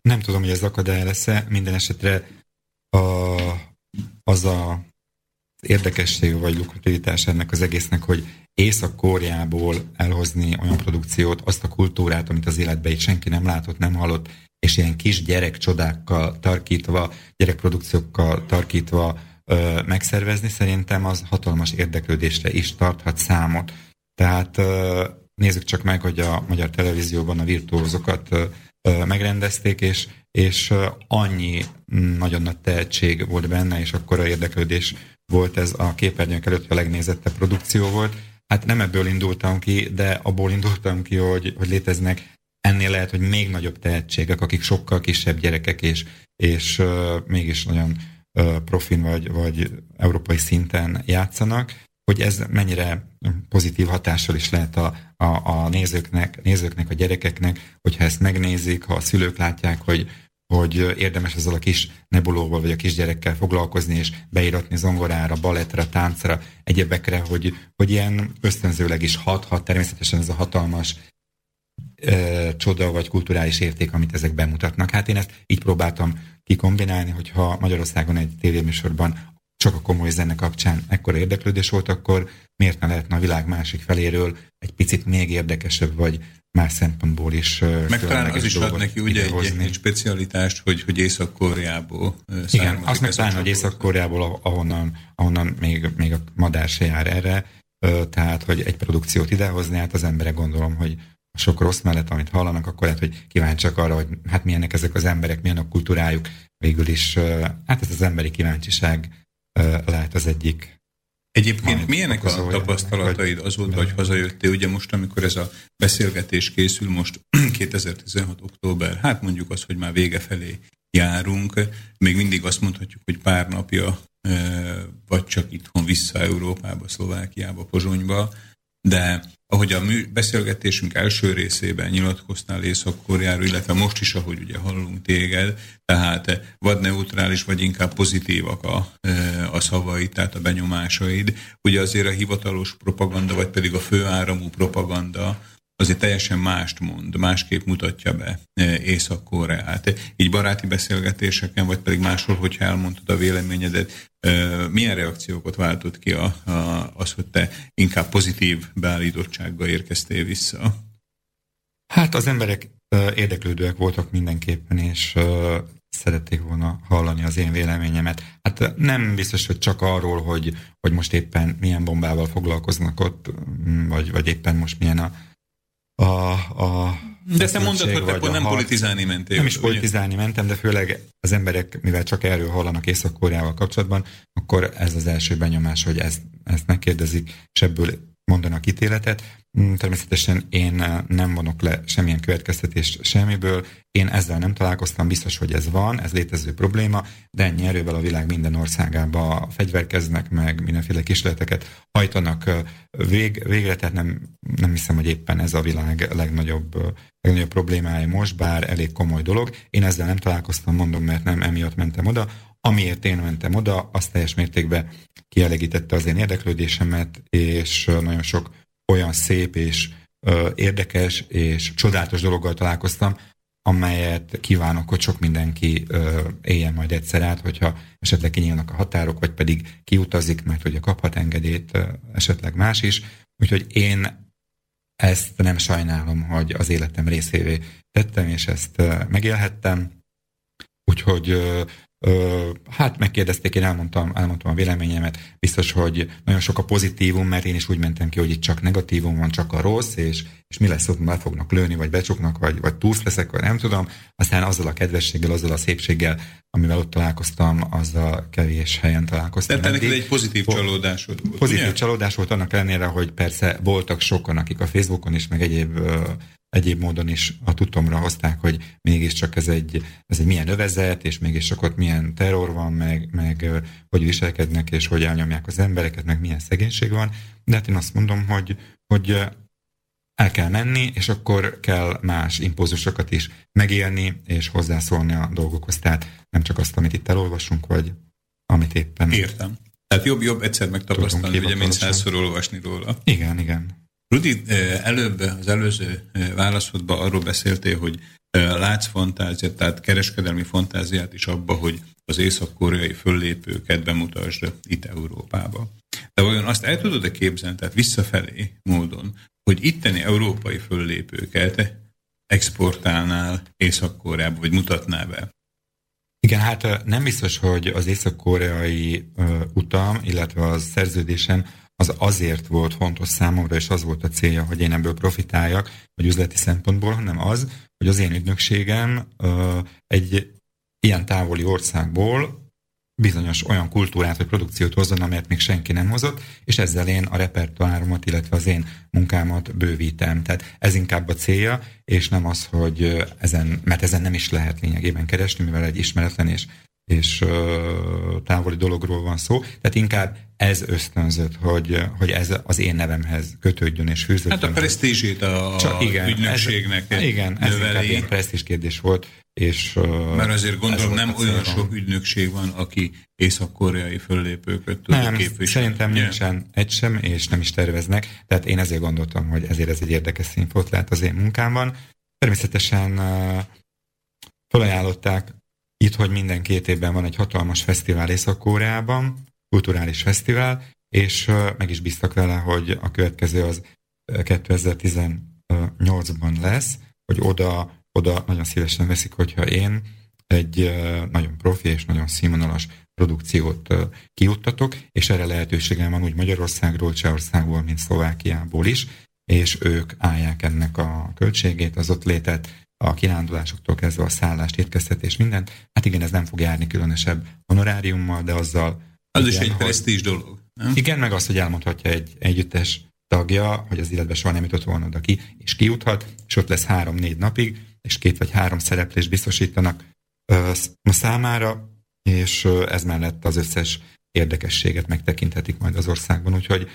[SPEAKER 5] nem tudom, hogy ez akadály lesz-e. Minden esetre a, az a érdekesség vagy lukrativitás ennek az egésznek, hogy Észak-Koreából elhozni olyan produkciót, azt a kultúrát, amit az életben így senki nem látott, nem hallott, és ilyen kis gyerek csodákkal tarkítva, gyerekprodukciókkal tarkítva ö, megszervezni, szerintem az hatalmas érdeklődésre is tarthat számot. Tehát ö, nézzük csak meg, hogy a magyar televízióban a virtuózokat ö, ö, megrendezték, és, és annyi nagyon nagy tehetség volt benne, és akkor a érdeklődés volt ez a képernyők előtt a legnézettebb produkció volt. Hát nem ebből indultam ki, de abból indultam ki, hogy, hogy léteznek ennél lehet, hogy még nagyobb tehetségek, akik sokkal kisebb gyerekek, és, és uh, mégis nagyon uh, profin vagy, vagy európai szinten játszanak, hogy ez mennyire pozitív hatással is lehet a, a, a nézőknek, nézőknek, a gyerekeknek, hogyha ezt megnézik, ha a szülők látják, hogy, hogy érdemes ezzel a kis nebulóval vagy a kisgyerekkel foglalkozni, és beíratni zongorára, balettra, táncra, egyebekre, hogy, hogy ilyen ösztönzőleg is hathat. Természetesen ez a hatalmas e, csoda vagy kulturális érték, amit ezek bemutatnak. Hát én ezt így próbáltam kikombinálni, hogyha Magyarországon egy tévéműsorban csak a komoly zene kapcsán ekkora érdeklődés volt, akkor miért ne lehetne a világ másik feléről egy picit még érdekesebb, vagy más szempontból is
[SPEAKER 1] Meg talán az is ad neki ugye egy, egy specialitást, hogy, hogy Észak-Koreából
[SPEAKER 5] Igen, azt meg talán, hogy Észak-Koreából, ahonnan, ahonnan még, még a madár se jár erre, tehát, hogy egy produkciót idehozni, hát az emberek gondolom, hogy sok rossz mellett, amit hallanak, akkor lehet, hogy kíváncsiak arra, hogy hát milyenek ezek az emberek, milyen a kultúrájuk. Végül is, hát ez az emberi kíváncsiság lehet az egyik
[SPEAKER 1] Egyébként Majd milyenek a tapasztalataid azóta, hogy hazajöttél? Ugye most, amikor ez a beszélgetés készül, most [clears throat] 2016. október, hát mondjuk az, hogy már vége felé járunk, még mindig azt mondhatjuk, hogy pár napja vagy csak itthon vissza Európába, Szlovákiába, Pozsonyba, de ahogy a beszélgetésünk első részében nyilatkoztál észak illetve most is, ahogy ugye hallunk téged, tehát vagy neutrális, vagy inkább pozitívak a, a szavaid, tehát a benyomásaid. Ugye azért a hivatalos propaganda, vagy pedig a főáramú propaganda, azért teljesen mást mond, másképp mutatja be Észak-Koreát. Így baráti beszélgetéseken, vagy pedig máshol, hogyha elmondtad a véleményedet, milyen reakciókat váltott ki a, a, az, hogy te inkább pozitív beállítottsággal érkeztél vissza?
[SPEAKER 5] Hát az emberek érdeklődőek voltak mindenképpen, és szerették volna hallani az én véleményemet. Hát nem biztos, hogy csak arról, hogy, hogy most éppen milyen bombával foglalkoznak ott, vagy, vagy éppen most milyen a, a, a
[SPEAKER 1] de te mondtad, hogy akkor nem harc. politizálni mentél.
[SPEAKER 5] Nem is politizálni mentem, de főleg az emberek, mivel csak erről hallanak Észak-Koreával kapcsolatban, akkor ez az első benyomás, hogy ezt, ezt megkérdezik, és ebből mondanak ítéletet. Mm, természetesen én eh, nem vonok le semmilyen következtetést semmiből. Én ezzel nem találkoztam, biztos, hogy ez van, ez létező probléma, de ennyi erővel a világ minden országába fegyverkeznek meg, mindenféle kísérleteket hajtanak eh, vég, végre, tehát nem, nem hiszem, hogy éppen ez a világ legnagyobb, eh, legnagyobb problémája most, bár elég komoly dolog. Én ezzel nem találkoztam, mondom, mert nem emiatt mentem oda. Amiért én mentem oda, azt teljes mértékben kielégítette az én érdeklődésemet, és nagyon sok olyan szép és érdekes és csodálatos dologgal találkoztam, amelyet kívánok, hogy sok mindenki éljen majd egyszer át, hogyha esetleg kinyílnak a határok, vagy pedig kiutazik, mert ugye kaphat engedélyt esetleg más is. Úgyhogy én ezt nem sajnálom, hogy az életem részévé tettem, és ezt megélhettem. Úgyhogy Hát megkérdezték, én elmondtam, elmondtam a véleményemet, biztos, hogy nagyon sok a pozitívum, mert én is úgy mentem ki, hogy itt csak negatívum van, csak a rossz, és, és mi lesz, ott be fognak lőni, vagy becsuknak, vagy, vagy túlsz leszek, vagy nem tudom. Aztán azzal a kedvességgel, azzal a szépséggel, amivel ott találkoztam, azzal kevés helyen találkoztam.
[SPEAKER 1] Tehát ennek egy pozitív csalódásod
[SPEAKER 5] volt. Pozitív ugye? csalódás volt annak ellenére, hogy persze voltak sokan, akik a Facebookon is, meg egyéb egyéb módon is a tudomra hozták, hogy mégiscsak ez egy, ez egy milyen övezet, és mégiscsak ott milyen terror van, meg, meg hogy viselkednek, és hogy elnyomják az embereket, meg milyen szegénység van. De hát én azt mondom, hogy, hogy el kell menni, és akkor kell más impulzusokat is megélni, és hozzászólni a dolgokhoz. Tehát nem csak azt, amit itt elolvasunk, vagy amit éppen...
[SPEAKER 1] Értem. Tehát jobb, jobb egyszer megtapasztalni, ugye, mint százszor olvasni róla.
[SPEAKER 5] Igen, igen.
[SPEAKER 1] Rudi, előbb az előző válaszodban arról beszéltél, hogy látsz fantáziát, tehát kereskedelmi fantáziát is abba, hogy az észak-koreai föllépőket bemutasd itt Európába. De vajon azt el tudod-e képzelni, tehát visszafelé módon, hogy itteni európai föllépőket exportálnál Észak-Koreába, vagy mutatnál be?
[SPEAKER 5] Igen, hát nem biztos, hogy az észak-koreai utam, illetve a szerződésem az azért volt fontos számomra, és az volt a célja, hogy én ebből profitáljak, vagy üzleti szempontból, hanem az, hogy az én ügynökségem egy ilyen távoli országból bizonyos olyan kultúrát vagy produkciót hozzon, amelyet még senki nem hozott, és ezzel én a repertoáromat, illetve az én munkámat bővítem. Tehát ez inkább a célja, és nem az, hogy ezen, mert ezen nem is lehet lényegében keresni, mivel egy ismeretlen és és távoli dologról van szó, tehát inkább ez ösztönzött, hogy, hogy ez az én nevemhez kötődjön és fűződjön.
[SPEAKER 1] Hát a presztízsét a Csak, igen, ügynökségnek
[SPEAKER 5] ez, Igen, ez inkább ilyen presztízs kérdés volt. És,
[SPEAKER 1] Mert azért gondolom nem olyan sok ügynökség van, aki észak-koreai föllépőket tud
[SPEAKER 5] nem, képviselni. Szerintem ugye? nincsen egy sem, és nem is terveznek. Tehát én ezért gondoltam, hogy ezért ez egy érdekes színfolt lehet az én munkámban. Természetesen felajánlották itt, hogy minden két évben van egy hatalmas fesztivál Észak-Koreában, kulturális fesztivál, és meg is bíztak vele, hogy a következő az 2018-ban lesz, hogy oda, oda nagyon szívesen veszik, hogyha én egy nagyon profi és nagyon színvonalas produkciót kiuttatok, és erre lehetőségem van úgy Magyarországról, Csehországból, mint Szlovákiából is, és ők állják ennek a költségét, az ott létet, a kirándulásoktól kezdve a szállást, étkeztetés, mindent. Hát igen, ez nem fog járni különösebb honoráriummal, de azzal...
[SPEAKER 1] Az igen, is egy presztízs dolog, nem?
[SPEAKER 5] Igen, meg azt, hogy elmondhatja egy együttes tagja, hogy az illetve soha nem jutott volna oda ki, és kijuthat, és ott lesz három-négy napig, és két vagy három szereplést biztosítanak a számára, és ez mellett az összes érdekességet megtekinthetik majd az országban, úgyhogy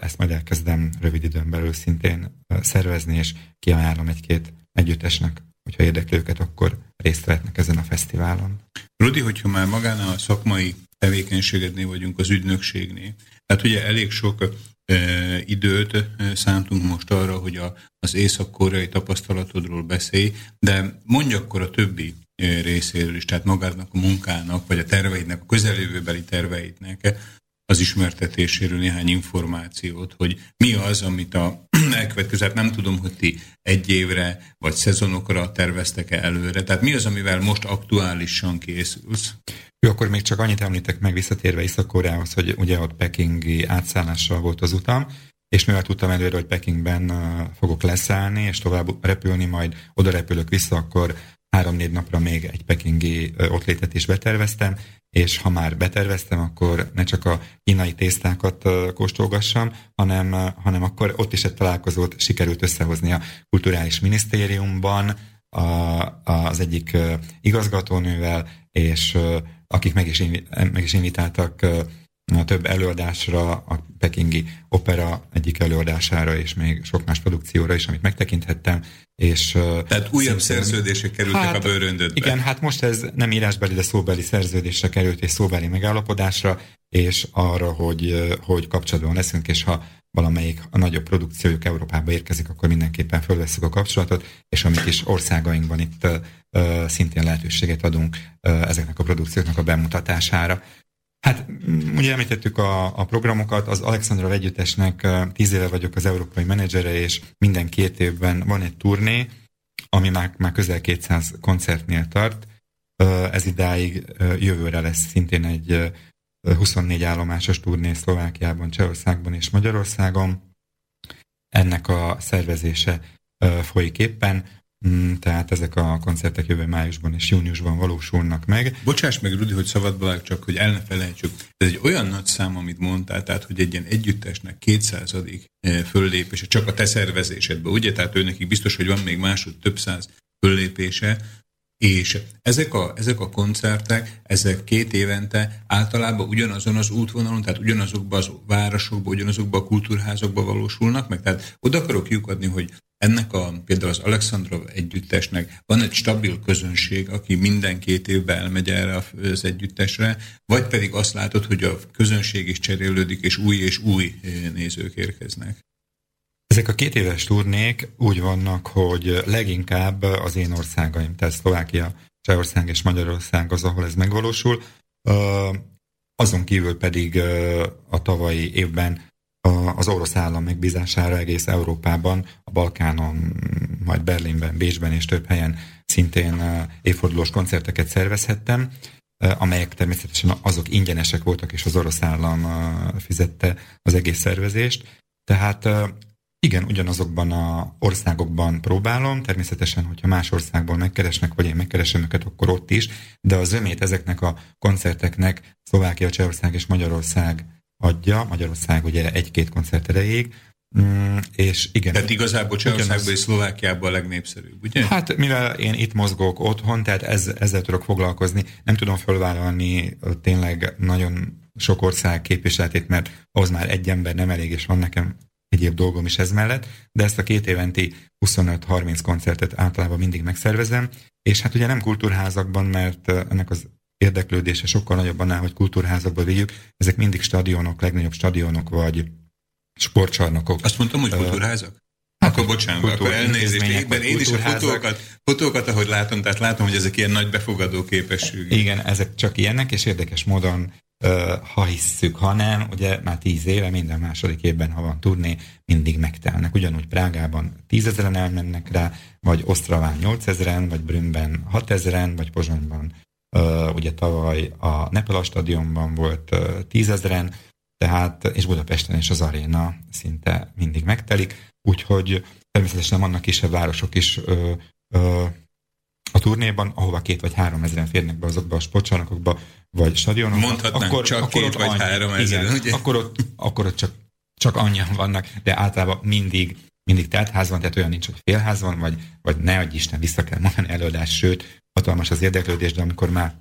[SPEAKER 5] ezt majd elkezdem rövid időn belül szintén szervezni, és kiajánlom egy-két együttesnek, hogyha érdekli őket, akkor részt vehetnek ezen a fesztiválon.
[SPEAKER 1] Rudi, hogyha már magán a szakmai tevékenységednél vagyunk, az ügynökségnél, hát ugye elég sok e, időt e, szántunk most arra, hogy a, az észak-koreai tapasztalatodról beszélj, de mondj akkor a többi e, részéről is, tehát magának a munkának, vagy a terveidnek, a közeljövőbeli terveidnek, az ismertetéséről néhány információt, hogy mi az, amit a [clears throat] elkövetkező, nem tudom, hogy ti egy évre vagy szezonokra terveztek-e előre, tehát mi az, amivel most aktuálisan készülsz?
[SPEAKER 5] Jó, akkor még csak annyit említek meg visszatérve Észak-Koreához, hogy ugye ott pekingi átszállással volt az utam, és mivel tudtam előre, hogy Pekingben fogok leszállni, és tovább repülni, majd oda repülök vissza, akkor három-négy napra még egy pekingi ottlétet is beterveztem, és ha már beterveztem, akkor ne csak a kínai tésztákat kóstolgassam, hanem, hanem akkor ott is egy találkozót sikerült összehozni a Kulturális Minisztériumban a, az egyik igazgatónővel, és akik meg is, meg is invitáltak a több előadásra, a pekingi opera egyik előadására, és még sok más produkcióra is, amit megtekinthettem. És,
[SPEAKER 1] Tehát újabb szerződések kerültek hát, a bőröndödbe.
[SPEAKER 5] Igen, hát most ez nem írásbeli, de szóbeli szerződésre került, és szóbeli megállapodásra, és arra, hogy, hogy kapcsolatban leszünk, és ha valamelyik a nagyobb produkciójuk Európába érkezik, akkor mindenképpen fölveszük a kapcsolatot, és a mi kis országainkban itt uh, szintén lehetőséget adunk uh, ezeknek a produkcióknak a bemutatására. Hát ugye említettük a, a programokat, az Alexandra Együttesnek tíz éve vagyok az európai menedzsere, és minden két évben van egy turné, ami már, már közel 200 koncertnél tart. Ez idáig jövőre lesz szintén egy 24 állomásos turné Szlovákiában, Csehországban és Magyarországon. Ennek a szervezése folyik éppen. Mm, tehát ezek a koncertek jövő májusban és júniusban valósulnak meg.
[SPEAKER 1] Bocsáss meg, Rudi, hogy szabadba csak, hogy el ne felejtsük. Ez egy olyan nagy szám, amit mondtál, tehát, hogy egy ilyen együttesnek 200 eh, föllépése csak a te szervezésedben, ugye? Tehát ő nekik biztos, hogy van még másod több száz föllépése, És ezek a, ezek a koncertek, ezek két évente általában ugyanazon az útvonalon, tehát ugyanazokban az városokban, ugyanazokban a kultúrházakban valósulnak meg. Tehát oda akarok lyukadni, hogy ennek a, például az Alexandrov együttesnek van egy stabil közönség, aki minden két évben elmegy erre az együttesre, vagy pedig azt látod, hogy a közönség is cserélődik, és új és új nézők érkeznek.
[SPEAKER 5] Ezek a két éves turnék úgy vannak, hogy leginkább az én országaim, tehát Szlovákia, Csehország és Magyarország az, ahol ez megvalósul. Azon kívül pedig a tavalyi évben az orosz állam megbízására egész Európában, a Balkánon, majd Berlinben, Bécsben és több helyen szintén évfordulós koncerteket szervezhettem, amelyek természetesen azok ingyenesek voltak, és az orosz állam fizette az egész szervezést. Tehát igen, ugyanazokban a országokban próbálom, természetesen, hogyha más országból megkeresnek, vagy én megkeresem őket, akkor ott is, de az ömét ezeknek a koncerteknek Szlovákia, Csehország és Magyarország adja, Magyarország ugye egy-két koncert erejéig, Mm, és igen.
[SPEAKER 1] Tehát igazából Csehországban és Szlovákiában a legnépszerűbb, ugye?
[SPEAKER 5] Hát mivel én itt mozgok otthon, tehát ez, ezzel tudok foglalkozni, nem tudom fölvállalni tényleg nagyon sok ország képviseletét, mert az már egy ember nem elég, és van nekem egyéb dolgom is ez mellett, de ezt a két éventi 25-30 koncertet általában mindig megszervezem, és hát ugye nem kultúrházakban, mert ennek az érdeklődése sokkal nagyobb annál, hogy kultúrházakba vigyük, ezek mindig stadionok, legnagyobb stadionok, vagy sportcsarnokok.
[SPEAKER 1] Azt mondtam, hogy kultúrházak? Hát, akkor bocsánat, akkor elnézést, mert én is a fotókat, fotókat, ahogy látom, tehát látom, hogy ezek ilyen nagy befogadó képességű.
[SPEAKER 5] Igen, ezek csak ilyenek, és érdekes módon ha hisszük, ha nem, ugye már tíz éve, minden második évben, ha van turné, mindig megtelnek. Ugyanúgy Prágában tízezeren elmennek rá, vagy Osztraván nyolcezeren, vagy Brünnben hatezeren, vagy Pozsonyban ugye tavaly a Nepala stadionban volt tízezeren, tehát, és Budapesten és az aréna szinte mindig megtelik, úgyhogy természetesen vannak kisebb városok is ö, ö, a turnéban, ahova két vagy három ezeren férnek be azokba a sportcsarnokokba, vagy stadionokba.
[SPEAKER 1] Mondhatnánk akkor, csak akkor két vagy annyi, három ezer, igen, ugye?
[SPEAKER 5] Akkor ott, akkor ott csak, csak annyian vannak, de általában mindig mindig teltház van, tehát olyan nincs, hogy félház van, vagy, vagy ne adj Isten, vissza kell mondani előadás, sőt, hatalmas az érdeklődés, de amikor már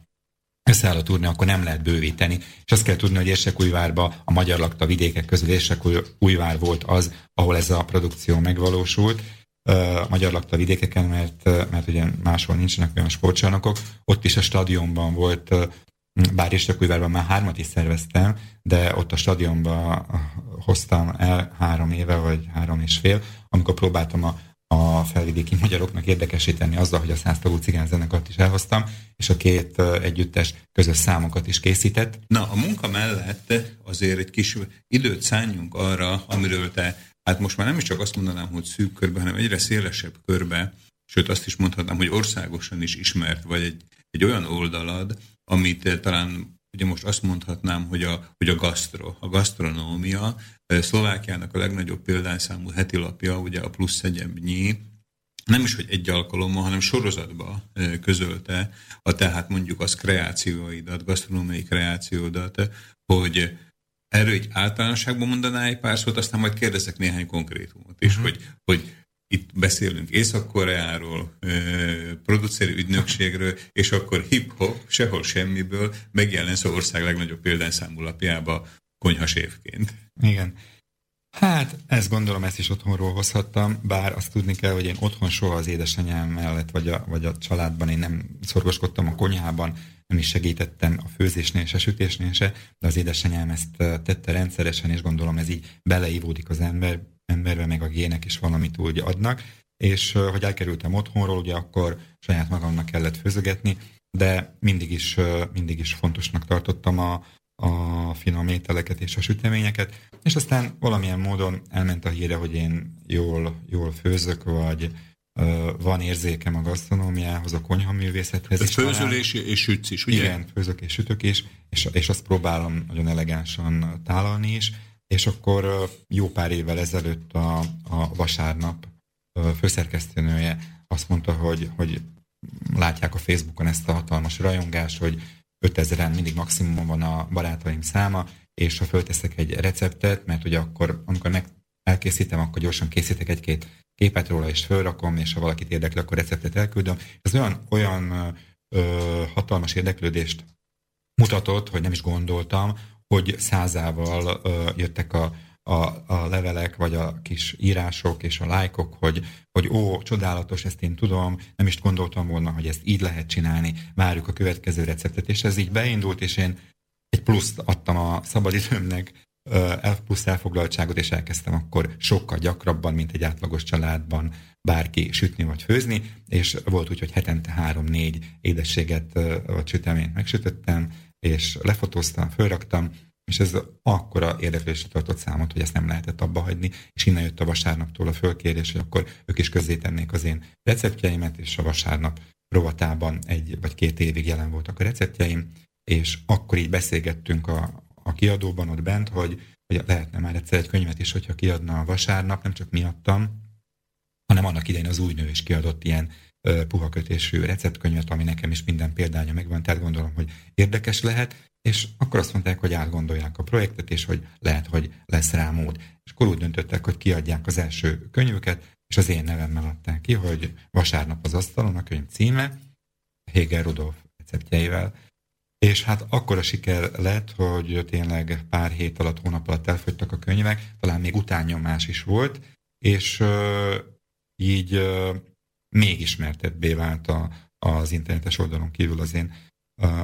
[SPEAKER 5] összeáll a turné, akkor nem lehet bővíteni. És azt kell tudni, hogy Érsekújvárba a magyar lakta vidékek közül Érsekújvár volt az, ahol ez a produkció megvalósult, a magyar lakta vidékeken, mert, mert ugye máshol nincsenek olyan sportcsarnokok. Ott is a stadionban volt, bár Érsekújvárban már hármat is szerveztem, de ott a stadionban hoztam el három éve, vagy három és fél, amikor próbáltam a a felvidéki magyaroknak érdekesíteni azzal, hogy a száztagú cigányzenekart is elhoztam, és a két együttes közös számokat is készített.
[SPEAKER 1] Na, a munka mellett azért egy kis időt szálljunk arra, amiről te, hát most már nem is csak azt mondanám, hogy szűk körbe, hanem egyre szélesebb körbe, sőt azt is mondhatnám, hogy országosan is ismert, vagy egy, egy olyan oldalad, amit talán ugye most azt mondhatnám, hogy a, hogy a gasztro, a gasztronómia, Szlovákiának a legnagyobb példányszámú heti lapja, ugye a plusz egyebnyi, nem is, hogy egy alkalommal, hanem sorozatba közölte a tehát mondjuk az kreációidat, gasztronómiai kreációdat, hogy erről egy általánosságban mondaná egy pár szót, aztán majd kérdezek néhány konkrétumot is, uh-huh. hogy, hogy itt beszélünk Észak-Koreáról, produceri ügynökségről, és akkor hip-hop, sehol semmiből megjelensz az ország legnagyobb példányszámú lapjába konyhasévként.
[SPEAKER 5] Igen. Hát, ezt gondolom, ezt is otthonról hozhattam, bár azt tudni kell, hogy én otthon soha az édesanyám mellett, vagy a, vagy a családban én nem szorgoskodtam a konyhában, nem is segítettem a főzésnél se, a sütésnél se, de az édesanyám ezt tette rendszeresen, és gondolom ez így beleívódik az ember, emberbe, meg a gének is valamit úgy adnak, és hogy elkerültem otthonról, ugye akkor saját magamnak kellett főzögetni, de mindig is, mindig is fontosnak tartottam a, a finom ételeket és a süteményeket, és aztán valamilyen módon elment a híre, hogy én jól, jól főzök, vagy van érzékem a gasztronómiához, a konyhaművészethez.
[SPEAKER 1] Ez főzöl és, és sütsz is, ugye?
[SPEAKER 5] Igen, főzök és sütök is, és, és azt próbálom nagyon elegánsan tálalni is, és akkor jó pár évvel ezelőtt a, a vasárnap főszerkesztőnője azt mondta, hogy, hogy látják a Facebookon ezt a hatalmas rajongást, hogy 5000-en mindig maximum van a barátaim száma, és ha fölteszek egy receptet, mert ugye akkor, amikor meg elkészítem, akkor gyorsan készítek egy-két képet róla, és fölrakom, és ha valakit érdekli, akkor receptet elküldöm. Ez olyan, olyan ö, hatalmas érdeklődést mutatott, hogy nem is gondoltam, hogy százával ö, jöttek a, a, a levelek, vagy a kis írások és a lájkok, hogy, hogy ó, csodálatos, ezt én tudom, nem is gondoltam volna, hogy ezt így lehet csinálni, várjuk a következő receptet, és ez így beindult, és én egy pluszt adtam a szabadidőmnek, plusz elfoglaltságot, és elkezdtem akkor sokkal gyakrabban, mint egy átlagos családban bárki sütni vagy főzni, és volt úgy, hogy hetente három-négy édességet vagy süteményt megsütöttem, és lefotóztam, fölraktam, és ez akkora érdeklésre tartott számot, hogy ezt nem lehetett abba hagyni, és innen jött a vasárnaptól a fölkérés, hogy akkor ők is közzétennék az én receptjeimet, és a vasárnap rovatában egy vagy két évig jelen voltak a receptjeim, és akkor így beszélgettünk a, a kiadóban ott bent, hogy, hogy lehetne már egyszer egy könyvet is, hogyha kiadna a vasárnap, nem csak miattam, hanem annak idején az új nő is kiadott ilyen puha kötésű receptkönyvet, ami nekem is minden példánya megvan, tehát gondolom, hogy érdekes lehet, és akkor azt mondták, hogy átgondolják a projektet, és hogy lehet, hogy lesz rá mód. És akkor úgy döntöttek, hogy kiadják az első könyvüket, és az én nevemmel adták ki, hogy vasárnap az asztalon a könyv címe, Hegel Rudolf receptjeivel, és hát akkor a siker lett, hogy tényleg pár hét alatt, hónap alatt elfogytak a könyvek, talán még utánnyomás is volt, és uh, így uh, még ismertebbé vált a, az internetes oldalon kívül az én,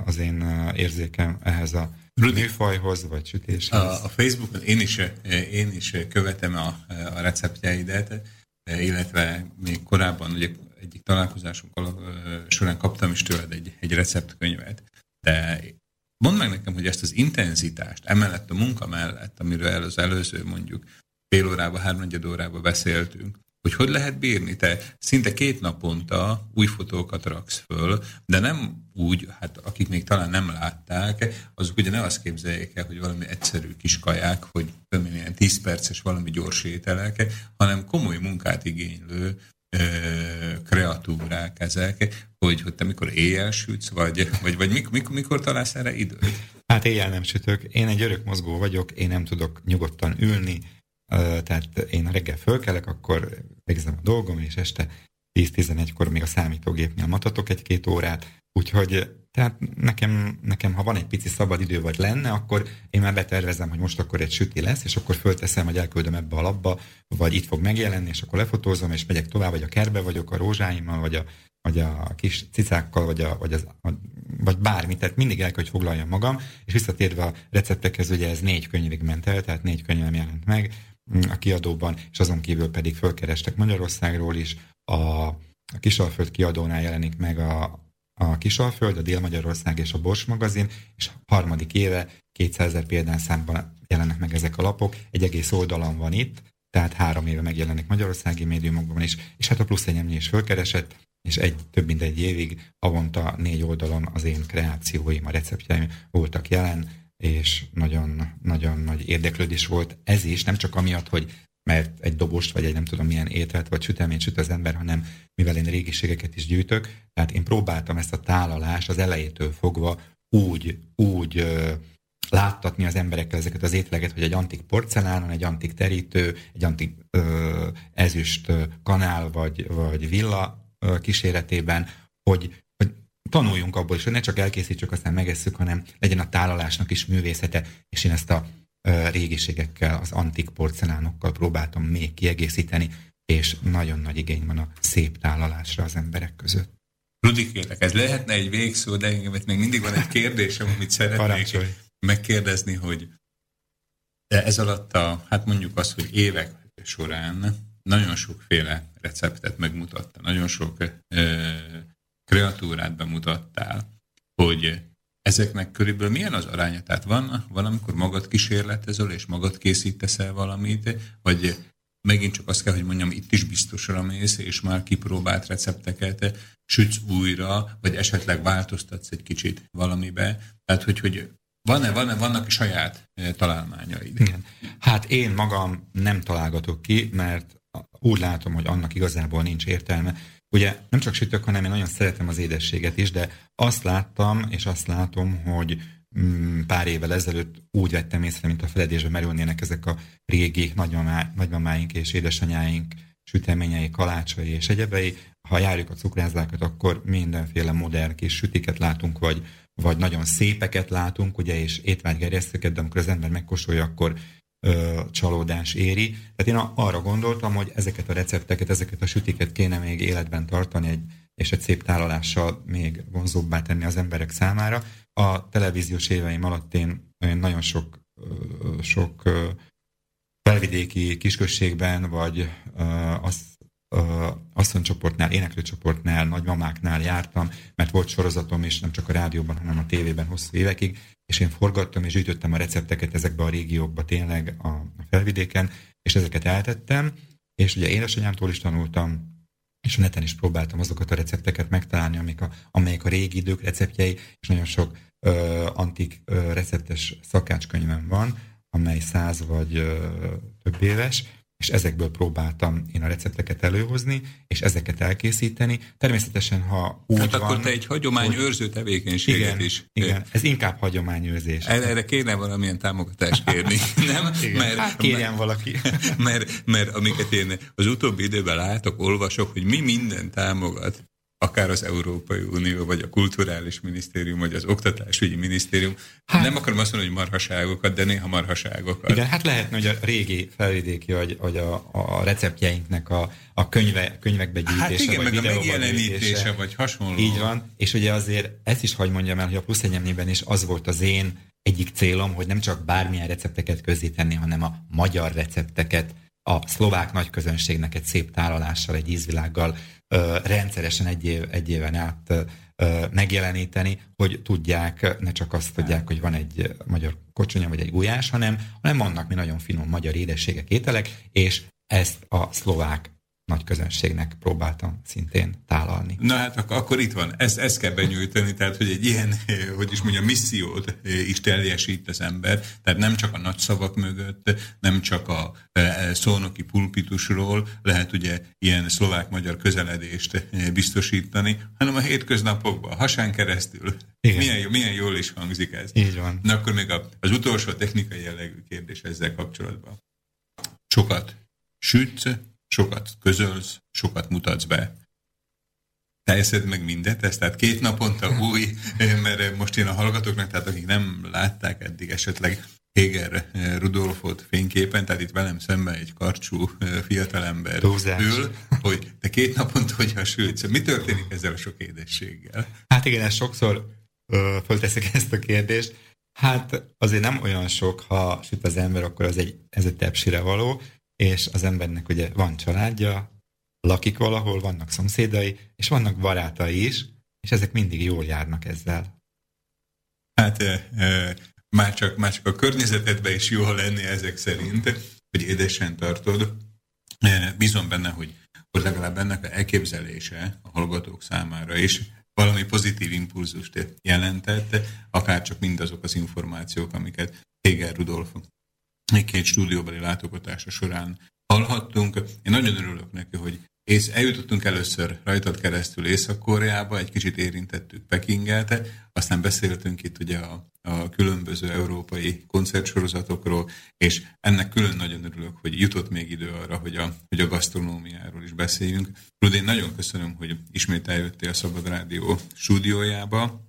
[SPEAKER 5] az én érzékem ehhez a Rudi, műfajhoz, vagy sütéshez.
[SPEAKER 1] A, a Facebookon én is, én is követem a, a receptjeidet, illetve még korábban ugye egyik találkozásunk során kaptam is tőled egy, egy receptkönyvet, de mondd meg nekem, hogy ezt az intenzitást, emellett a munka mellett, amiről az előző mondjuk fél órába, háromnegyed órába beszéltünk, hogy hogy lehet bírni. Te szinte két naponta új fotókat raksz föl, de nem úgy, hát akik még talán nem látták, azok ugye ne azt képzeljék el, hogy valami egyszerű kis kaják, hogy ilyen 10 perces valami gyors ételek, hanem komoly munkát igénylő kreatúrák ezek, hogy, hogy te mikor éjjel sütsz, vagy, vagy, vagy mikor, mikor, mikor találsz erre időt?
[SPEAKER 5] Hát éjjel nem sütök. Én egy örök mozgó vagyok, én nem tudok nyugodtan ülni, tehát én reggel fölkelek, akkor végzem a dolgom, és este 10-11-kor még a számítógépnél matatok egy-két órát, úgyhogy tehát nekem, nekem, ha van egy pici szabad idő, vagy lenne, akkor én már betervezem, hogy most akkor egy süti lesz, és akkor fölteszem, hogy elküldöm ebbe a labba, vagy itt fog megjelenni, és akkor lefotózom, és megyek tovább, vagy a kerbe vagyok a rózsáimmal, vagy a, vagy a kis cicákkal, vagy, a, vagy, az, a, vagy bármi, tehát mindig el kell, hogy foglaljam magam, és visszatérve a receptekhez, ugye ez négy könyvig ment el, tehát négy könyvem jelent meg a kiadóban, és azon kívül pedig fölkerestek Magyarországról is, a, a Kisalföld kiadónál jelenik meg a, a Kisalföld, a Dél-Magyarország és a Bors magazin, és harmadik éve 200 ezer példányszámban jelennek meg ezek a lapok, egy egész oldalon van itt, tehát három éve megjelenik magyarországi médiumokban is, és hát a plusz egyemnyi is fölkeresett, és egy, több mint egy évig havonta négy oldalon az én kreációim, a receptjeim voltak jelen, és nagyon, nagyon nagy érdeklődés volt ez is, nem csak amiatt, hogy mert egy dobost, vagy egy nem tudom milyen ételt, vagy süteményt süt az ember, hanem mivel én régiségeket is gyűjtök, tehát én próbáltam ezt a tálalást az elejétől fogva úgy, úgy ö, láttatni az emberekkel ezeket az ételeket, hogy egy antik porcelánon, egy antik terítő, egy antik ö, ezüst kanál, vagy, vagy villa ö, kíséretében, hogy, hogy tanuljunk abból is, hogy ne csak elkészítsük, aztán megesszük, hanem legyen a tálalásnak is művészete, és én ezt a régiségekkel, az antik porcelánokkal próbáltam még kiegészíteni, és nagyon nagy igény van a szép tálalásra az emberek között.
[SPEAKER 1] Rudi, kérlek, ez lehetne egy végszó, de engem még mindig van egy kérdésem, amit szeretnék Parancsolj. megkérdezni, hogy de ez alatt a, hát mondjuk azt, hogy évek során nagyon sokféle receptet megmutatta, nagyon sok ö, kreatúrát bemutattál, hogy ezeknek körülbelül milyen az aránya? Tehát van, van amikor magad kísérletezol, és magad készítesz el valamit, vagy megint csak azt kell, hogy mondjam, itt is biztosra mész, és már kipróbált recepteket sütsz újra, vagy esetleg változtatsz egy kicsit valamibe. Tehát, hogy, hogy van-e, van-e, vannak saját eh, találmányaid?
[SPEAKER 5] Igen. Hát én magam nem találgatok ki, mert úgy látom, hogy annak igazából nincs értelme. Ugye nem csak sütök, hanem én nagyon szeretem az édességet is, de azt láttam, és azt látom, hogy mm, pár évvel ezelőtt úgy vettem észre, mint a feledésbe merülnének ezek a régi nagymamá, nagymamáink és édesanyáink süteményei, kalácsai és egyebei. Ha járjuk a cukrászdákat, akkor mindenféle modern kis sütiket látunk, vagy, vagy nagyon szépeket látunk, ugye, és étvágygerjesztőket, de amikor az ember megkóstolja, akkor ö, csalódás éri. Tehát én arra gondoltam, hogy ezeket a recepteket, ezeket a sütiket kéne még életben tartani, egy, és egy szép tálalással még vonzóbbá tenni az emberek számára. A televíziós éveim alatt én, én nagyon sok, ö, sok ö, felvidéki kisközségben, vagy uh, az, uh, asszonycsoportnál, éneklőcsoportnál, nagymamáknál jártam, mert volt sorozatom is, nem csak a rádióban, hanem a tévében hosszú évekig, és én forgattam és gyűjtöttem a recepteket ezekbe a régiókba tényleg a, a felvidéken, és ezeket eltettem, és ugye édesanyámtól is tanultam, és a neten is próbáltam azokat a recepteket megtalálni, amik a, amelyek a régi idők receptjei, és nagyon sok ö, antik ö, receptes szakácskönyvem van, amely száz vagy ö, több éves, és ezekből próbáltam én a recepteket előhozni, és ezeket elkészíteni. Természetesen, ha úgy
[SPEAKER 1] hát
[SPEAKER 5] van...
[SPEAKER 1] akkor te egy hagyományőrző
[SPEAKER 5] hogy...
[SPEAKER 1] tevékenységet
[SPEAKER 5] igen,
[SPEAKER 1] is.
[SPEAKER 5] Igen, ez inkább hagyományőrzés.
[SPEAKER 1] Erre kéne valamilyen támogatást kérni, [laughs] nem?
[SPEAKER 5] Igen. Mert, hát kérjen mert, valaki. [laughs]
[SPEAKER 1] Mert, mert amiket én az utóbbi időben látok, olvasok, hogy mi minden támogat akár az Európai Unió, vagy a Kulturális Minisztérium, vagy az Oktatásügyi Minisztérium. Hát, nem akarom azt mondani, hogy marhaságokat, de néha marhaságokat.
[SPEAKER 5] Igen, hát lehetne, hogy a régi felvidéki, vagy, vagy a, a receptjeinknek a, a könyve, könyvekbe gyűjtése, hát igen,
[SPEAKER 1] vagy
[SPEAKER 5] meg
[SPEAKER 1] a megjelenítése, vagy hasonló.
[SPEAKER 5] Így van, és ugye azért ezt is hagy mondjam el, hogy a plusz egyemnében is az volt az én egyik célom, hogy nem csak bármilyen recepteket közzétenni, hanem a magyar recepteket a szlovák nagyközönségnek egy szép tálalással, egy ízvilággal rendszeresen egy, év, egy éven át megjeleníteni, hogy tudják, ne csak azt tudják, hogy van egy magyar kocsonya vagy egy gulyás, hanem, hanem vannak mi nagyon finom magyar édességek, ételek, és ezt a szlovák nagy közönségnek próbáltam szintén tálalni.
[SPEAKER 1] Na hát akkor, akkor itt van, ezt, ezt kell benyújtani, tehát hogy egy ilyen, hogy is mondjam, missziót is teljesít az ember, tehát nem csak a nagy szavak mögött, nem csak a e, szónoki pulpitusról lehet ugye ilyen szlovák-magyar közeledést biztosítani, hanem a hétköznapokban, hasán keresztül. Igen. Milyen, milyen jól is hangzik ez.
[SPEAKER 5] Így van.
[SPEAKER 1] Na akkor még az utolsó technikai jellegű kérdés ezzel kapcsolatban. Sokat sütsz, sokat közölsz, sokat mutatsz be. Teljeszed meg mindet, ez tehát két naponta új, mert most én a hallgatóknak, tehát akik nem látták eddig esetleg Héger Rudolfot fényképen, tehát itt velem szemben egy karcsú fiatalember
[SPEAKER 5] Túlzás.
[SPEAKER 1] ül, hogy te két naponta hogy hasonlítsz. Mi történik ezzel a sok édességgel?
[SPEAKER 5] Hát igen, ezt sokszor ö, fölteszik [laughs] ezt a kérdést. Hát azért nem olyan sok, ha süt az ember, akkor az egy, ez egy tepsire való és az embernek ugye van családja, lakik valahol, vannak szomszédai, és vannak barátai is, és ezek mindig jól járnak ezzel.
[SPEAKER 1] Hát e, e, már, csak, már csak a környezetedben is jól lenni ezek szerint, hogy édesen tartod. E, bízom benne, hogy, hogy legalább ennek a elképzelése a hallgatók számára is valami pozitív impulzust jelentett, akár csak mindazok az információk, amiket Hegel Rudolf két stúdióbeli látogatása során hallhattunk. Én nagyon örülök neki, hogy és eljutottunk először rajtad keresztül Észak-Koreába, egy kicsit érintettük Pekinget, aztán beszéltünk itt ugye a, a különböző európai koncertsorozatokról, és ennek külön nagyon örülök, hogy jutott még idő arra, hogy a, hogy a gasztronómiáról is beszéljünk. Rudi, én nagyon köszönöm, hogy ismét eljöttél a Szabad Rádió stúdiójába.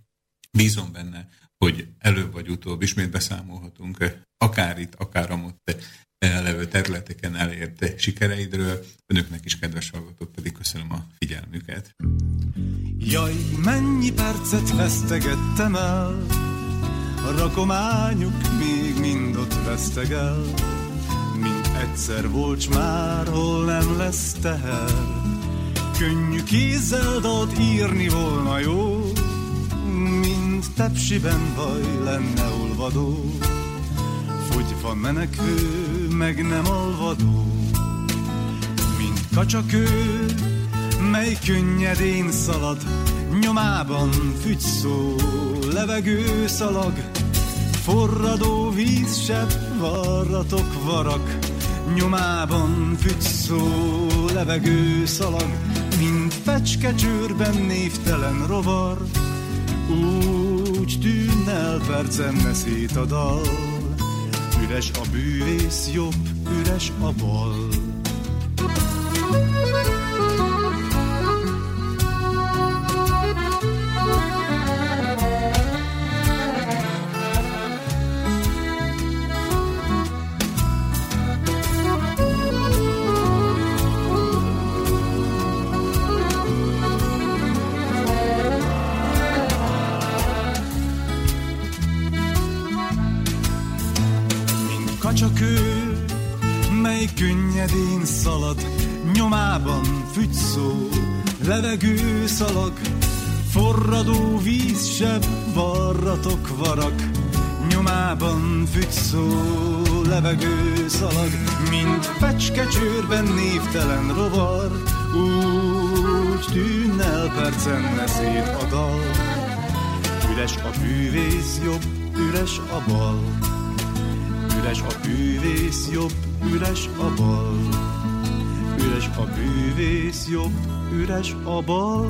[SPEAKER 1] Bízom benne, hogy előbb vagy utóbb ismét beszámolhatunk akár itt, akár amott levő területeken elért sikereidről. Önöknek is, kedves hallgatók, pedig köszönöm a figyelmüket.
[SPEAKER 6] Jaj, mennyi percet vesztegettem el, a rakományuk még mind ott veszteg el, mint egyszer volt már, hol nem lesz teher. Könnyű kézzel írni volna jó, mint tepsiben vaj lenne olvadó. Fogyva menekő, meg nem alvadó, mint kacsakő, mely könnyedén szalad, nyomában fügyszó, levegő szalag, forradó vízsepp, varratok varak, nyomában fügyszó, levegő szalag, mint fecske csőrben névtelen rovar, úgy tűnne el percen szét a dal. Üres a bűvész jobb, üres a bal. Könnyedén szalad, nyomában fügyszó, levegő szalag, forradó víz seb, varratok varak, nyomában fügyszó, levegő szalag, mint fecske csőrben névtelen rovar, úgy tűnne el percen szét a dal. Üres a bűvész jobb, üres a bal, üres a bűvész jobb, üres a bal, üres a bűvész jobb, üres a bal.